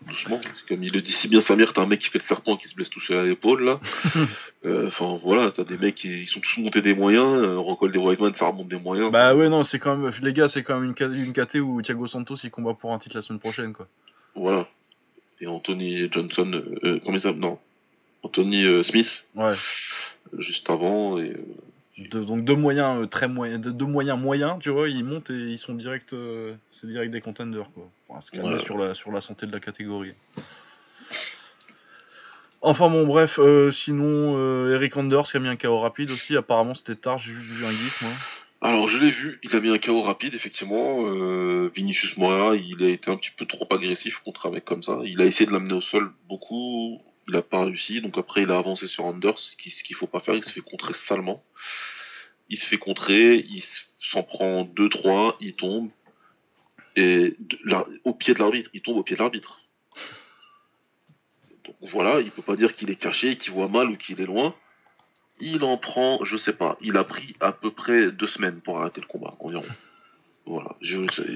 Doucement, c'est comme il le dit si bien Samir, t'as un mec qui fait le serpent qui se blesse tout seul à l'épaule, là. Euh, Enfin, voilà, t'as des mecs qui ils sont tous montés des moyens, euh, Rockhold des Whiteman, ça remonte des moyens. Bah ouais, non, c'est quand même. Les gars, c'est quand même une, une KT où Thiago Santos il combat pour un titre la semaine prochaine, quoi. Voilà. Et Anthony Johnson, euh, euh, comment il s'appelle? Non. Anthony euh, Smith, Ouais. juste avant, et. De- donc deux moyens euh, très moyens, de- deux moyens moyens, tu vois, ils montent et ils sont direct, euh, c'est direct des contenders quoi. Va se calmer Ouais. sur la sur la santé de la catégorie. Enfin bon bref, euh, sinon euh, Eric Anders qui a mis un KO rapide aussi, apparemment c'était tard, j'ai juste vu un gif moi. Alors, je l'ai vu, il a mis un KO rapide, effectivement. Vinicius Moira, il a été un petit peu trop agressif contre un mec comme ça. Il a essayé de l'amener au sol beaucoup, il a pas réussi. Donc après, il a avancé sur Anders, ce qui- ce qu'il faut pas faire. Il se fait contrer salement. Il se fait contrer, il s'en prend 2-3, il tombe. Et au pied de l'arbitre, il tombe au pied de l'arbitre. Donc voilà, il peut pas dire qu'il est caché, qu'il voit mal ou qu'il est loin. Il en prend, je sais pas, il a pris à peu près deux semaines pour arrêter le combat, environ. Voilà.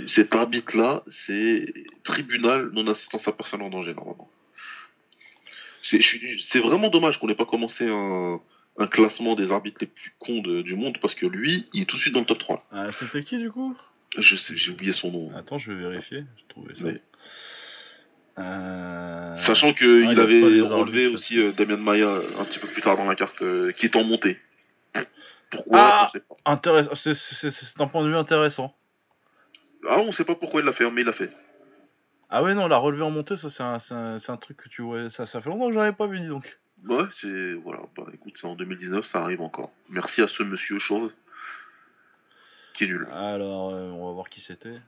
Cet arbitre-là, c'est tribunal non-assistance à personne en danger, normalement. C'est vraiment dommage qu'on n'ait pas commencé un, un classement des arbitres les plus cons de- du monde, parce que lui, il est tout de suite dans le top 3. Ah, c'était qui du coup? Je sais, j'ai oublié son nom. Attends, je vais vérifier, je trouvais ça. Euh... Sachant qu'il il a pas avait relevé aussi euh, Damien Maya un petit peu plus tard dans la carte, euh, qui est en montée. Pourquoi? Ah c'est- un point de vue intéressant. Ah, on sait pas pourquoi il l'a fait, mais il l'a fait. Ah ouais non, la relevée en montée, ça c'est un, c'est un, truc que tu vois, ça, ça fait longtemps que j'en avais pas vu dis donc. Ouais, c'est. Voilà, bah écoute, c'est en 2019, ça arrive encore. Merci à ce monsieur chauve. Qui est nul. Alors, euh, on va voir qui c'était.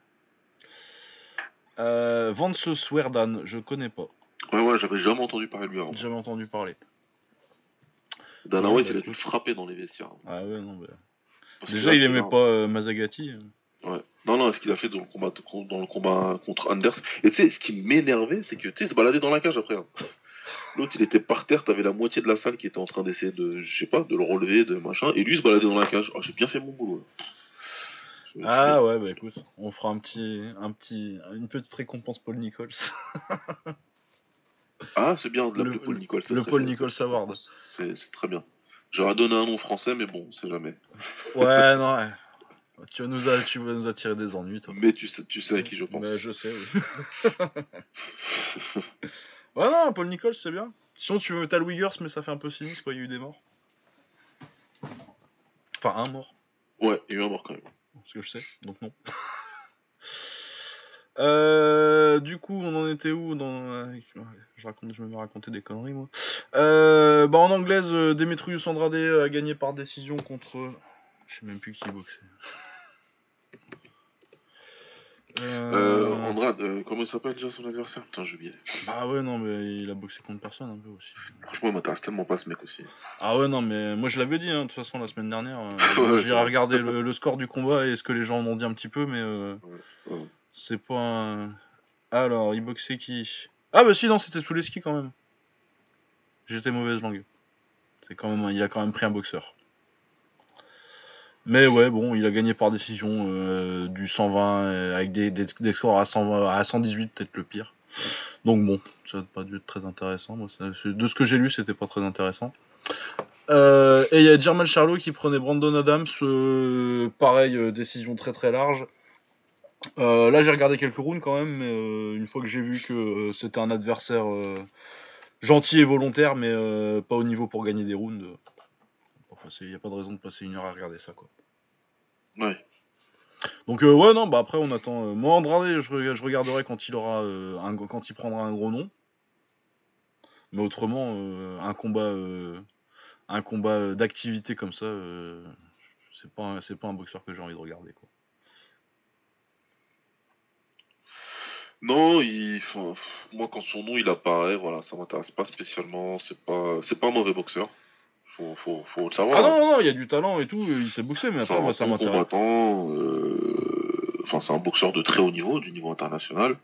Euh, Vance Swerdan, je connais pas. Ouais, ouais, j'avais jamais entendu parler de lui avant. Jamais entendu parler. Dana White, il a dû le frapper dans les vestiaires. Ah ouais, non. Parce Déjà, il aimait pas euh, Mazagati. Ouais. Non, non, ce qu'il a fait dans le combat, dans le combat contre Anders. Et tu sais, ce qui m'énervait, c'est que tu sais, il se baladait dans la cage après. hein. L'autre, il était par terre, t'avais la moitié de la salle qui était en train d'essayer de, je sais pas, de le relever, de machin. Et lui, il se baladait dans la cage. Oh, j'ai bien fait mon boulot. Je- Ah ouais, bah écoute, on fera un petit, un petit, une petite récompense Paul Nichols. Ah, c'est bien de l'appeler Le- Paul Nichols. le Paul Nichols Award. C'est c'est très bien. J'aurais donné un nom français, mais bon, c'est jamais. Ouais, non, ouais. Tu vas nous, tu vas nous attirer des ennuis, toi. Mais tu sais, tu sais à qui je pense. Bah, je sais, oui. ouais, non, Paul Nichols, c'est bien. Sinon, tu veux Tal Wiggers, mais ça fait un peu sinistre, quoi, il y a eu des morts. Enfin, un mort, Ouais, il y a eu un mort quand même. ce que je sais, donc non. Euh, du coup, on en était où dans... euh, Je raconte, je me mets à raconter des conneries, moi. Euh, bah, en anglaise, Demetrius Andrade a gagné par décision contre... Je sais même plus qui boxait. Euh, Andrade, euh, comment s'appelle déjà son adversaire Putain, j'ai oublié. Bah ouais, non, mais il a boxé contre personne un peu aussi. Franchement, il m'intéresse tellement pas ce mec aussi. Ah ouais, non, mais moi je l'avais dit, hein, de toute façon, la semaine dernière. euh, Ouais, je- regardé le, le score du combat et ce que les gens en ont dit un petit peu, mais euh, Ouais, ouais. c'est pas un... Alors, il boxait qui? Ah bah si, non, c'était sous les skis quand même. J'étais mauvaise langue. C'est quand même, il a quand même pris un boxeur. Mais ouais, bon, il a gagné par décision euh, du 120 euh, avec des, scores à, 120, à 118, peut-être le pire. Donc bon, ça n'a pas dû être très intéressant. De ce que j'ai lu, c'était pas très intéressant. Euh, et il y a Jermel Charlot qui prenait Brandon Adams. pareil, décision très très large. Là, j'ai regardé quelques rounds quand même, mais une fois que j'ai vu que c'était un adversaire gentil et volontaire, mais pas au niveau pour gagner des rounds, il n'y a pas de raison de passer une heure à regarder ça. quoi. Ouais. Donc euh, ouais non bah après on attend. euh, moi Andrade je, rega- je regarderai quand il aura euh, un, quand il prendra un gros nom. Mais autrement un combat un combat d'activité comme ça c'est pas c'est pas un boxeur que j'ai envie de regarder quoi. Non, il, moi quand son nom il apparaît, voilà, ça m'intéresse pas spécialement. C'est pas, c'est pas un mauvais boxeur. Faut, faut, faut le savoir. Ah non non non il y a du talent et tout il sait boxer mais après moi ça m'intéresse. combattant. euh, Enfin, c'est un boxeur de très haut niveau, du niveau international.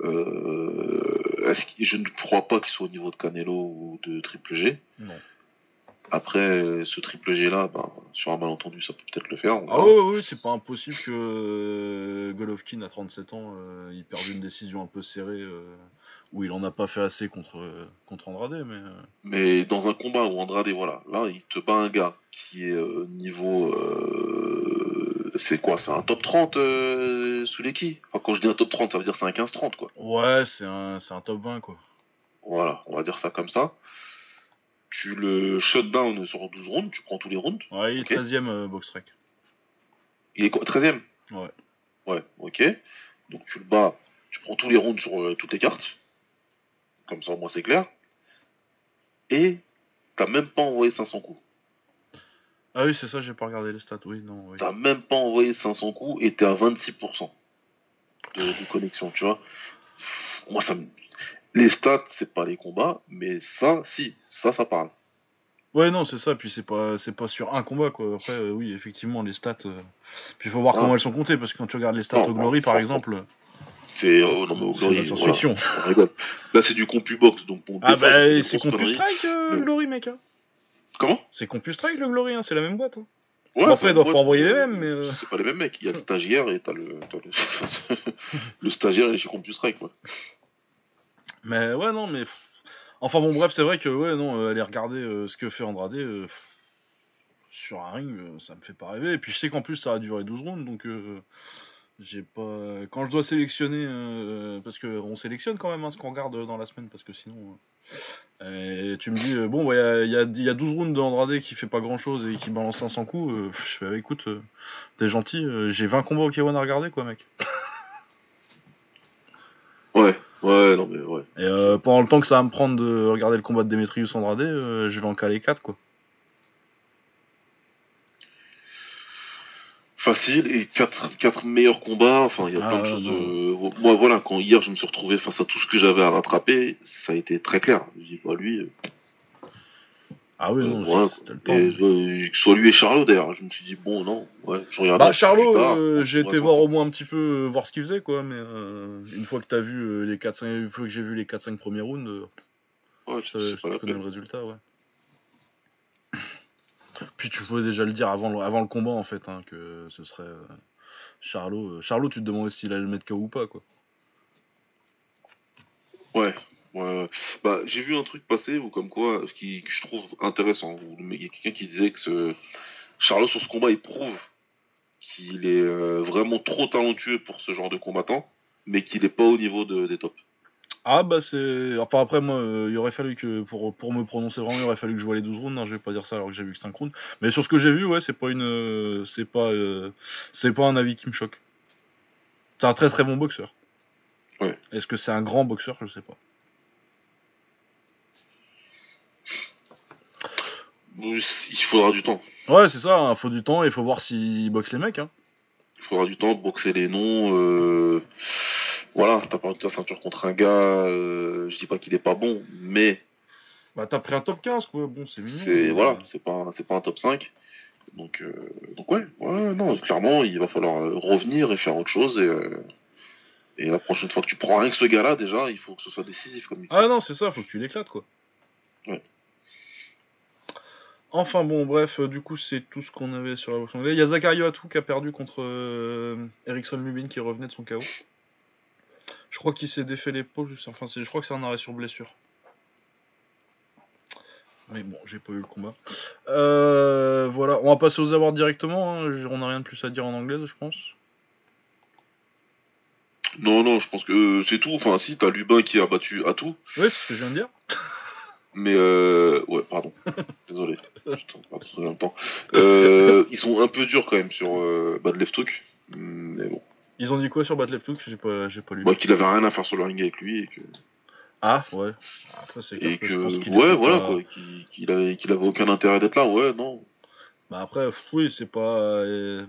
Euh, est-ce je ne crois pas qu'il soit au niveau de Canelo ou de Triple G. Non. Après, ce Triple G là, ben, sur un malentendu, ça peut peut-être le faire. Ah ouais, ouais, c'est pas impossible que euh, Golovkin à 37 ans euh, il perde une décision un peu serrée euh, où il en a pas fait assez contre euh, contre Andrade mais euh, Mais dans un combat où Andrade, voilà, là, il te bat un gars qui est euh, niveau. euh, c'est quoi C'est un top 30 euh, sous les qui Enfin, quand je dis un top 30, ça veut dire c'est un 15-30, quoi. ouais c'est un c'est un top 20 quoi. Voilà, on va dire ça comme ça. Tu le shutdown sur 12 rounds, tu prends tous les rounds. Ouais, il est Ok. 13ème euh, box track. Il est quoi 13ème Ouais. Ouais, ok. Donc tu le bats, tu prends tous les rounds sur euh, toutes les cartes. Comme ça, au moins c'est clair. Et t'as même pas envoyé 500 coups. Ah oui, c'est ça, j'ai pas regardé les stats, oui, non, oui. T'as même pas envoyé 500 coups et t'es à 26% de, de connexion, tu vois. Moi, ça me... Les stats, c'est pas les combats, mais ça, si, ça, ça parle. Ouais, non, c'est ça, puis c'est pas c'est pas sur un combat quoi. Après euh, oui, effectivement les stats euh, puis il faut voir Ah. comment elles sont comptées parce que quand tu regardes les stats Non, au Glory non, par exemple, C'est oh, non mais au c'est Glory, la science-fiction. voilà. Là, c'est du CompuBox, donc bon. Ah bah c'est. CompuStrike euh, le Glory mec. hein. Comment? C'est CompuStrike le Glory, hein, c'est la même boîte. hein. Ouais, Bon, après, c'est ils doivent pas envoyer les mêmes, mais. C'est pas les mêmes mecs. Il y a le stagiaire et t'as le. t'as le... le stagiaire, est chez CompuStrike, quoi. Mais ouais, non, mais. Enfin bon, bref, c'est vrai que, ouais, non, euh, aller regarder euh, ce que fait Andrade euh, sur un ring, ça me fait pas rêver. Et puis je sais qu'en plus ça a duré 12 rounds, donc j'ai pas. Quand je dois sélectionner, parce qu'on sélectionne quand même hein, ce qu'on regarde dans la semaine, parce que sinon. et tu me dis, bon, il y, a, y a- y a 12 rounds d'Andrade qui fait pas grand chose et qui balance 500 coups, je fais, écoute, euh, t'es gentil, j'ai 20 combats au K1 à regarder, quoi, mec. Ouais, ouais, non mais ouais. Et euh, pendant le temps que ça va me prendre de regarder le combat de Demetrius Andrade, euh, je vais en caler 4 quoi. Facile et quatre, quatre meilleurs combats. Enfin, il y a Ah, plein de choses. non. euh, Moi, voilà, quand hier je me suis retrouvé face à tout ce que j'avais à rattraper, ça a été très clair. Je dis, bah lui, Ah oui, non, c'était le temps. Et, euh, soit lui et Charlot d'ailleurs. Je me suis dit, bon, non, ouais, je regarde. Bah Charlot, euh, j'ai été voir au moins un petit peu euh, voir ce qu'il faisait quoi, mais euh, une fois que t'as vu les 4 5 une fois que j'ai vu les 4 5 premiers rounds, Ouais, je, connais peine. le résultat, ouais. Puis tu pouvais déjà le dire avant le, avant le combat en fait hein, que ce serait Charlot. Charlot, tu te demandais s'il allait le mettre KO ou pas quoi. Ouais, ouais, ouais. Bah, j'ai vu un truc passer ou comme quoi, ce qui, que je trouve intéressant. Il y a quelqu'un qui disait que ce Charlot sur ce combat, il prouve qu'il est euh, vraiment trop talentueux pour ce genre de combattant, mais qu'il est pas au niveau de- des tops. Ah bah c'est. Enfin après moi, euh, il aurait fallu que pour, pour me prononcer vraiment, il aurait fallu que je vois les 12 rounds. Non, je vais pas dire ça alors que j'ai vu que 5 rounds. Mais sur ce que j'ai vu, ouais, c'est pas une. euh, C'est pas. euh, C'est pas un avis qui me choque. C'est un très très bon boxeur. Ouais. Est-ce que c'est un grand boxeur? Je sais pas. Il faudra du temps. Ouais, c'est ça, il faut du temps et il faut voir s'il boxe les mecs. Hein. Il faudra du temps, boxer les noms. euh, Voilà, t'as perdu ta ceinture contre un gars. euh, Je dis pas qu'il est pas bon, mais Bah t'as pris un top 15 quoi, bon c'est mignon. voilà, c'est pas un- c'est pas un top 5. Donc, euh, donc ouais, ouais, non, clairement, il va falloir euh, revenir et faire autre chose. Et, euh, et la prochaine fois que tu prends rien que ce gars-là, déjà, il faut que ce soit décisif comme. Ah non, c'est ça, faut que tu l'éclates quoi. Ouais. Enfin bon, bref, euh, du coup, c'est tout ce qu'on avait sur la boxe anglaise. Il y a Zakario Atou qui a perdu contre euh, Erickson Lubin qui revenait de son KO. Je crois qu'il s'est défait l'épaule, enfin, je crois que c'est un arrêt sur blessure. Mais bon, j'ai pas eu le combat. Euh, voilà, on va passer aux awards directement. hein. On n'a rien de plus à dire en anglais, je pense. Non, non, je pense que c'est tout. Enfin, si, t'as Lubin qui a battu à tout. Oui, c'est ce que je viens de dire. Mais euh... ouais, pardon. Désolé. Putain, pas trop en même temps. Euh, ils sont un peu durs quand même sur euh, Bad Left Hook. Mais bon. Ils ont dit quoi sur Battle Hook J'ai pas, j'ai pas lu. Bah, qu'il avait rien à faire sur le ring avec lui et que, Ah, ouais. Après, c'est clair et que que je pense qu'il ouais, voilà pas- quoi, qu'il qu'il avait, qu'il avait aucun intérêt d'être là. Ouais, non. Bah après, oui, c'est pas. euh,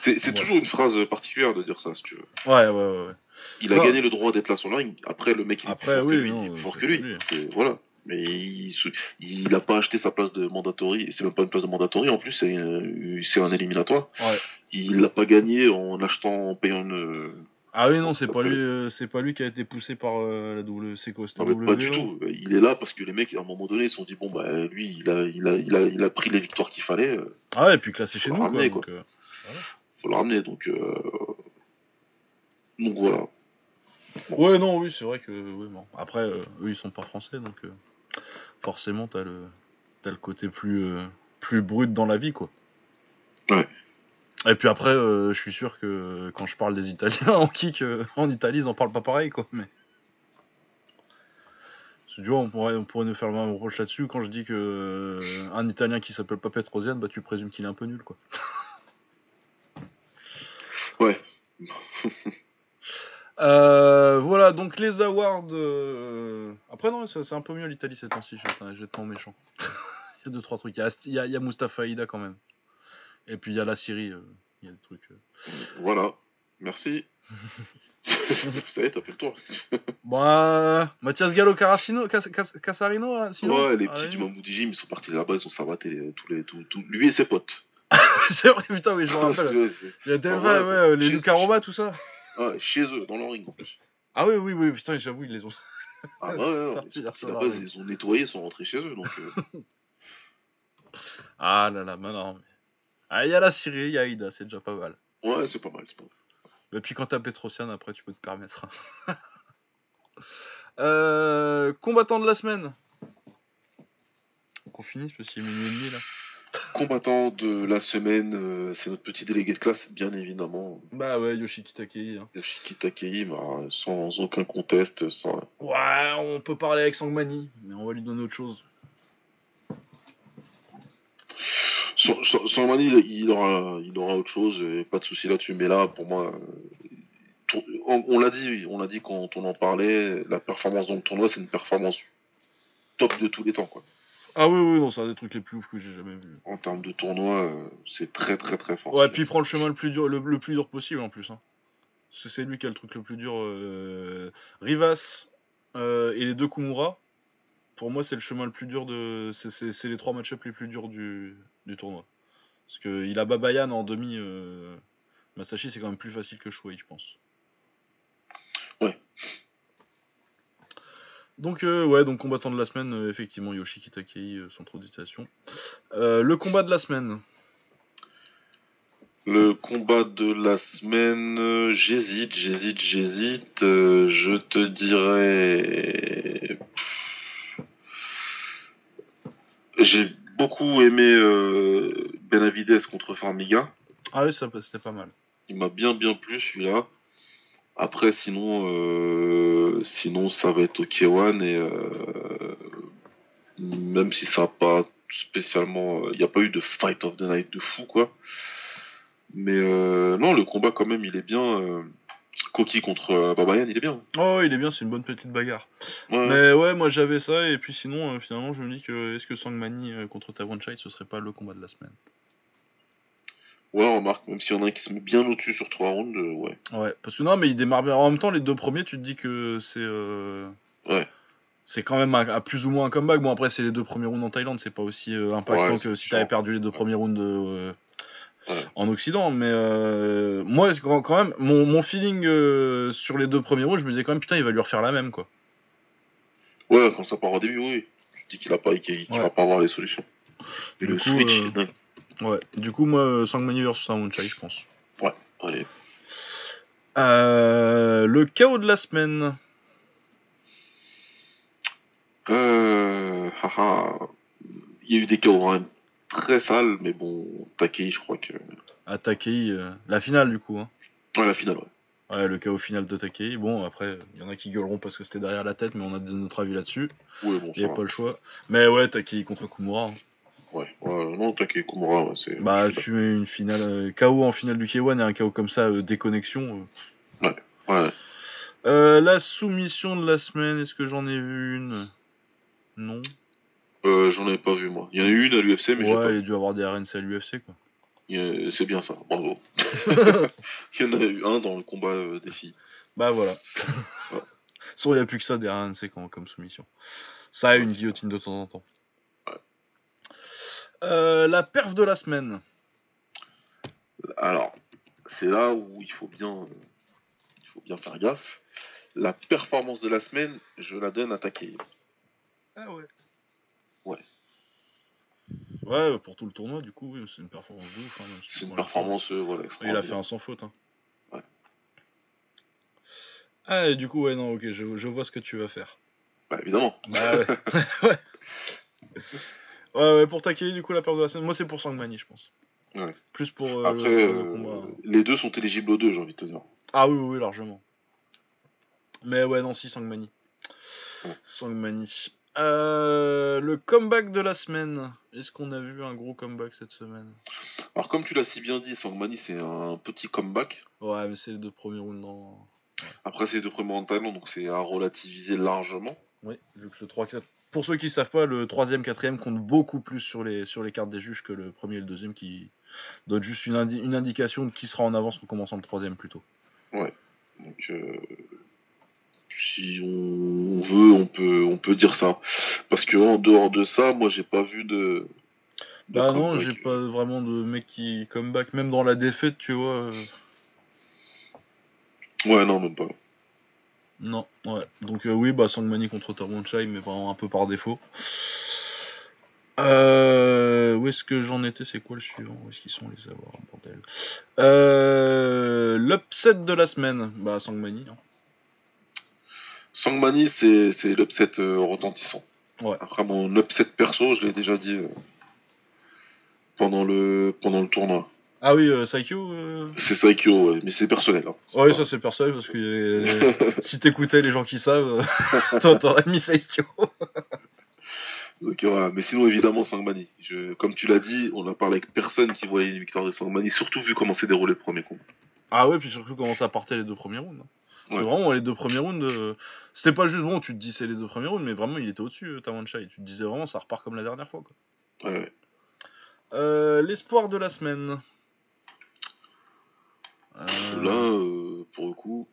C'est c'est Ouais. toujours une phrase particulière de dire ça, si tu veux. Ouais, ouais, ouais. ouais. Il a Non. gagné le droit d'être là sur le ring. Après, le mec, il est plus fort oui, que lui. non, il est plus fort que lui. Voilà. Mais il, se- il a pas acheté sa place de mandatory. C'est même pas une place de mandatory. En plus, c'est euh, c'est un éliminatoire. Ouais. Il l'a pas gagné en achetant, en payant une. Ah oui, non, c'est pas lui, euh, c'est pas lui qui a été poussé par euh, la WC Costa Non, mais pas du tout. Il est là parce que les mecs, à un moment donné, ils se sont dit bon bah lui, il a, il a, il a, il a pris les victoires qu'il fallait. euh, Ah ouais, et puis classé chez nous, quoi. ramener, donc, quoi. euh, faut le ramener. Donc, euh, donc voilà. Ouais, non, oui, c'est vrai que. oui, bon. Après, euh, eux, ils sont pas français, donc euh, forcément, t'as le, t'as le côté plus, euh, plus brut dans la vie, quoi. Ouais. Et puis après, je suis sûr que quand je parle des Italiens en kick, en Italie, ils en parlent pas pareil, quoi. Mais. Tu vois, on pourrait, on pourrait nous faire le même reproche là-dessus quand je dis que un Italien qui s'appelle pas Petrosian, bah tu présumes qu'il est un peu nul, quoi. Ouais. Euh, voilà, donc les awards. euh, Après, non, c'est c'est un peu mieux l'Italie ces temps-ci, je vais être- je vais être pas méchant. il y a deux, trois trucs. Il y a, il y a, il y a Mustafa Aida quand même. Et puis il y a la Syrie, euh, il y a des trucs. euh. Voilà. Merci. Y est, t'as fait le tour. Bah, Mathias Gallo Caracino, Cas- Cas- Casarino, hein, sinon? Ouais, les Ah, petits oui. du Gym, ils sont partis là-bas, ils ont savaté les- tous les, tous, tous- lui et ses potes. C'est vrai, putain, oui, je me rappelle. Ouais, c'est- Il y a des ouais, euh, les chez- Luca Roma, tout ça. Ouais, chez eux, dans leur ring en plus. Ah oui, oui, oui, putain, j'avoue, ils les ont. Ah ouais, ouais, Sorti ils les ont nettoyés, ils sont rentrés chez eux. Donc, euh, Ah là là, non. mais- Ah, il y a la Syrie, il y a Aida, c'est déjà pas mal. ouais, c'est pas mal. c'est pas mal. Et puis quand t'as Petrosian, après tu peux te permettre. euh, combattant de la semaine. Qu'on finisse parce qu'il est minuit et demi là. Combattant de la semaine, euh, c'est notre petit délégué de classe, bien évidemment. Bah ouais, Yoshiki Takei. hein. Yoshiki Takei, bah, sans aucun conteste, sans... Ouais, on peut parler avec Sangmani, mais on va lui donner autre chose. Sans, sans- sans Mani, il, il aura, il aura autre chose, pas de souci là-dessus. Mais là, pour moi, on, on l'a dit, on l'a dit quand on en parlait, la performance dans le tournoi, c'est une performance top de tous les temps, quoi. Ah oui, oui, non, c'est un des trucs les plus ouf que j'ai jamais vu. En termes de tournoi, euh, c'est très très très fort. Ouais, puis il prend le chemin le plus dur, le, le plus dur possible en plus. Hein. Parce que c'est lui qui a le truc le plus dur. euh, Rivas euh, et les deux Kumura, pour moi, c'est le chemin le plus dur de. C'est, les trois match-up les plus durs du, du tournoi. Parce qu'il a Babayan en demi. Masashi, c'est quand même plus facile que Shuei, je pense. Ouais. Donc, euh, ouais, donc combattant de la semaine, euh, effectivement, Yoshiki Takei, euh, sans trop d'hésitation. Euh, le combat de la semaine. Le combat de la semaine, euh, j'hésite, j'hésite, j'hésite. euh, je te dirais. J'ai beaucoup aimé euh, Benavides contre Farmiga. Ah oui, ça, c'était pas mal. Il m'a bien bien plu celui-là. Après, sinon, euh, sinon ça va être Okewan et euh, même si ça n'a pas spécialement, il n'y a pas eu de fight of the night de fou quoi. Mais euh, non, le combat quand même, il est bien. Euh, Koki contre euh, Babayan, il est bien. Oh, il est bien, c'est une bonne petite bagarre. Ouais. Mais ouais, moi j'avais ça, et puis sinon, euh, finalement, je me dis que est-ce que Sangmani euh, contre Tawanchai, ce serait pas le combat de la semaine? Ouais, remarque, même s'il y en a un qui se met bien au-dessus sur trois rounds, euh, ouais. Ouais, parce que non, mais il démarre bien. En même temps, les deux premiers, tu te dis que c'est. euh, Ouais. C'est quand même à plus ou moins un comeback. Bon, après, c'est les deux premiers rounds en Thaïlande, c'est pas aussi euh, impactant Ouais, que si t'avais perdu les deux premiers rounds de, Ouais. en Occident. Mais euh, moi, quand même, mon, mon feeling sur les deux premiers rounds, je me disais quand même, putain, il va lui refaire la même, quoi. Ouais, quand ça part au début, oui. Tu dis qu'il a pas, qu'il va pas avoir les solutions. Et Du le coup, switch, dingue. Ouais, du coup, moi, Sangmani versus Tawanchai, je pense. Allez. Euh, le chaos de la semaine. Euh... haha, il y a eu des KO hein, très sales, mais bon, Takei, je crois que. À Takei, euh, la finale du coup. Hein. Ouais, la finale, ouais. Ouais, le KO final de Takei. Bon, après, il y en a qui gueuleront parce que c'était derrière la tête, mais on a de notre avis là-dessus. Ouais, bon, Il n'y a pas le choix. Mais ouais, Takei contre Kumura. hein. Ouais, ouais, non, Komura, ouais, c'est. Bah, tu mets une finale euh, KO en finale du K1 et un KO comme ça, euh, déconnexion. euh. Ouais, Euh, la soumission de la semaine, est-ce que j'en ai vu une? Non. euh, j'en ai pas vu, moi. Il y en a eu une à l'UFC, mais j'ai Ouais, pas il a dû avoir des RNC à l'UFC quoi. Y a- C'est bien ça, bravo. il y en a eu un dans le combat euh, des filles. Bah voilà. Ouais. Sans il n'y a plus que ça des RNC comme, comme soumission. Ça a une guillotine de temps en temps. Euh, la perf de la semaine. Alors, c'est là où il faut bien, il faut bien faire gaffe. La performance de la semaine, je la donne à Takei. Ah ouais. Ouais. Ouais, pour tout le tournoi, du coup, oui, c'est une performance de ouf. hein, C'est une performance, euh, voilà. Il a fait un sans faute. Hein. Ouais. Ah, et du coup, ouais, non, ok, je, je vois ce que tu vas faire. Bah, évidemment. Bah ouais. ouais. Ouais, ouais, pour Takei, du coup, la perte de la semaine. Moi, c'est pour Sangmani, je pense. Ouais. Plus pour euh, Après, le, le euh, combat. les deux sont éligibles aux deux, j'ai envie de te dire. Ah oui, oui, largement. Mais ouais, non, si, Sangmani. Ouais. Sangmani. Euh, le comeback de la semaine. Est-ce qu'on a vu un gros comeback cette semaine? Alors, comme tu l'as si bien dit, Sangmani, c'est un petit comeback. Ouais, mais c'est les deux premiers rounds dans. Après, c'est les deux premiers en talent, donc c'est à relativiser largement. Oui, vu que le 3 4 Pour ceux qui savent pas, le troisième, quatrième compte beaucoup plus sur les, sur les cartes des juges que le premier et le deuxième qui donne juste une, indi- une indication de qui sera en avance en commençant le troisième plutôt. Donc, euh, si on veut, on peut, on peut dire ça. Parce que en dehors de ça, moi, j'ai pas vu de. de Bah non, j'ai pas vraiment de mec qui comeback, même dans la défaite, tu vois. euh, Ouais, non, même pas. Non, ouais. Donc euh, oui, bah Sangmani contre Tawanchai, mais vraiment un peu par défaut. Euh, où est-ce que j'en étais? C'est quoi le suivant? Où est-ce qu'ils sont les avoir bordel? Euh, L'upset de la semaine, bah Sangmani. hein. Sangmani, c'est c'est l'upset euh, retentissant. Ouais. Après, mon upset perso, je l'ai déjà dit euh, pendant, le, pendant le tournoi. Ah oui, euh, Saikyo euh... C'est Saikyo, ouais, mais c'est personnel. hein. Ouais, ça c'est personnel parce que euh, si t'écoutais les gens qui savent, euh, t'aurais mis Saikyo. Donc, voilà. Mais sinon, évidemment, Sangmani. Je, comme tu l'as dit, on a parlé avec personne qui voyait une victoire de Sangmani, surtout vu comment s'est déroulé le premier combat. Ah ouais, puis surtout comment ça partait les deux premiers rounds. hein. C'est Ouais. vraiment les deux premiers rounds. euh, C'était pas juste bon, tu te dis c'est les deux premiers rounds, mais vraiment il était au-dessus, euh, Tawanchai. Tu te disais vraiment ça repart comme la dernière fois. Quoi. Ouais, ouais. Euh, L'espoir de la semaine. Euh, Là, euh, pour le coup,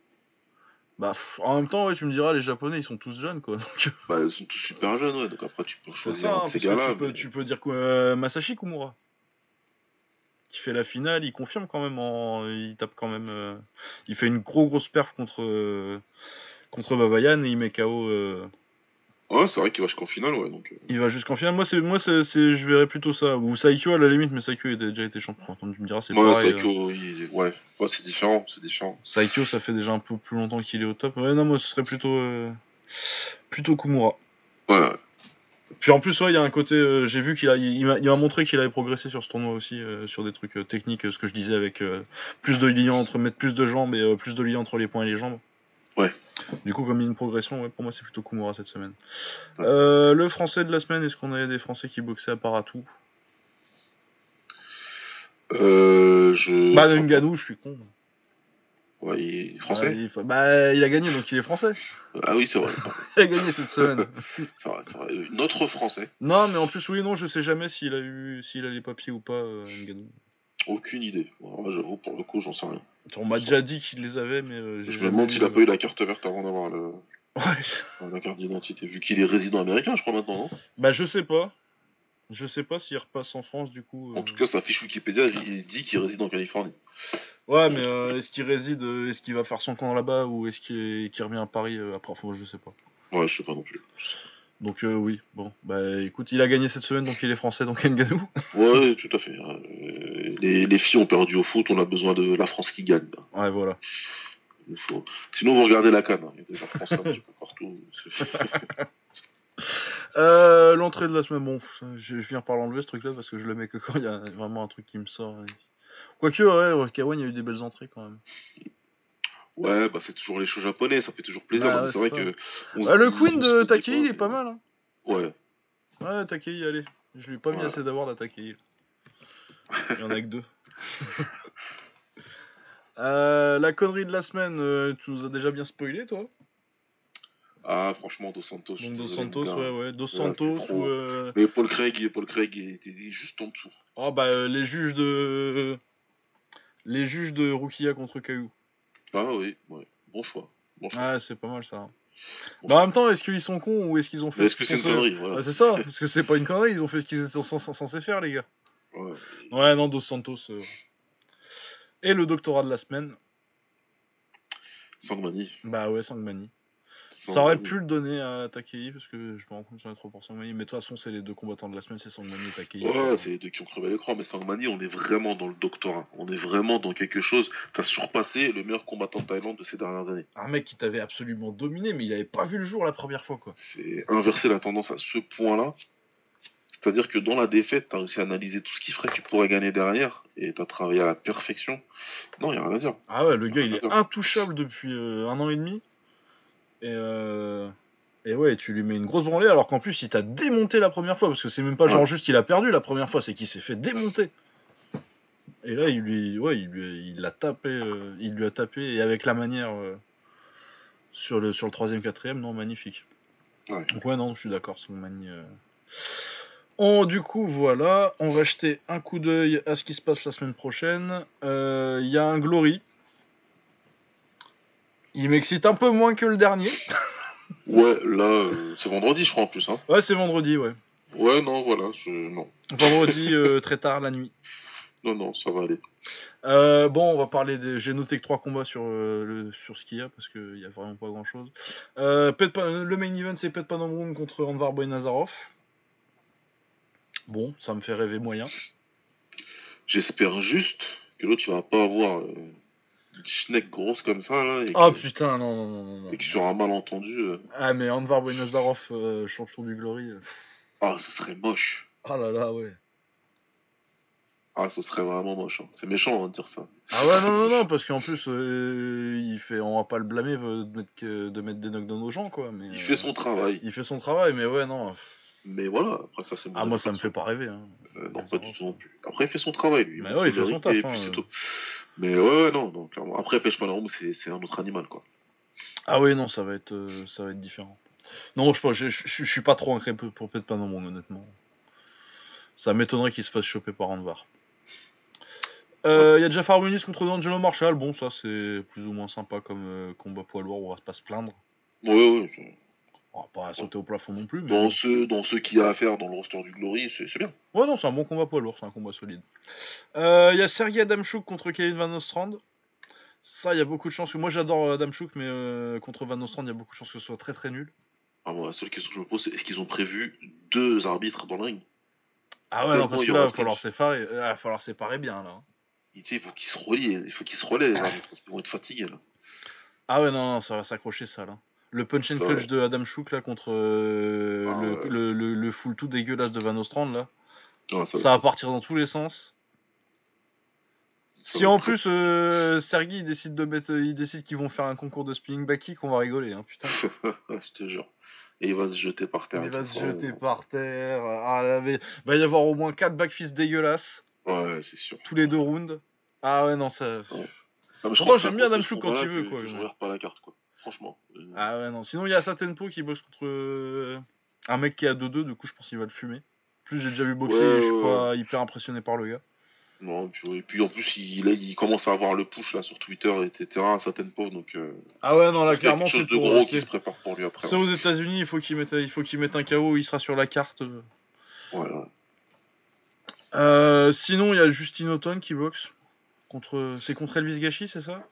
bah, en même temps, ouais, tu me diras, les Japonais ils sont tous jeunes quoi. Donc, bah, ils sont tous super jeunes, ouais. Donc après, tu peux choisir ça, un de ces parce que gars-là. tu peux, mais- tu peux dire quoi euh, Masashi Kumura. Qui fait la finale, il confirme quand même, en... il tape quand même. euh, Il fait une gros grosse perf contre, euh, contre Babayan et il met KO. Ouais, c'est vrai qu'il va jusqu'en finale, ouais. Donc, euh, Il va jusqu'en finale. Moi, c'est, moi, c'est, c'est- je verrais plutôt ça. Ou Saikyo à la limite, mais Saikyo a déjà été champion. Tu me diras, c'est ouais, pareil. Saikyo, il- ouais. Ouais, c'est différent, c'est différent. Saikyo, ça fait déjà un peu plus longtemps qu'il est au top. Ouais, non, moi, ce serait plutôt, euh, plutôt Kumura. Ouais, ouais. Puis en plus, ouais, il y a un côté. euh, j'ai vu qu'il a, il, m'a, montré qu'il avait progressé sur ce tournoi aussi, euh, sur des trucs techniques, ce que je disais avec plus de liens entre mettre plus de jambes et plus de liens entre les poings et les jambes. Ouais. Du coup, comme il y a une progression, ouais, pour moi, c'est plutôt Kumura cette semaine. Ouais. Euh, le français de la semaine, est-ce qu'on avait des français qui boxaient à Paratou Euh, je. Bah, Ngannou, je suis con. Ouais, il est français? Ouais, il, bah, il a gagné, donc il est français. Ah oui, c'est vrai. Il a gagné cette semaine. c'est vrai, c'est vrai. Notre français, non, mais en plus, oui, non, je sais jamais s'il a eu, s'il a les papiers ou pas, euh, Ngannou. aucune idée. Ouais, J'avoue, pour le coup, j'en sais rien. On m'a déjà dit qu'il les avait, mais euh, Je me demande s'il a euh, pas eu la carte verte avant d'avoir le... Ouais. la carte d'identité, vu qu'il est résident américain, je crois, maintenant, non? Bah, je sais pas. Je sais pas s'il repasse en France, du coup. euh. En tout cas, sa fiche Wikipédia, il dit qu'il réside en Californie. Ouais, mais euh, est-ce qu'il réside, euh, est-ce qu'il va faire son camp là-bas, ou est-ce qu'il est- revient à Paris euh, après? Enfin, je sais pas. Ouais, je sais pas non plus. Donc, euh, oui, bon. Bah, écoute, il a gagné cette semaine, donc il est français, donc Ngannou. Ouais, tout à fait. Euh, Les, les filles ont perdu au foot, on a besoin de la France qui gagne. Ouais, voilà. Il faut... Sinon, vous regardez la canne. hein. Il y a de la France un petit peu partout. Euh, L'entrée de la semaine, bon, je, je viens par l'enlever ce truc-là parce que je le mets que quand il y a vraiment un truc qui me sort. Quoique, ouais, ouais, Kawan, il y a eu des belles entrées quand même. Ouais, bah c'est toujours les shows japonais, ça fait toujours plaisir. Bah ouais, c'est vrai que. on se Ah, le Queen de Takei, il est pas mal. Hein. Ouais. Ouais, Takei, allez. Je lui ai pas mis assez d'avoir à Takei. Il y en a que deux. Euh, la connerie de la semaine, euh, tu nous as déjà bien spoilé, toi? Ah, franchement, Dos Santos. Donc Dos Santos, ouais, ouais. Dos Santos trop. ou. euh, Mais Paul Craig, Paul Craig était juste en dessous. Oh, bah, euh, les juges de. Les juges de Rukia contre Caillou. Ah oui, ouais. Bon choix. Bon choix. Ouais, c'est pas mal ça. Bon Bah, en même temps, est-ce qu'ils sont cons ou est-ce qu'ils ont fait Mais ce que qu'ils c'est sont une censés- connerie voilà. Ah, c'est ça, parce que c'est pas une connerie, ils ont fait ce qu'ils étaient cens- censés faire, les gars. Ouais. Ouais, non, Dos Santos. euh. Et le doctorat de la semaine, Sangmani. bah ouais, Sangmani. Ça aurait pu le donner à Takei, parce que je me rends compte que j'en ai trop pour Sangmani, mais de toute façon, c'est les deux combattants de la semaine, c'est Sangmani et Takei. Ouais, c'est les deux qui ont crevé l'écran, mais Sangmani, on est vraiment dans le doctorat. On est vraiment dans quelque chose. T'as surpassé le meilleur combattant de Thaïlande de ces dernières années. Un mec qui t'avait absolument dominé, mais il avait pas vu le jour la première fois, quoi. C'est inverser la tendance à ce point-là. C'est-à-dire que dans la défaite, t'as réussi à analyser tout ce qui ferait que tu pourrais gagner derrière, et t'as travaillé à la perfection. Non, y a rien à dire. Ah ouais, le gars, il est intouchable depuis euh, un an et demi. Et, euh... et ouais, tu lui mets une grosse branlée, alors qu'en plus, il t'a démonté la première fois, parce que c'est même pas genre juste il a perdu la première fois, c'est qu'il s'est fait démonter. Et là, il lui, ouais, il lui, il l'a tapé, euh, il lui a tapé, et avec la manière euh, sur le sur le troisième, quatrième, non, magnifique. Ouais. Donc ouais, non, je suis d'accord, c'est mon mani. euh. On, du coup, voilà, on va jeter un coup d'œil à ce qui se passe la semaine prochaine. Il y a un Glory. Il m'excite un peu moins que le dernier. Ouais, là, euh, c'est vendredi, je crois, en plus. Hein. Ouais, c'est vendredi, ouais. Ouais, non, voilà, je... non. Vendredi, euh, très tard la nuit. Non, non, ça va aller. Euh, bon, on va parler des. J'ai noté que trois combats sur, euh, le, sur ce qu'il y a parce qu'il n'y a vraiment pas grand chose. Euh, le main event, c'est Pet Panamroom contre Anvar Boy Nazarov. Bon, ça me fait rêver moyen. J'espère juste que l'autre, tu vas pas avoir une schneck grosse comme ça, là, et, Oh que, putain, non, non, non, et que sur un malentendu, euh, Ah, mais Anvar Boy Nazarov, euh, champion du Glory. euh, ah, ce serait moche. Ah là là, ouais. Ah, ce serait vraiment moche. hein. C'est méchant hein, de dire ça. Ah ouais, non, non, non, parce qu'en plus, euh, il fait, on va pas le blâmer de mettre, de mettre des knockdowns aux gens, quoi. Mais, Il fait son travail. il fait son travail, mais ouais, non. Mais voilà, après ça, c'est Ah, moi, ça me fait pas rêver. Hein. Euh, non, pas du tout non plus. Après, il fait son travail, lui. Mais ouais, il fait son taf, hein. Mais ouais, ouais, non, donc clairement. Après, Pêche Panarum, c'est c'est un autre animal, quoi. Ah oui, non, ça va être, euh, ça va être différent. Non, je, je, je, je suis pas trop inquiet pour pour Pet Panamon, honnêtement. Ça m'étonnerait qu'il se fasse choper par Anvar. Euh, Il y a Jeff Harmonis contre D'Angelo Marshall. Bon, ça c'est plus ou moins sympa comme euh, combat poids lourd, on va pas se plaindre. Ouais, ouais. On va pas sauter au plafond non plus. Mais... Dans ce, dans ce qu'il y a à faire dans le roster du Glory, c'est bien. Ouais, non, c'est un bon combat poids lourd, c'est un combat solide. Euh, Il y a Sergei Adamchuk contre Kevin Van Ostrand. Ça, il y a beaucoup de chances que. Moi, j'adore Adamchuk, mais euh, contre Van Ostrand, il y a beaucoup de chances que ce soit très très nul. Ah, moi, la seule question que je me pose, c'est est-ce qu'ils ont prévu deux arbitres dans le ring? Ah ouais, non, parce que là, il va falloir séparer, euh, va falloir séparer bien, là. Sais, il faut qu'ils se relient, il faut qu'ils se relaient, les arbitres, parce qu'ils vont être fatigués, là. Ah ouais, non, non, ça va s'accrocher, ça, là. Le punch and Ça clutch de Adam Chouk, là, contre euh, Ah le, ouais. le, le, le full tout dégueulasse de Van Ostrand, là. Ça, Ça va partir dans tous les sens. ça Si en plus, euh, Sergi, il décide de mettre, il décide qu'ils vont faire un concours de spinning back kick, on va rigoler, hein, putain. je te jure. Et il va se jeter par terre. Il va se jeter par terre. Ah, là, mais- va y avoir au moins 4 backfists dégueulasses, Ouais, c'est sûr. tous les deux rounds. Ah ouais, non, ça. Ouais. Ah, Pourtant, j'aime bien Adam Chouk quand il veut, quoi, Je regarde pas la carte, quoi. Franchement. Euh, Ah ouais, non. Sinon, il y a Satenpo qui boxe contre euh, un mec qui est à 2-2, du coup, je pense qu'il va le fumer. En plus, j'ai déjà vu boxer Ouais, et je suis pas hyper impressionné par le gars. Non, et puis, et puis en plus, il, là, il commence à avoir le push là sur Twitter, etc. à certaines donc. Euh, Ah ouais, non, là, clairement, quelque c'est chose de gros qui se prépare pour lui après. C'est aux États-Unis, il faut qu'il mette, il faut qu'il mette un KO, il sera sur la carte. Ouais, ouais. Euh, sinon, il y a Justin Auton qui boxe. Contre... C'est contre Elvis Gachi, c'est ça?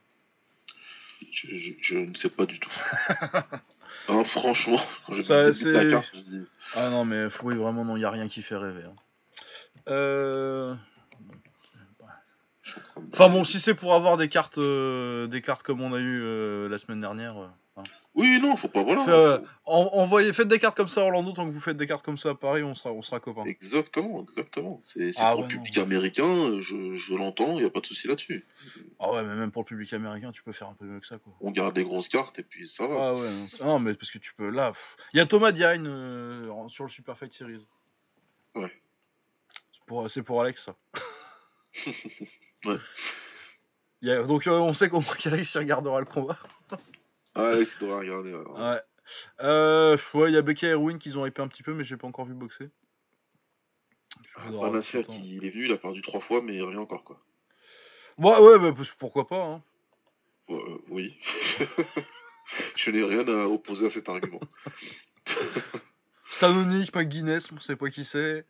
Je, je- je ne sais pas du tout. Hein, franchement, quand Ça, c'est- carte, je dis. Ah non, mais oui, vraiment, non, il n'y a rien qui fait rêver. hein. Euh... Enfin bon, si c'est pour avoir des cartes, euh, des cartes comme on a eu euh, la semaine dernière. Oui, non, faut pas, voilà. Fait, euh, en- envoyez, faites des cartes comme ça à Orlando, tant que vous faites des cartes comme ça à Paris, on sera, on sera copains. Exactement, exactement. C'est Ah pour ouais, le non. public américain, je, je l'entends, il a pas de souci là-dessus. Ah ouais, mais même pour le public américain, tu peux faire un peu mieux que ça, quoi. On garde les grosses cartes et puis ça va. Ah ouais, non, non, mais parce que tu peux, là... Il y a Thomas Diane euh, sur le Super Fight Series. Ouais. C'est pour, Alex, ça. Ouais. Il y a- donc euh, on sait qu'au moins qu'Alex regardera le combat. Ah, Alex doit regarder. alors. Ouais. Euh, ouais, il y a Becky et Erwin qui ont hypé un petit peu, mais j'ai pas encore vu boxer. Ah, qui- il est venu, il a perdu trois fois, mais rien encore, quoi. Ouais, ouais, bah, pourquoi pas. Hein. Euh, oui. je n'ai rien à opposer à cet argument. Stanonic, McGuinness, on sait pas qui c'est.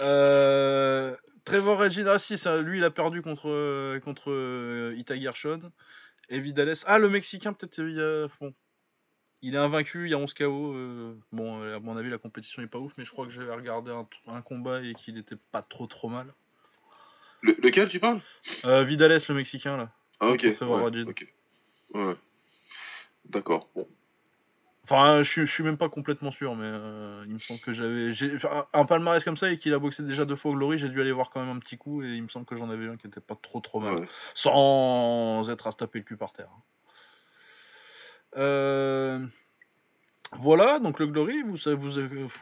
Euh, Trevor Regina, si, ça, lui il a perdu contre, contre Ita Gershon. Et Vidales. Ah, le Mexicain, peut-être, a- bon. il est invaincu, il y a 11 KO. euh, bon, euh, à mon avis, la compétition est pas ouf, mais je crois que j'avais regardé un, un combat et qu'il était pas trop trop mal. Le- lequel tu parles? Euh, Vidales, le Mexicain, là. Ah, ok. Ouais. Ouais. D'accord. Bon. Enfin, je, suis- je suis même pas complètement sûr, mais euh, il me semble que j'avais. Un palmarès comme ça et qu'il a boxé déjà deux fois au Glory, j'ai dû aller voir quand même un petit coup et il me semble que j'en avais un qui était pas trop trop mal. Ouais. Sans être à se taper le cul par terre. Euh, Voilà, donc le Glory, vous,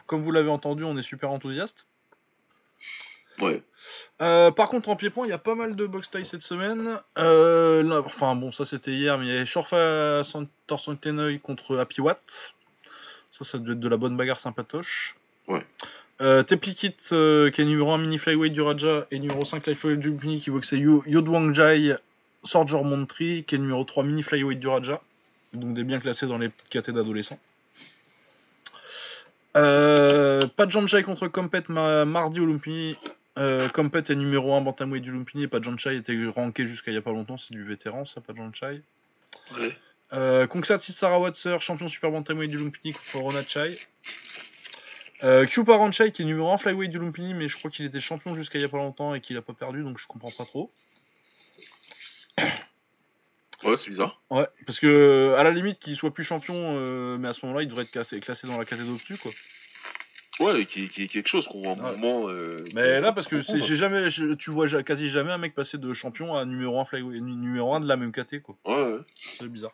comme vous l'avez entendu, on est super enthousiaste. Ouais. Euh, par contre, en pied-point, il y a pas mal de box taille cette semaine. Euh, là, enfin, bon, ça c'était hier, mais il y avait Shorfa Torsantenoi contre Happy Watt. Ça, ça doit être de la bonne bagarre sympatoche. Ouais. Euh, Teplikit, euh, qui est numéro 1 mini flyweight du Raja, et numéro 5 light flyweight du Lumpini, qui boxait Yo- Yodwang Jai, Sorjor Montri, qui est numéro 3 mini flyweight du Raja. Donc des bien classés dans les catés d'adolescents. Euh, pas de contre Compet ma- mardi au Lumpini. Euh, Compet est numéro 1 bantamweight du Lumpini et pas Jamchai était ranké jusqu'à il y a pas longtemps, c'est du vétéran ça, pas Jamchai. Ouais. Euh, Kongsat Sissara Watser, champion super bantamweight du Lumpini contre Ronat Chai. Euh, Q Paranchai qui est numéro 1 flyweight du Lumpini mais je crois qu'il était champion jusqu'à il y a pas longtemps et qu'il a pas perdu donc je comprends pas trop. Ouais, c'est bizarre. Ouais, parce que à la limite qu'il soit plus champion euh, mais à ce moment-là il devrait être classé, classé dans la catégorie au-dessus quoi. Ouais, qui, qui est quelque chose qu'on voit un Ouais. moment. euh, Mais là, parce que c'est- j'ai jamais, je- tu vois quasi jamais un mec passer de champion à numéro 1 flyweight, numéro 1 de la même KT quoi. Ouais, ouais. C'est bizarre.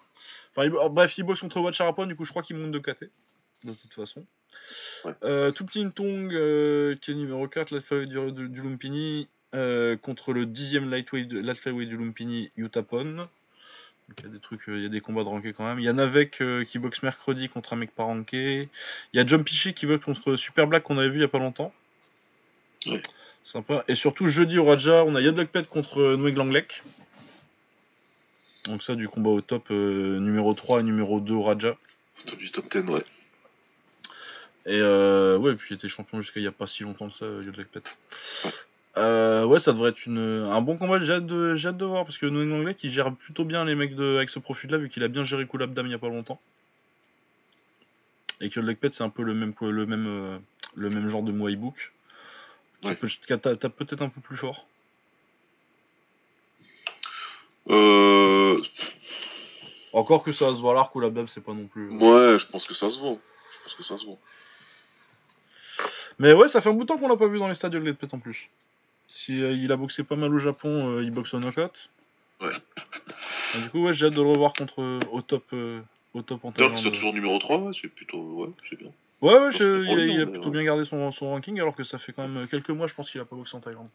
Enfin, il- oh, bref, il boxe contre Watcharapon, du coup je crois qu'il monte de KT. De toute façon. Ouais. Euh, Tupting Tong, euh, qui est numéro 4, light flyweight du, du, du Lumpini, euh, contre le 10ème lightweight, flyweight du Lumpini, Utapon. Il y a des trucs, euh, il y a des combats de ranké quand même. Il y a Navek euh, qui boxe mercredi contre un mec pas ranké. Il y a Jumpy Chic qui boxe contre Super Black qu'on avait vu il y a pas longtemps. Ouais. Sympa. Et surtout jeudi au Raja, on a Yadlock Pet contre euh, Noeg Langlek. Donc ça du combat au top euh, numéro 3 et numéro 2 au Raja. Top du top 10, ouais. Et euh, ouais, puis il était champion jusqu'à il y a pas si longtemps que ça, Yadlock Pet. Euh, ouais, ça devrait être une, un bon combat, j'ai hâte, de, j'ai hâte de voir parce que Noeg Langlek il gère plutôt bien les mecs de, avec ce profil là vu qu'il a bien géré Cool Abdam il y a pas longtemps. Et que Yadlock Pet c'est un peu le même, le même, euh, le même genre de Muay Book. Qui Ouais. qui tape peut-être un peu plus fort. Euh... Encore que ça se voir là, Cool Abdam c'est pas non plus. Ouais, je pense que ça se vend. Je pense que ça se vend. Mais ouais, ça fait un bout de temps qu'on l'a pas vu dans les stades de Gledpet en plus. Si, euh, il a boxé pas mal au Japon, euh, il boxe au knockout. Ouais. Et du coup, ouais, j'ai hâte de le revoir contre euh, au top, euh, au top en c'est toujours numéro 3, ouais, c'est plutôt. Ouais, c'est bien. Ouais, ouais, je- il, a, lui, il a mais plutôt ouais. bien gardé son, son ranking alors que ça fait quand même quelques mois, je pense qu'il a pas boxé en Thaïlande.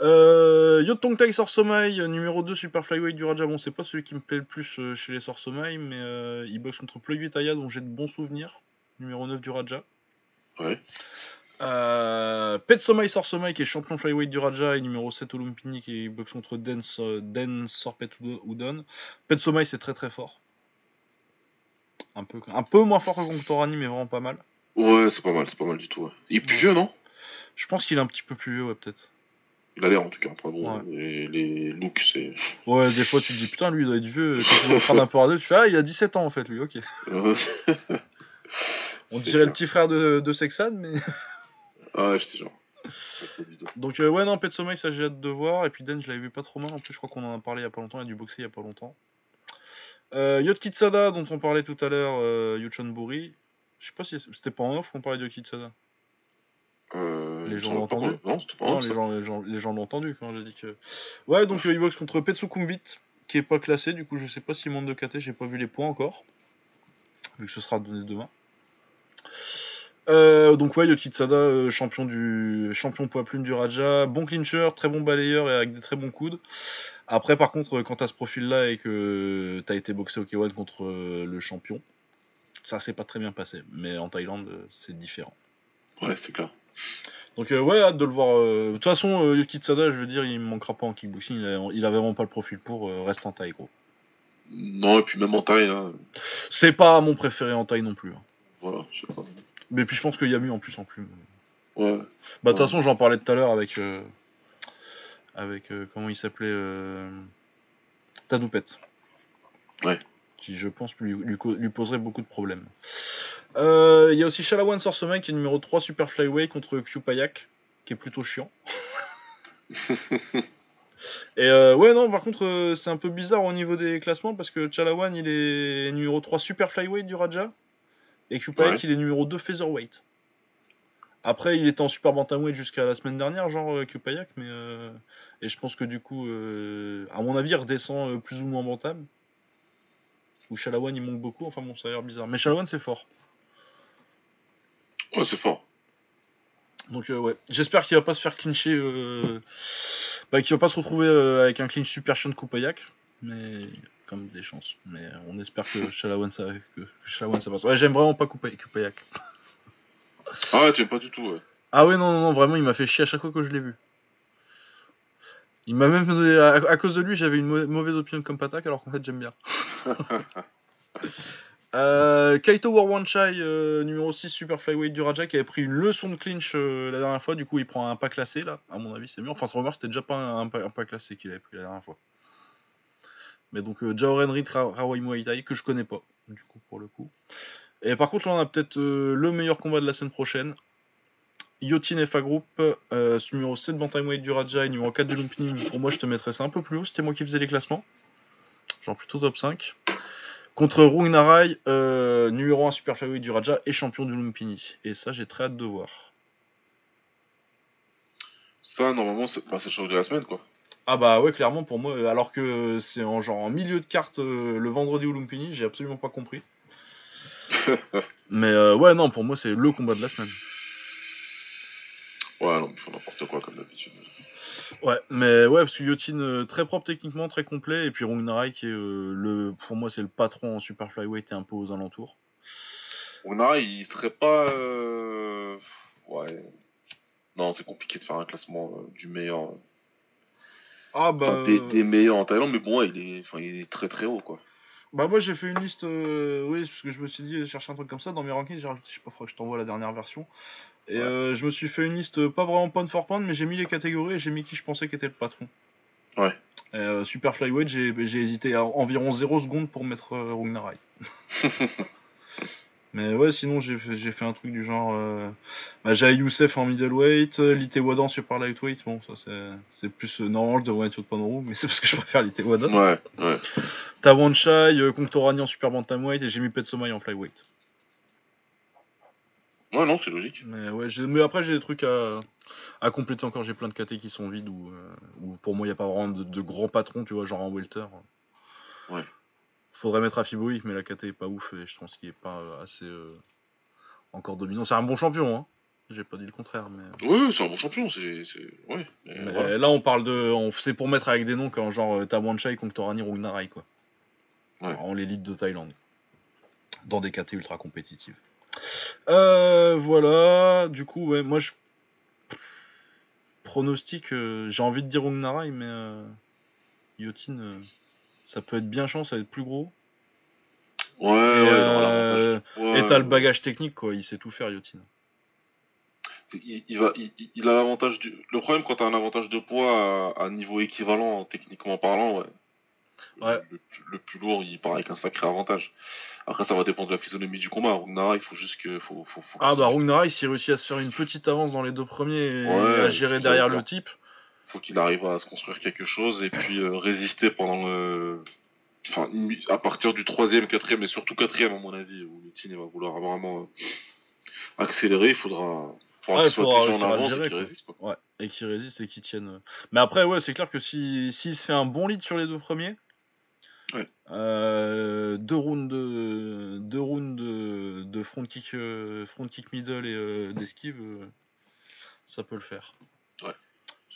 Euh, Yotong Tai Sorsomai, numéro 2 Super Flyweight du Raja. Bon, c'est pas celui qui me plaît le plus chez les Sorsomai, mais il boxe contre Ploy Taya, dont j'ai de bons souvenirs. Numéro 9 du Raja. Ouais. Euh, Petsomai Sorsomai qui est champion flyweight du Raja et numéro 7 au Lumpini qui boxe contre Den, Den Sorpet Udon. Petsomai c'est très très fort. Un peu, un peu moins fort que contre Torani mais vraiment pas mal. Ouais, c'est pas mal, c'est pas mal du tout. Ouais. Il est plus vieux, non? Je pense qu'il est un petit peu plus vieux ouais peut-être. Il a l'air en tout cas. Après, bon, Ouais. les, les looks, c'est. Ouais des fois tu te dis putain lui il doit être vieux. Quand tu vas prendre un peu à deux tu fais ah il a 17 ans en fait lui ok. On dirait le petit frère de, de Sexan mais... ah, ouais, j'étais genre. Donc euh, ouais non Petsomai ça j'ai hâte de voir et puis Den je l'avais vu pas trop mal en plus je crois qu'on en a parlé il y a pas longtemps il a dû boxer il y a pas longtemps. Euh, Yotkitsada, dont on parlait tout à l'heure, euh, Yuchonburi. Je sais pas si c'était pas en off qu'on parlait de Yotkitsada. Euh, Les gens l'ont pas entendu Non, pas les gens, les gens, les gens l'ont entendu quand j'ai dit que. Ouais, donc euh, il boxe contre Petsukumbit, qui est pas classé. Du coup, je sais pas s'il monte de KT, j'ai pas vu les points encore. Vu que ce sera donné demain. Euh, donc ouais, Yotkitsada, euh, champion du champion poids plume du Raja, bon clincher, très bon balayeur et avec des très bons coudes. Après, par contre, euh, quand t'as ce profil-là et que t'as été boxé au K1 contre le champion, ça s'est pas très bien passé. Mais en Thaïlande, c'est différent. Ouais, c'est clair. Donc euh, ouais, hâte de le voir. De toute façon, Yuki Tsada, je veux dire, il manquera pas en kickboxing. Il a, il a vraiment pas le profil pour. reste en taille, gros. Non, et puis même en là, C'est pas mon préféré en taille non plus. hein. voilà, je sais pas. Mais puis je pense qu'il y a mieux en plus en plus. Ouais. Bah de toute façon, j'en parlais tout à l'heure avec euh, avec euh, comment il s'appelait euh, Tadoupet. Ouais. Qui je pense lui, lui, co- lui poserait beaucoup de problèmes. Euh, Il y a aussi Shalawan Sorceman qui est numéro 3 Super Flyweight contre Kupayak qui est plutôt chiant. Et ouais, non, par contre, c'est un peu bizarre au niveau des classements parce que Chalawan il est numéro 3 Super Flyweight du Raja et Kupayak Ouais. il est numéro 2 Featherweight. Après, il était en Super Bantamweight jusqu'à la semaine dernière, genre euh, Kupayak, mais euh, et je pense que du coup, euh, à mon avis, il redescend euh, plus ou moins bantam. Ou Chalawan il manque beaucoup, enfin bon, ça a l'air bizarre. Mais Chalawan c'est fort. Ouais, c'est fort. Donc euh, ouais, j'espère qu'il va pas se faire clincher, bah, qu'il va pas se retrouver avec un clinch super chiant de Kupayak, mais comme des chances. Mais on espère que Shalawan ça, que, que Shalawan, ça passe. Ouais, j'aime vraiment pas Kupa- Kupayak. Ah ouais, tu aimes pas du tout, ouais. Ah ouais non non non vraiment il m'a fait chier à chaque fois que je l'ai vu. Il m'a même donné- à, à cause de lui j'avais une mau- mauvaise opinion de Kompatak alors qu'en fait j'aime bien. Euh, Kaito Warwanchai, euh, numéro 6 Super Flyweight du Raja, qui avait pris une leçon de clinch euh, la dernière fois, du coup il prend un pas classé là, à mon avis c'est mieux. Enfin, remarque c'était déjà pas un, un pas, un pas classé qu'il avait pris la dernière fois. Mais donc euh, Thai, que je connais pas, du coup pour le coup. Et par contre là on a peut-être euh, le meilleur combat de la semaine prochaine. Yotin FA Group, euh, numéro 7 Bantamweight du Raja et numéro 4 du Lumpini, pour moi je te mettrais ça un peu plus haut, c'était moi qui faisais les classements. Genre plutôt top 5. Contre Rung Narai, euh, numéro 1 Super Flyweight du Raja et champion du Lumpini. Et ça, j'ai très hâte de voir. Ça, normalement, c'est bah, le de la semaine, quoi. Ah bah ouais, clairement pour moi, euh, alors que c'est en genre en milieu de carte euh, le vendredi au Lumpini, j'ai absolument pas compris. Mais euh, ouais, non, pour moi c'est le combat de la semaine. Ouais, non, mais ils font n'importe quoi, comme d'habitude. Ouais, mais ouais, parce que Yotin euh, très propre techniquement, très complet, et puis Rung Narai qui est euh, le, pour moi c'est le patron en Super Flyweight et un peu aux alentours. Onara, il serait pas. euh, Ouais. Non, c'est compliqué de faire un classement euh, du meilleur. Ah des, des meilleurs en Thaïlande, mais bon, ouais, il est, enfin, il est très très haut, quoi. Bah moi j'ai fait une liste, euh, oui, parce que je me suis dit chercher un truc comme ça dans mes rankings, j'ai rajouté, je sais pas, faudrait que je t'envoie la dernière version. Et Ouais. euh, je me suis fait une liste euh, pas vraiment pound for pound, mais j'ai mis les catégories et j'ai mis qui je pensais qu'était le patron. Ouais. Et, euh, Super Flyweight, j'ai hésité à environ 0 secondes pour mettre euh, Rung Narai. mais ouais, sinon j'ai fait, j'ai fait un truc du genre, euh, bah, j'ai Youssef en middleweight, euh, Lité Wadan en super lightweight, bon ça c'est c'est plus euh, normal de être de Panoro, mais c'est parce que je préfère Lité Wadan. Ouais, ouais. Tawan Chai, euh, Kongtorani en super bantamweight et j'ai mis Petsomai en flyweight. Ouais, non, c'est logique. Mais ouais, j'ai- mais après j'ai des trucs à, à compléter encore. J'ai plein de KT qui sont vides où, euh, pour moi il n'y a pas vraiment de, de grands patrons, tu vois, genre en welter. Ouais. Faudrait mettre Afiboïk, mais la KT est pas ouf et je pense qu'il est pas euh, assez euh, encore dominant. C'est un bon champion, hein. J'ai pas dit le contraire, mais. Ouais, ouais, c'est un bon champion, c'est. Ouais. mais mais voilà. là on parle de. on- C'est pour mettre avec des noms comme genre euh, Tawan Chai, Kongtorani, Rungnarai, quoi. Ouais. En l'élite de Thaïlande. Dans des KT ultra compétitives. Euh, voilà, du coup, ouais, moi je. Pronostic, euh, j'ai envie de dire Rungnarai, mais. Euh, Yotin, euh, ça peut être bien chiant, ça va être plus gros. Ouais, aura euh. Ouais, Et t'as le bagage technique, quoi, il sait tout faire, Yotin. Il, il va, il, il a l'avantage du. Le problème quand t'as un avantage de poids à, à niveau équivalent, techniquement parlant, ouais. Ouais. Le, plus- le plus lourd, il part avec un sacré avantage. Après, ça va dépendre de la physionomie du combat. Rugnara, il faut juste que. Faut, faut, faut Ah bah s'il réussit à se faire une petite avance dans les deux premiers et Ouais, à gérer derrière le type. Faut qu'il arrive à se construire quelque chose et puis euh, résister pendant le enfin, à partir du troisième, quatrième, et surtout quatrième à mon avis, où le va vouloir vraiment euh, accélérer, il faudra. faudra qu'il soit en avance et qu'il résiste. Ouais, et qu'il résiste et qu'il tienne. Euh. Mais après, ouais, c'est clair que s'il si, se fait un bon lead sur les deux premiers, euh, deux rounds de deux rounds de, de front kick front kick middle et d'esquive ça peut le faire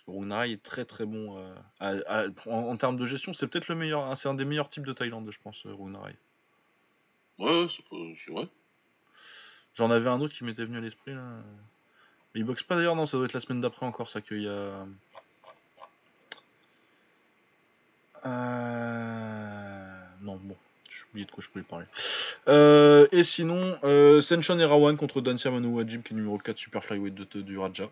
Runai est très très bon euh, en, termes de gestion. C'est peut-être le meilleur, hein, c'est un des meilleurs types de Thaïlande, je pense, euh, Runai. Ouais, c'est vrai. J'en avais un autre qui m'était venu à l'esprit là. il boxe pas d'ailleurs, non, ça doit être la semaine d'après encore, ça qu'il y a. Euh... Non, bon, j'ai oublié de quoi je voulais parler. Euh, et sinon, euh, Senshon Erawan contre Dancia Manu Wajib, qui est numéro 4 Super Flyweight de, du Raja.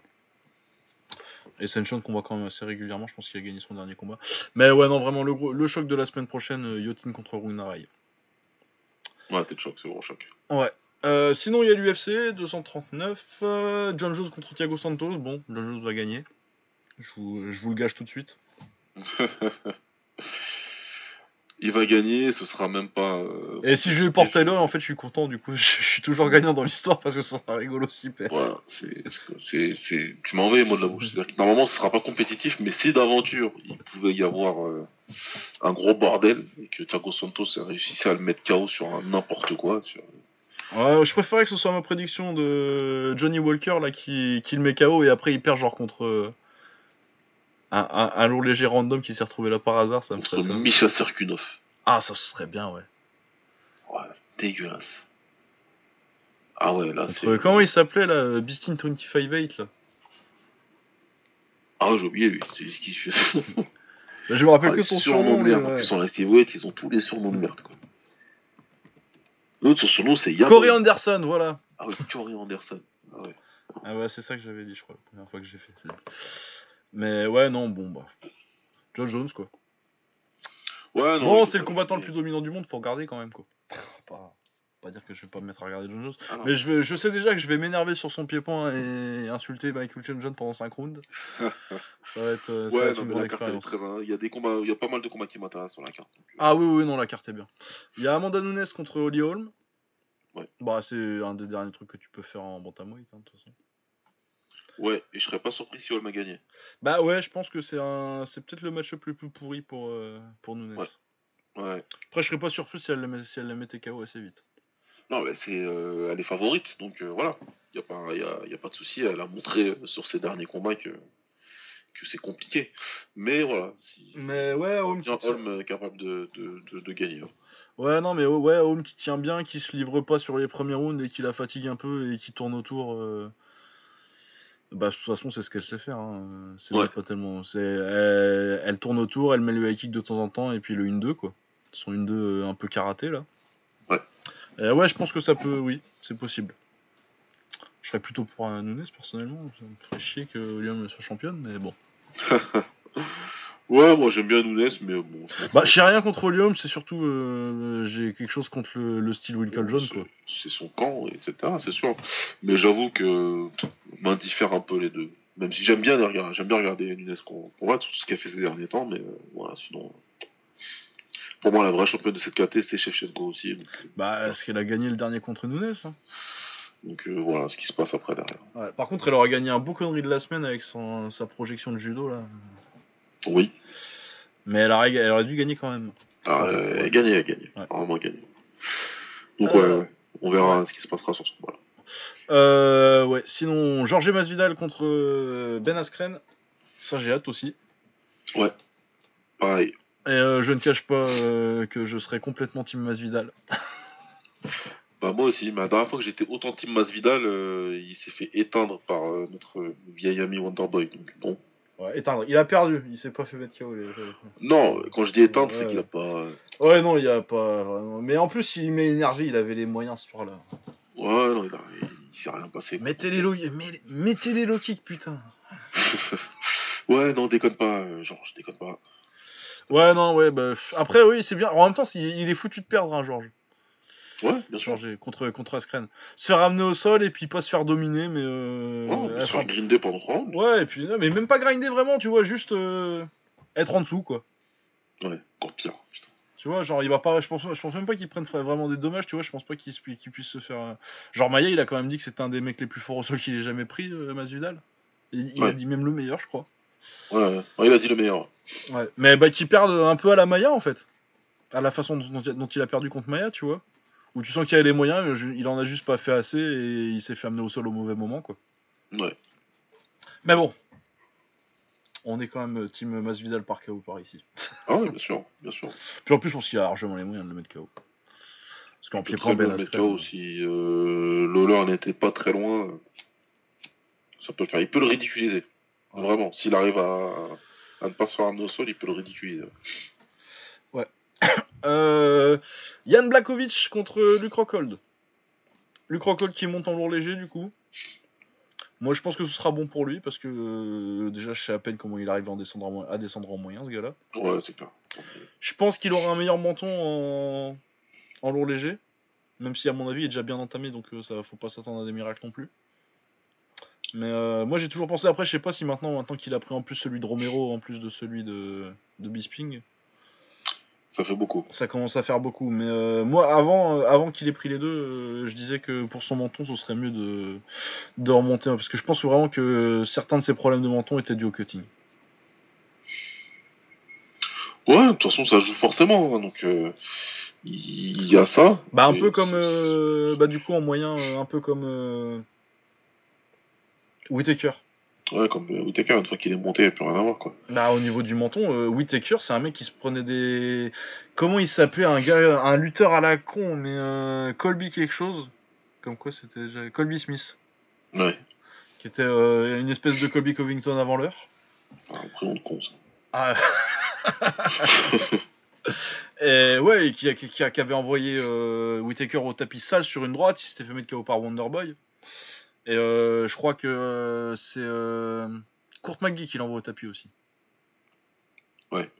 Et Senchon qu'on voit quand même assez régulièrement, je pense qu'il a gagné son dernier combat. Mais ouais, non, vraiment, le, le choc de la semaine prochaine, euh, Yotin contre Runarai. Ouais, t'es choc, c'est gros choc. Ouais. Euh, sinon, il y a l'UFC 239, euh, John Jones contre Thiago Santos. Bon, John Jones va gagner. Je vous, je vous le gage tout de suite. il va gagner, ce sera même pas. Euh, et si je lui porte là, en fait, je suis content, du coup, je, suis toujours gagnant dans l'histoire parce que ça sera rigolo super. Voilà, c'est. Tu m'en vais, moi, de la bouche. normalement, ce sera pas compétitif, mais si d'aventure il pouvait y avoir euh, un gros bordel et que Thiago Santos réussissait à le mettre KO sur n'importe quoi. Ouais, je préférais que ce soit ma prédiction de Johnny Walker là qui, qui le met KO et après il perd genre contre. Un, un, lourd léger random qui s'est retrouvé là par hasard, ça me ferait ça. Misha Serkunov. Ah, ça serait bien, ouais. Ouais, dégueulasse. Ah ouais, là, c'est... Comment il s'appelait, là Bistin 258, là? Ah, j'ai oublié, lui. C'est ce qui fait. Bah, je me rappelle ah, que son surnom. de merde. En plus, en activeweight, ils ont tous les surnoms de merde, quoi. L'autre, son surnom, c'est Yann. Corey Anderson, voilà. Ah ouais, Corey Anderson. Ah ouais. Ah ouais, c'est ça que j'avais dit, je crois, la première fois que j'ai fait. Mais ouais, non, bon, bah. John Jones, quoi. Ouais, non. Bon, c'est le combattant le plus dominant du monde, faut regarder quand même, quoi. Pas, pas dire que je vais pas me mettre à regarder John Jones. Ah mais je, vais, je sais déjà que je vais m'énerver sur son pied-point et insulter Michael John Jones pendant 5 rounds. ça va être, euh, ça ouais, une expérience. Très... Il y a des combats, il y a pas mal de combats qui m'intéressent sur la carte. Euh. Ah oui, oui, non, la carte est bien. Il y a Amanda Nunes contre Holly Holm. Ouais. Bah, c'est un des derniers trucs que tu peux faire en bantamweight, hein, de toute façon. Ouais, et je serais pas surpris si Holm a gagné. Bah ouais, je pense que c'est un, c'est peut-être le match le plus, pourri pour euh, pour Nunes. Ouais. ouais. Après, je serais pas surpris si elle la, si elle la mettait KO assez vite. Non, mais c'est, euh, elle est favorite, donc euh, voilà. Il y a pas, y a, y a pas de souci. Elle a montré sur ses derniers combats que que c'est compliqué. Mais voilà. Si mais ouais, qui est capable de, de, de, de, gagner. Hein. Ouais, non, mais ouais, Holm qui tient bien, qui se livre pas sur les premiers rounds et qui la fatigue un peu et qui tourne autour. Bah, de toute façon, c'est ce qu'elle sait faire. Hein. C'est pas tellement. C'est, elle, tourne autour, elle met le high kick de temps en temps et puis le 1-2, quoi. Son 1-2 euh, un peu karaté, là. Ouais. ouais, je pense que ça peut, oui, c'est possible. Je serais plutôt pour un Nunes, personnellement. Ça me ferait chier que William soit championne, mais bon. Ouais, moi j'aime bien Nunes, mais bon. Bah, j'ai rien contre Olium, c'est surtout. Euh, j'ai quelque chose contre le, style Winkle John, quoi. C'est son camp, etc., c'est sûr. Mais j'avoue que m'indiffère un peu les deux. Même si j'aime bien regarder, j'aime bien regarder Nunes qu'on voit tout ce qu'elle fait ces derniers temps, mais euh, voilà, sinon. Pour moi, la vraie championne de cette KT, c'est Shevchenko aussi. Donc, euh, bah, est-ce qu'elle a gagné le dernier contre Nunes hein? Donc voilà ce qui se passe après derrière. Ouais, par contre, elle aura gagné un beau connerie de la semaine avec son, sa projection de judo, là. Oui. Mais elle, elle aurait dû gagner quand même. Ah, elle a gagné, elle a gagné. Vraiment gagné. Donc, ouais, euh, on verra ce qui se passera sur ce combat-là. Euh, ouais, sinon, Georges Masvidal contre euh, Ben Askren, ça j'ai hâte aussi. Ouais, pareil. Et euh, je ne cache pas que je serai complètement team Masvidal. bah moi aussi, mais la dernière fois que j'étais autant team Masvidal, il s'est fait éteindre par notre vieil ami Wonderboy. Donc bon, Ouais, éteindre. Il a perdu, il s'est pas fait mettre KO. Les... Non, quand je dis éteindre, c'est qu'il a pas. Ouais, non, il a pas vraiment. Mais en plus, il m'est énervé, il avait les moyens ce soir-là. Ouais, non, il, a... il s'est rien passé. Mettez les, low... Mettez les low kicks, putain. ouais, non, déconne pas, euh, Georges, déconne pas. Ouais, non, ouais, bah. Après, oui, c'est bien. En même temps, il est foutu de perdre, hein, Georges. Ouais, bien sûr. contre, contre Askren. Se faire amener au sol et puis pas se faire dominer, mais. Euh, ouais, se faire grinder pendant 3 Ouais, et puis, non, mais même pas grinder vraiment, tu vois, juste euh, être en dessous, quoi. Ouais, encore pire, putain. Tu vois, genre, il va pas. Je pense, je pense même pas qu'il prenne vraiment des dommages, tu vois. Je pense pas qu'il puisse se faire. euh, Genre, Maya, il a quand même dit que c'était un des mecs les plus forts au sol qu'il ait jamais pris, euh, Masvidal. Il, il a dit même le meilleur, je crois. Ouais, ouais. Ouais, il a dit le meilleur. Ouais. Mais bah, qu'il perde un peu à la Maya, en fait. À la façon dont, dont il a perdu contre Maya, tu vois. Où tu sens qu'il a les moyens, mais il en a juste pas fait assez et il s'est fait amener au sol au mauvais moment, quoi. Ouais. Mais bon. On est quand même euh, team Masvidal par KO par ici. Ah ouais, bien sûr, bien sûr. Puis en plus, je pense qu'il a largement les moyens de le mettre KO. Parce qu'en Très pied-point, bien, Ben KO, si euh, Lawler n'était pas très loin, ça peut le faire. Il peut le ridiculiser. Ouais. Vraiment. S'il arrive à, à ne pas se faire amener au sol, il peut le ridiculiser. Euh, Yann Blakovic contre Luke Rockhold. Luke Rockhold qui monte en lourd léger du coup. Moi je pense que ce sera bon pour lui parce que euh, déjà je sais à peine comment il arrive à, en descendre en mo- à descendre en moyen ce gars-là. Ouais, c'est clair. Je pense qu'il aura un meilleur menton en, en lourd léger. Même si à mon avis il est déjà bien entamé donc euh, ça faut pas s'attendre à des miracles non plus. Mais euh, moi j'ai toujours pensé après je sais pas si maintenant maintenant qu'il a pris en plus celui de Romero en plus de celui de, de Bisping. Ça fait beaucoup. Ça commence à faire beaucoup, mais euh, moi avant, euh, avant qu'il ait pris les deux, euh, je disais que pour son menton, ce serait mieux de, de remonter, parce que je pense vraiment que certains de ses problèmes de menton étaient dus au cutting. Ouais, de toute façon, ça joue forcément. hein, donc, euh, il y a ça. Bah un peu comme, euh, bah du coup en moyen, euh, un peu comme euh, Whittaker. Ouais, comme Whittaker, une fois qu'il est monté, il n'y a plus rien à voir, quoi. Bah au niveau du menton, euh, Whittaker, c'est un mec qui se prenait des, comment il s'appelait, un gars, un lutteur à la con, mais euh, Colby quelque chose, comme quoi c'était déjà Colby Smith, Ouais. qui était euh, une espèce de Colby Covington avant l'heure. Un prénom de con, ça. Ah. et ouais, et qui, avait envoyé Whittaker au tapis sale sur une droite, il s'était fait mettre KO par Wonderboy. Et euh, je crois que euh, c'est euh, Kurt McGee qui l'envoie au tapis aussi. Ouais.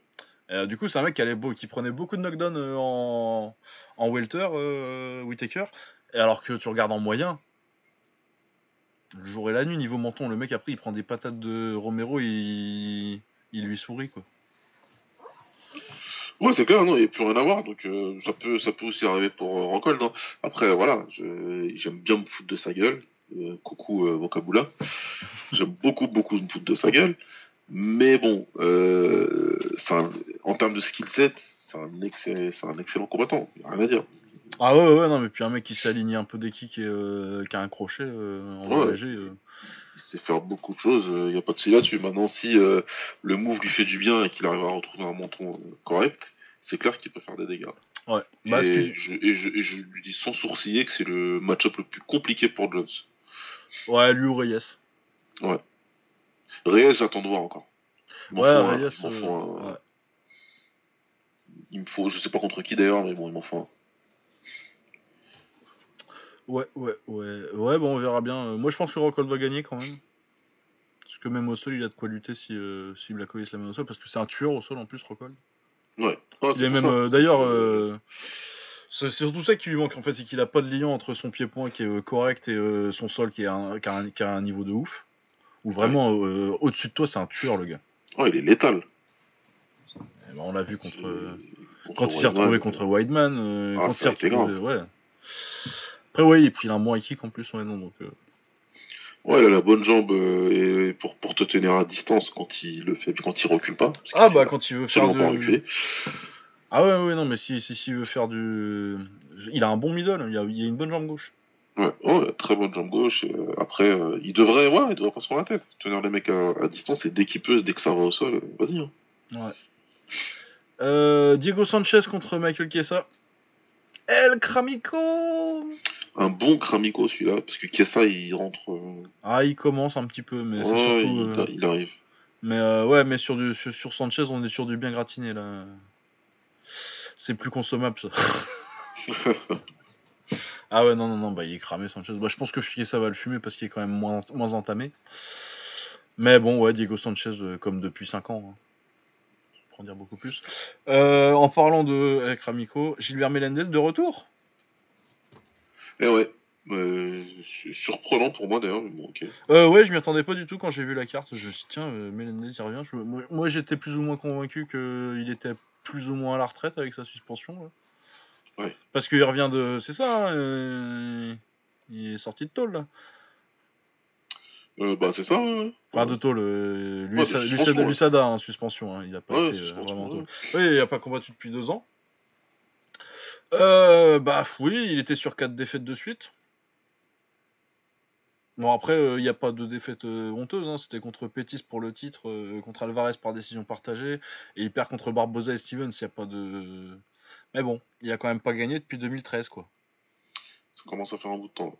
Et, du coup, c'est un mec qui, allait beau, qui prenait beaucoup de knockdown en, en welter, Whittaker. Et alors que tu regardes en moyen, le jour et la nuit, niveau menton, le mec après il prend des patates de Romero et il, il lui sourit quoi. Ouais, c'est clair, non, il n'y a plus rien à voir, donc euh, ça, peut, ça peut aussi arriver pour euh, Rockhold. hein. Après, voilà, j'aime bien me foutre de sa gueule. Euh, coucou euh, Vocabula. J'aime beaucoup, beaucoup me foutre de sa gueule. Mais bon, euh, un- en termes de skill set, c'est un, excell- c'est un excellent combattant, rien à dire. Ah ouais, ouais, ouais, non, mais puis un mec qui s'aligne un peu des kicks et euh, qui a un crochet en Ouais. léger. Il sait faire beaucoup de choses, il n'y a pas de souci là-dessus. Maintenant, si le move lui fait du bien et qu'il arrive à retrouver un menton correct, c'est clair qu'il peut faire des dégâts. Ouais. Bah, et, ce que- je, et, je, et je lui dis sans sourciller que c'est le match-up le plus compliqué pour Jones. Ouais, lui ou Reyes. Reyes, j'attends de voir encore. Il Ouais, un, Reyes. il m'en faut euh, un. ouais. Il me faut, je sais pas contre qui d'ailleurs, mais bon, il m'en faut un. Ouais, ouais, ouais. Ouais, bon, on verra bien. Euh, Moi, je pense que Rockhold va gagner quand même. Parce que même au sol, il a de quoi lutter si, euh, si Blackovic la met au sol. Parce que c'est un tueur au sol en plus, Rockhold. Ouais. Il est même. euh, D'ailleurs, euh, c'est surtout ça qui lui manque en fait. C'est qu'il a pas de lien entre son pied-point qui est euh, correct et euh, son sol qui, est un, qui, a un, qui a un niveau de ouf. Ou vraiment, euh, au-dessus de toi, c'est un tueur, le gars. Ouais, il est létal. Eh ben, on l'a vu contre. Contre Quand il s'est retrouvé contre euh, Ah, quand il retrouvé, ouais. Après ouais, et puis il a un bon kick en plus, ouais non donc. euh, Ouais, il a la bonne jambe et pour, pour te tenir à distance quand il le fait, quand il recule pas. Ah bah quand il veut faire du. reculer. Ah ouais ouais non mais si si s'il veut faire du, il a un bon middle, il a, il a une bonne jambe gauche. Ouais, ouais, très bonne jambe gauche. et, euh, après, euh, il devrait, ouais, il devrait pas se prendre la tête. Tenir les mecs à, à distance et dès qu'il peut, dès que ça va au sol, euh, vas-y. hein. Ouais. Euh, Diego Sanchez contre Michael Chiesa. El Cramico. Un bon Kramiko celui-là, parce que Kessa il rentre. Ah il commence un petit peu mais c'est surtout. il, il arrive. Mais ouais, mais sur, du, sur, sur Sanchez, on est sur du bien gratiné là. C'est plus consommable ça. ah ouais, non, non, non, bah il est cramé Sanchez. Bah, je pense que ça va le fumer parce qu'il est quand même moins, moins entamé. Mais bon, ouais, Diego Sanchez, euh, comme depuis 5 ans. hein. Pour en dire beaucoup plus. Euh, en parlant de El Cramico, Gilbert Melendez de retour Et ouais. euh, su- surprenant pour moi d'ailleurs, mais bon, ok. Euh, ouais, je m'y attendais pas du tout quand j'ai vu la carte. Je me suis dit, tiens, Melendez il revient. Je- moi, j'étais plus ou moins convaincu qu'il était plus ou moins à la retraite avec sa suspension. Là. Ouais. Parce qu'il revient de. C'est ça, hein, euh, il est sorti de tôle là. Euh, bah c'est ça. Ouais. Enfin de tôle, euh, lui, ouais, Lucada, en suspension, hein, il n'a pas été vraiment tôle. Oui, il n'a pas combattu depuis deux ans. Bah oui, il était sur quatre défaites de suite. Bon après, il n'y a pas de défaite honteuse, hein. c'était contre Pétis pour le titre, contre Alvarez par décision partagée, et il perd contre Barbosa et Stevens, il n'y a pas de... Mais bon, il a quand même pas gagné depuis 2013 quoi. Ça commence à faire un bout de temps.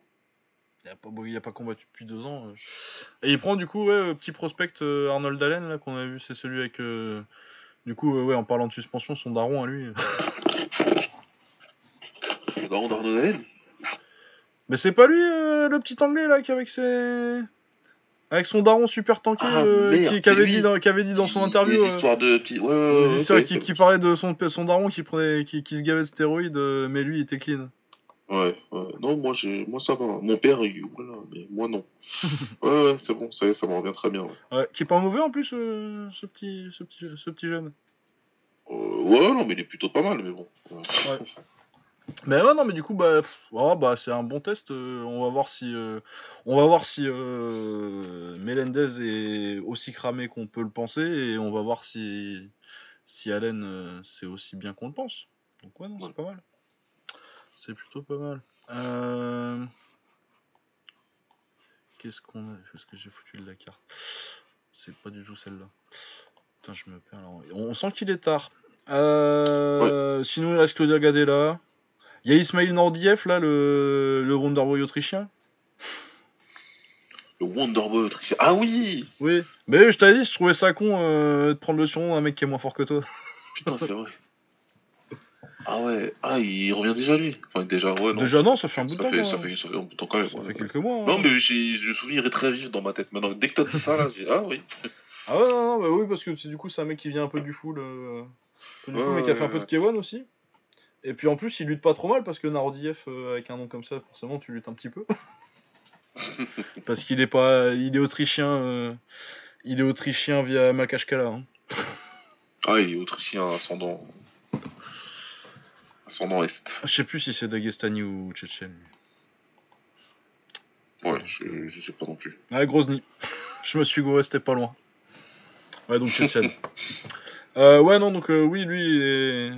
Il n'a pas, a pas combattu depuis deux ans. Euh. Et il prend du coup, ouais, petit prospect euh, Arnold Allen là qu'on a vu, c'est celui avec. Euh, du coup, ouais, en parlant de suspension, son daron à lui. Le daron d'Arnold Allen? Mais c'est pas lui, le petit anglais là, qui avec ses. Avec son daron super tanké, ah, qui, avait dit dans, qui, avait dit dans, son interview. Les histoires de petits. Ouais, histoires qui, parlait de son, son daron qui, prenait, qui, se gavait de stéroïdes, mais lui il était clean. Ouais, non, moi, j'ai, moi ça va. Mon père, il... voilà, mais moi non. ouais, ouais, c'est bon, ça, ça me revient très bien. Ouais. qui est pas mauvais en plus, euh, ce, petit, ce, petit, ce petit jeune. Euh, ouais, non, mais il est plutôt pas mal, mais bon. Ouais. Mais ouais, non, mais du coup, bah, oh, bah c'est un bon test. Euh, on va voir si, on va voir si Melendez est aussi cramé qu'on peut le penser, et on va voir si, si Allen c'est aussi bien qu'on le pense. Donc ouais, non, c'est pas mal. C'est plutôt pas mal. Euh, qu'est-ce qu'on a? Parce que j'ai foutu de la carte. C'est pas du tout celle-là. Putain, je me perds là. On sent qu'il est tard. Euh, sinon, il reste Claudia Gadella. Il y a Ismail Nordiev, là, le, le Wonderboy autrichien. Le Wonderboy autrichien. Ah oui Oui. Mais je t'avais dit, je trouvais ça con euh, de prendre le surnom d'un mec qui est moins fort que toi. Putain, c'est vrai. Ah ouais, ah il revient déjà lui. Enfin déjà ouais non. Déjà non, ça fait un bout de temps. ça, fait, ça fait un bout de temps quand même. Ça fait quelques mois. Non hein. mais j'ai le souvenir est très vif dans ma tête maintenant. Dès que t'as dit ça là, j'ai ah oui. Ah ouais non, non bah oui parce que c'est du coup c'est un mec qui vient un peu du full, euh, un peu du full mais qui a fait un peu de K1 aussi. Et puis en plus il lutte pas trop mal parce que Narodiev euh, avec un nom comme ça forcément tu luttes un petit peu. parce qu'il est pas, il est autrichien, euh, il est autrichien via Makashkala. Hein. Ah il est autrichien ascendant nom est. Je sais plus si c'est Dagestani ou Tchétchène. Ouais, je, je sais pas non plus. Ouais, Grozny. je me suis gouré, c'était pas loin. Ouais, donc Tchétchène. euh, ouais, non, donc oui, lui, est...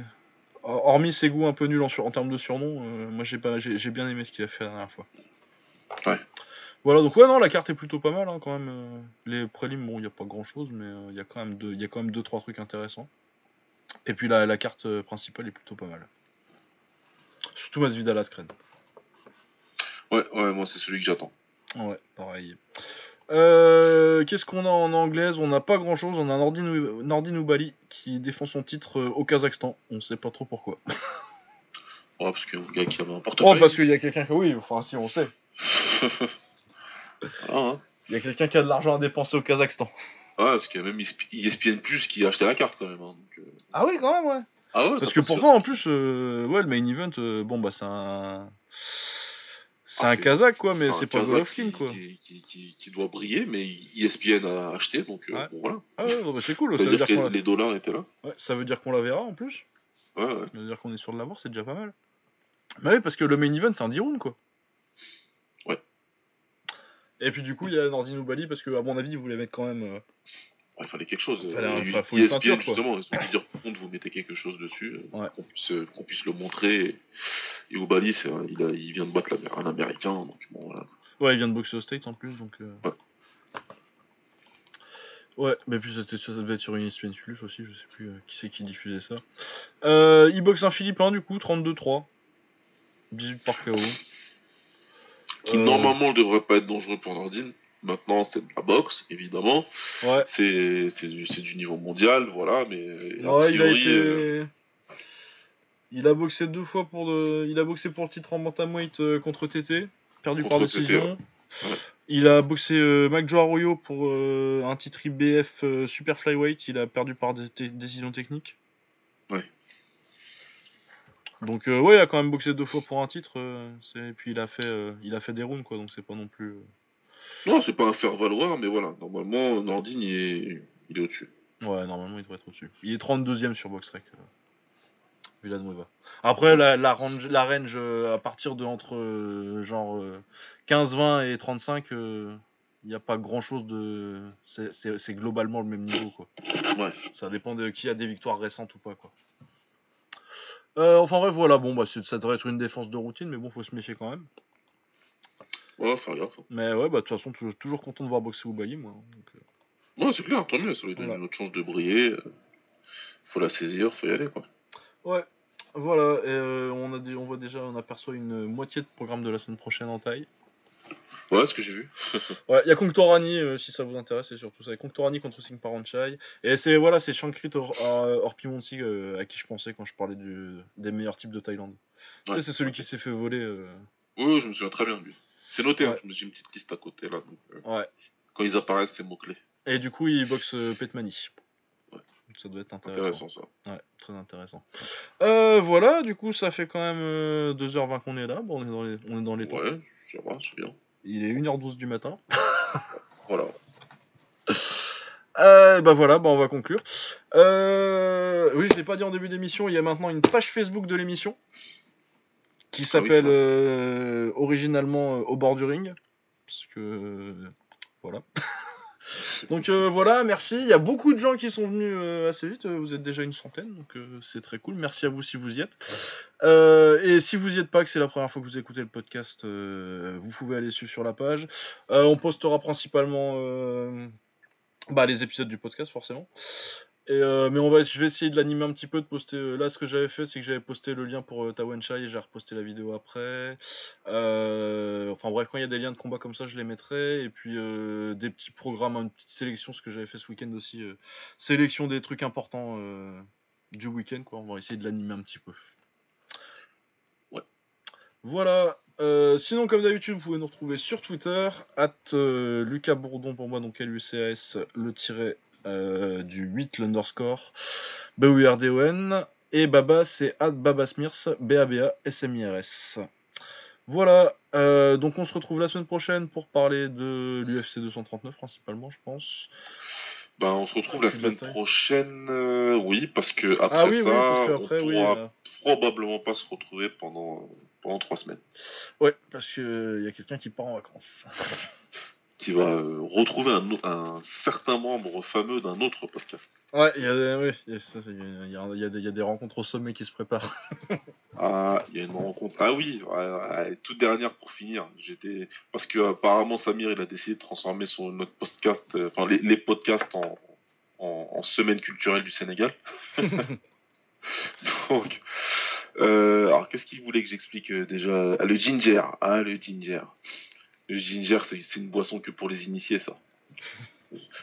hormis ses goûts un peu nuls en, en termes de surnom, euh, moi j'ai, pas, j'ai, bien aimé ce qu'il a fait la dernière fois. Ouais. Voilà, donc ouais, non, la carte est plutôt pas mal hein, quand même. Euh, les prélims, bon, il n'y a pas grand chose, mais il y a quand même 2-3 trucs intéressants. Et puis la, la carte principale est plutôt pas mal. Surtout Masvidal Askren. Ouais, ouais, moi c'est celui que j'attends. Ouais, pareil. Euh, qu'est-ce qu'on a en anglaise? On n'a pas grand chose. On a Nordin, Oubali qui défend son titre euh, au Kazakhstan. On sait pas trop pourquoi. Ouais, parce qu'il y a un gars qui avait un portefeuille. Oh, parce qu'il y a quelqu'un qui. Oui, enfin, si, on sait. Ah, hein. Il y a quelqu'un qui a de l'argent à dépenser au Kazakhstan. Ouais, parce qu'il y a même ESPN Plus qui a acheté la carte quand même. Hein, euh. Ah oui, quand même, ouais. Ah Parce que pourtant, en plus, euh, ouais, le main event, bon, bah, c'est un. C'est ah, un Kazakh, quoi, mais c'est pas Golovkin, quoi. Qui, qui, doit briller, mais ESPN a acheté, donc euh, bon, voilà. Ah ouais, bah, c'est cool. Ça, veut dire, que les, dollars étaient là. Ouais, ça veut dire qu'on la verra en plus. Ouais, ouais. Ça veut dire qu'on est sûr de l'avoir, c'est déjà pas mal. Bah oui, parce que le main event, c'est un 10 rounds, quoi. Ouais. Et puis du coup, il y a Nordin Bali, parce que, à mon avis, ils voulaient mettre quand même il fallait quelque chose. Fallait un, il, faut une ceinture, justement, ils ont dire, vous mettez quelque chose dessus, euh, qu'on puisse, euh, puisse le montrer. Et Obali, il, il vient de battre un Américain, donc bon, voilà. Ouais, il vient de boxer aux States en plus, donc. Euh... Ouais. Ouais, mais puis ça, ça devait être sur une ESPN Plus aussi, je sais plus euh, qui c'est qui diffusait ça. Euh, il boxe un Philippin du coup, 32-3. 18 par KO. Qui normalement ne devrait pas être dangereux pour Nordine. Maintenant, c'est de la boxe, évidemment. Ouais. C'est, du, du, niveau mondial, voilà, mais. Ouais, il a été. Euh, il a boxé deux fois pour le. Il a boxé pour le titre en bantamweight euh, contre TT, perdu par décision. Il a boxé euh, McJoe Arroyo pour euh, un titre IBF Super Flyweight, il a perdu par décision technique. Ouais. Donc ouais, il a quand même boxé deux fois pour un titre, et puis il a fait, il a fait des rounds quoi, donc c'est pas non plus. Non, c'est pas un faire valoir, mais voilà. Normalement, Nordine, il est, il est au-dessus. Ouais, normalement, il devrait être au-dessus. Il est 32ème sur Boxrec. Euh, Villanueva. Après, la, la range, la range euh, à partir de entre euh, genre 15, 20 et 35, il n'y a pas grand chose de. C'est globalement le même niveau, quoi. Ouais. Ça dépend de qui a des victoires récentes ou pas, quoi. enfin bref, voilà, bon, bah, ça devrait être une défense de routine, mais bon, faut se méfier quand même. Ouais, faire gaffe. Mais ouais, bah de toute façon, toujours, content de voir boxer Oubaï, moi. Ouais, c'est clair, tant mieux, ça lui donne une autre chance de briller. Euh, faut la saisir, faut y aller, quoi. Ouais, voilà, et euh, on, a dit, on voit déjà, on aperçoit une moitié de programme de la semaine prochaine en taille. Ouais, ce que j'ai vu. ouais, il y a Kongtorani, euh, si ça vous intéresse, c'est surtout ça. Kongtorani contre Singh Paranchai. Et c'est voilà, c'est Shankrit Orpimonti à qui je pensais quand je parlais du, des meilleurs types de Thaïlande. tu sais, c'est celui qui s'est fait voler. Oui, je me souviens très bien de lui. C'est noté, hein, j'ai une petite liste à côté là. ouais. Quand ils apparaissent, c'est mots-clés. Et du coup, il boxe euh, Petmani. Ouais. Ça doit être intéressant. Intéressant ça. Ouais, très intéressant. Euh, voilà, du coup, ça fait quand même 2h20 euh, qu'on est là. Bon, on est dans les, on est dans les temps. Ouais, ça va, c'est bien. Il est 1h12 du matin. voilà. Euh, bah voilà, bah on va conclure. Euh, oui, je l'ai pas dit en début d'émission, il y a maintenant une page Facebook de l'émission qui ah s'appelle originalement Au bord du ring. Parce que voilà. donc euh, voilà, merci. Il y a beaucoup de gens qui sont venus euh, assez vite. Vous êtes déjà une centaine, donc euh, c'est très cool. Merci à vous si vous y êtes. et si vous y êtes pas, que c'est la première fois que vous écoutez le podcast, vous pouvez aller suivre sur la page. on postera principalement bah, les épisodes du podcast, forcément. Euh, mais on va, je vais essayer de l'animer un petit peu, de poster. Euh, là, ce que j'avais fait, c'est que j'avais posté le lien pour euh, et j'ai reposté la vidéo après. Euh, enfin bref, quand il y a des liens de combat comme ça, je les mettrai. Et puis des petits programmes, une petite sélection, ce que j'avais fait ce week-end aussi. sélection des trucs importants du week-end, quoi. On va essayer de l'animer un petit peu. Ouais. Voilà. sinon, comme d'habitude, vous pouvez nous retrouver sur Twitter, at Lucas Bourdon pour moi, donc L-U-C-A-S, le tiret du 8 l'underscore B-U-R-D-O-N et Baba c'est at Babasmirs B-A-B-A-S-M-I-R-S. Voilà, euh, donc on se retrouve la semaine prochaine pour parler de l'UFC 239 principalement, je pense. Ben, on se retrouve la semaine prochaine, euh, oui, parce que après ah, oui, ça, oui, parce on pourra probablement pas se retrouver pendant, pendant trois semaines. Ouais, parce qu'il y a quelqu'un qui part en vacances. qui va euh, retrouver un, un, certain membre fameux d'un autre podcast. Ouais, il y, a, des rencontres au sommet qui se préparent. ah, il y a une rencontre. Ah oui, toute dernière pour finir. J'étais parce que apparemment Samir il a décidé de transformer son notre podcast, euh, enfin les, podcasts en, en, semaine culturelle du Sénégal. Donc, euh, alors qu'est-ce qu'il voulait que j'explique déjà? Ah, Le ginger, ah le ginger. Le ginger, c'est une boisson que pour les initiés, ça.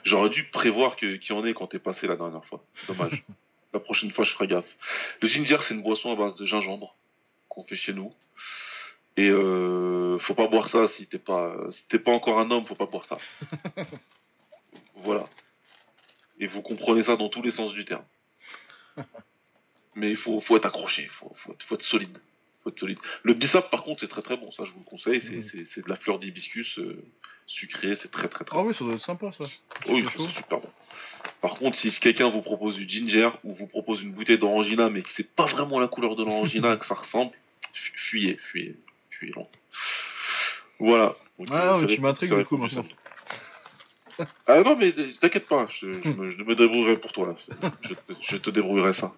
J'aurais dû prévoir qu'il y en ait quand t'es passé la dernière fois. Dommage. la prochaine fois, je ferai gaffe. Le ginger, c'est une boisson à base de gingembre qu'on fait chez nous. Et euh, faut pas boire ça si t'es pas, si t'es pas encore un homme, faut pas boire ça. voilà. Et vous comprenez ça dans tous les sens du terme. Mais il faut, faut être accroché, il faut, faut, faut être solide solide. Le bissap, par contre, c'est très très bon, ça je vous le conseille. C'est mm. de la fleur d'hibiscus euh, sucrée, c'est très très très Ah oui, ça doit être sympa ça. Oui, c'est super bon. Par contre, si quelqu'un vous propose du ginger ou vous propose une bouteille d'orangina, mais que c'est pas vraiment la couleur de l'orangina que ça ressemble, fuyez, fuyez, fuyez Voilà. ah, mais tu m'intrigues du coup maintenant. Ah non, mais t'inquiète pas, je, me, débrouillerai pour toi. Je, je te débrouillerai ça.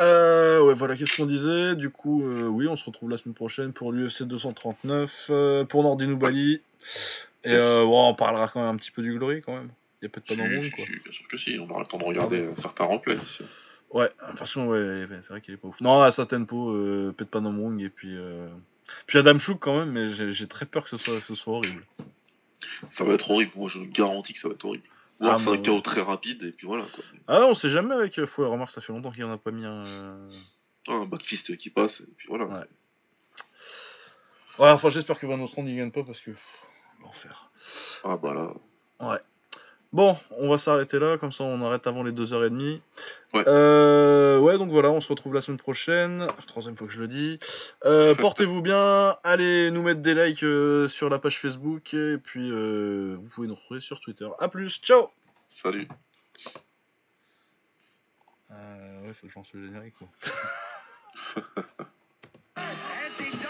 Euh, ouais, voilà, qu'est-ce qu'on disait? Du coup, euh, oui, on se retrouve la semaine prochaine pour l'UFC 239, euh, pour Nordin Bali. Et euh, on parlera quand même un petit peu du Glory, quand même. Il y a peut-être pas dans le monde, quoi. bien sûr que si, on aura le temps de regarder certains replays. Ouais, façon, ouais, c'est vrai qu'il est pas ouf. Non, à certaines peaux, euh, peut-être pas dans et puis... Puis Adam Chouk, quand même, mais j'ai très peur que ce soit, ce soit horrible. Ça va être horrible, moi je garantis que ça va être horrible. Ou ah, c'est un chaos très rapide et puis voilà quoi. Ah on sait jamais avec euh, Fouet, remarque ça fait longtemps qu'il en a pas mis un. Euh, ah, un backfist qui passe et puis voilà. Ouais. Ouais enfin j'espère que Van Ostrand n'y gagne pas parce que. L'enfer. Ah bah là. Ouais. Bon, on va s'arrêter là, comme ça on arrête avant les 2h30. Ouais. Euh, ouais, donc voilà, on se retrouve la semaine prochaine. Troisième fois que je le dis. Euh, portez-vous bien. Allez nous mettre des likes euh, sur la page Facebook. Et puis vous pouvez nous retrouver sur Twitter. A plus, ciao Salut Euh, ouais, faut que je lance le générique quoi.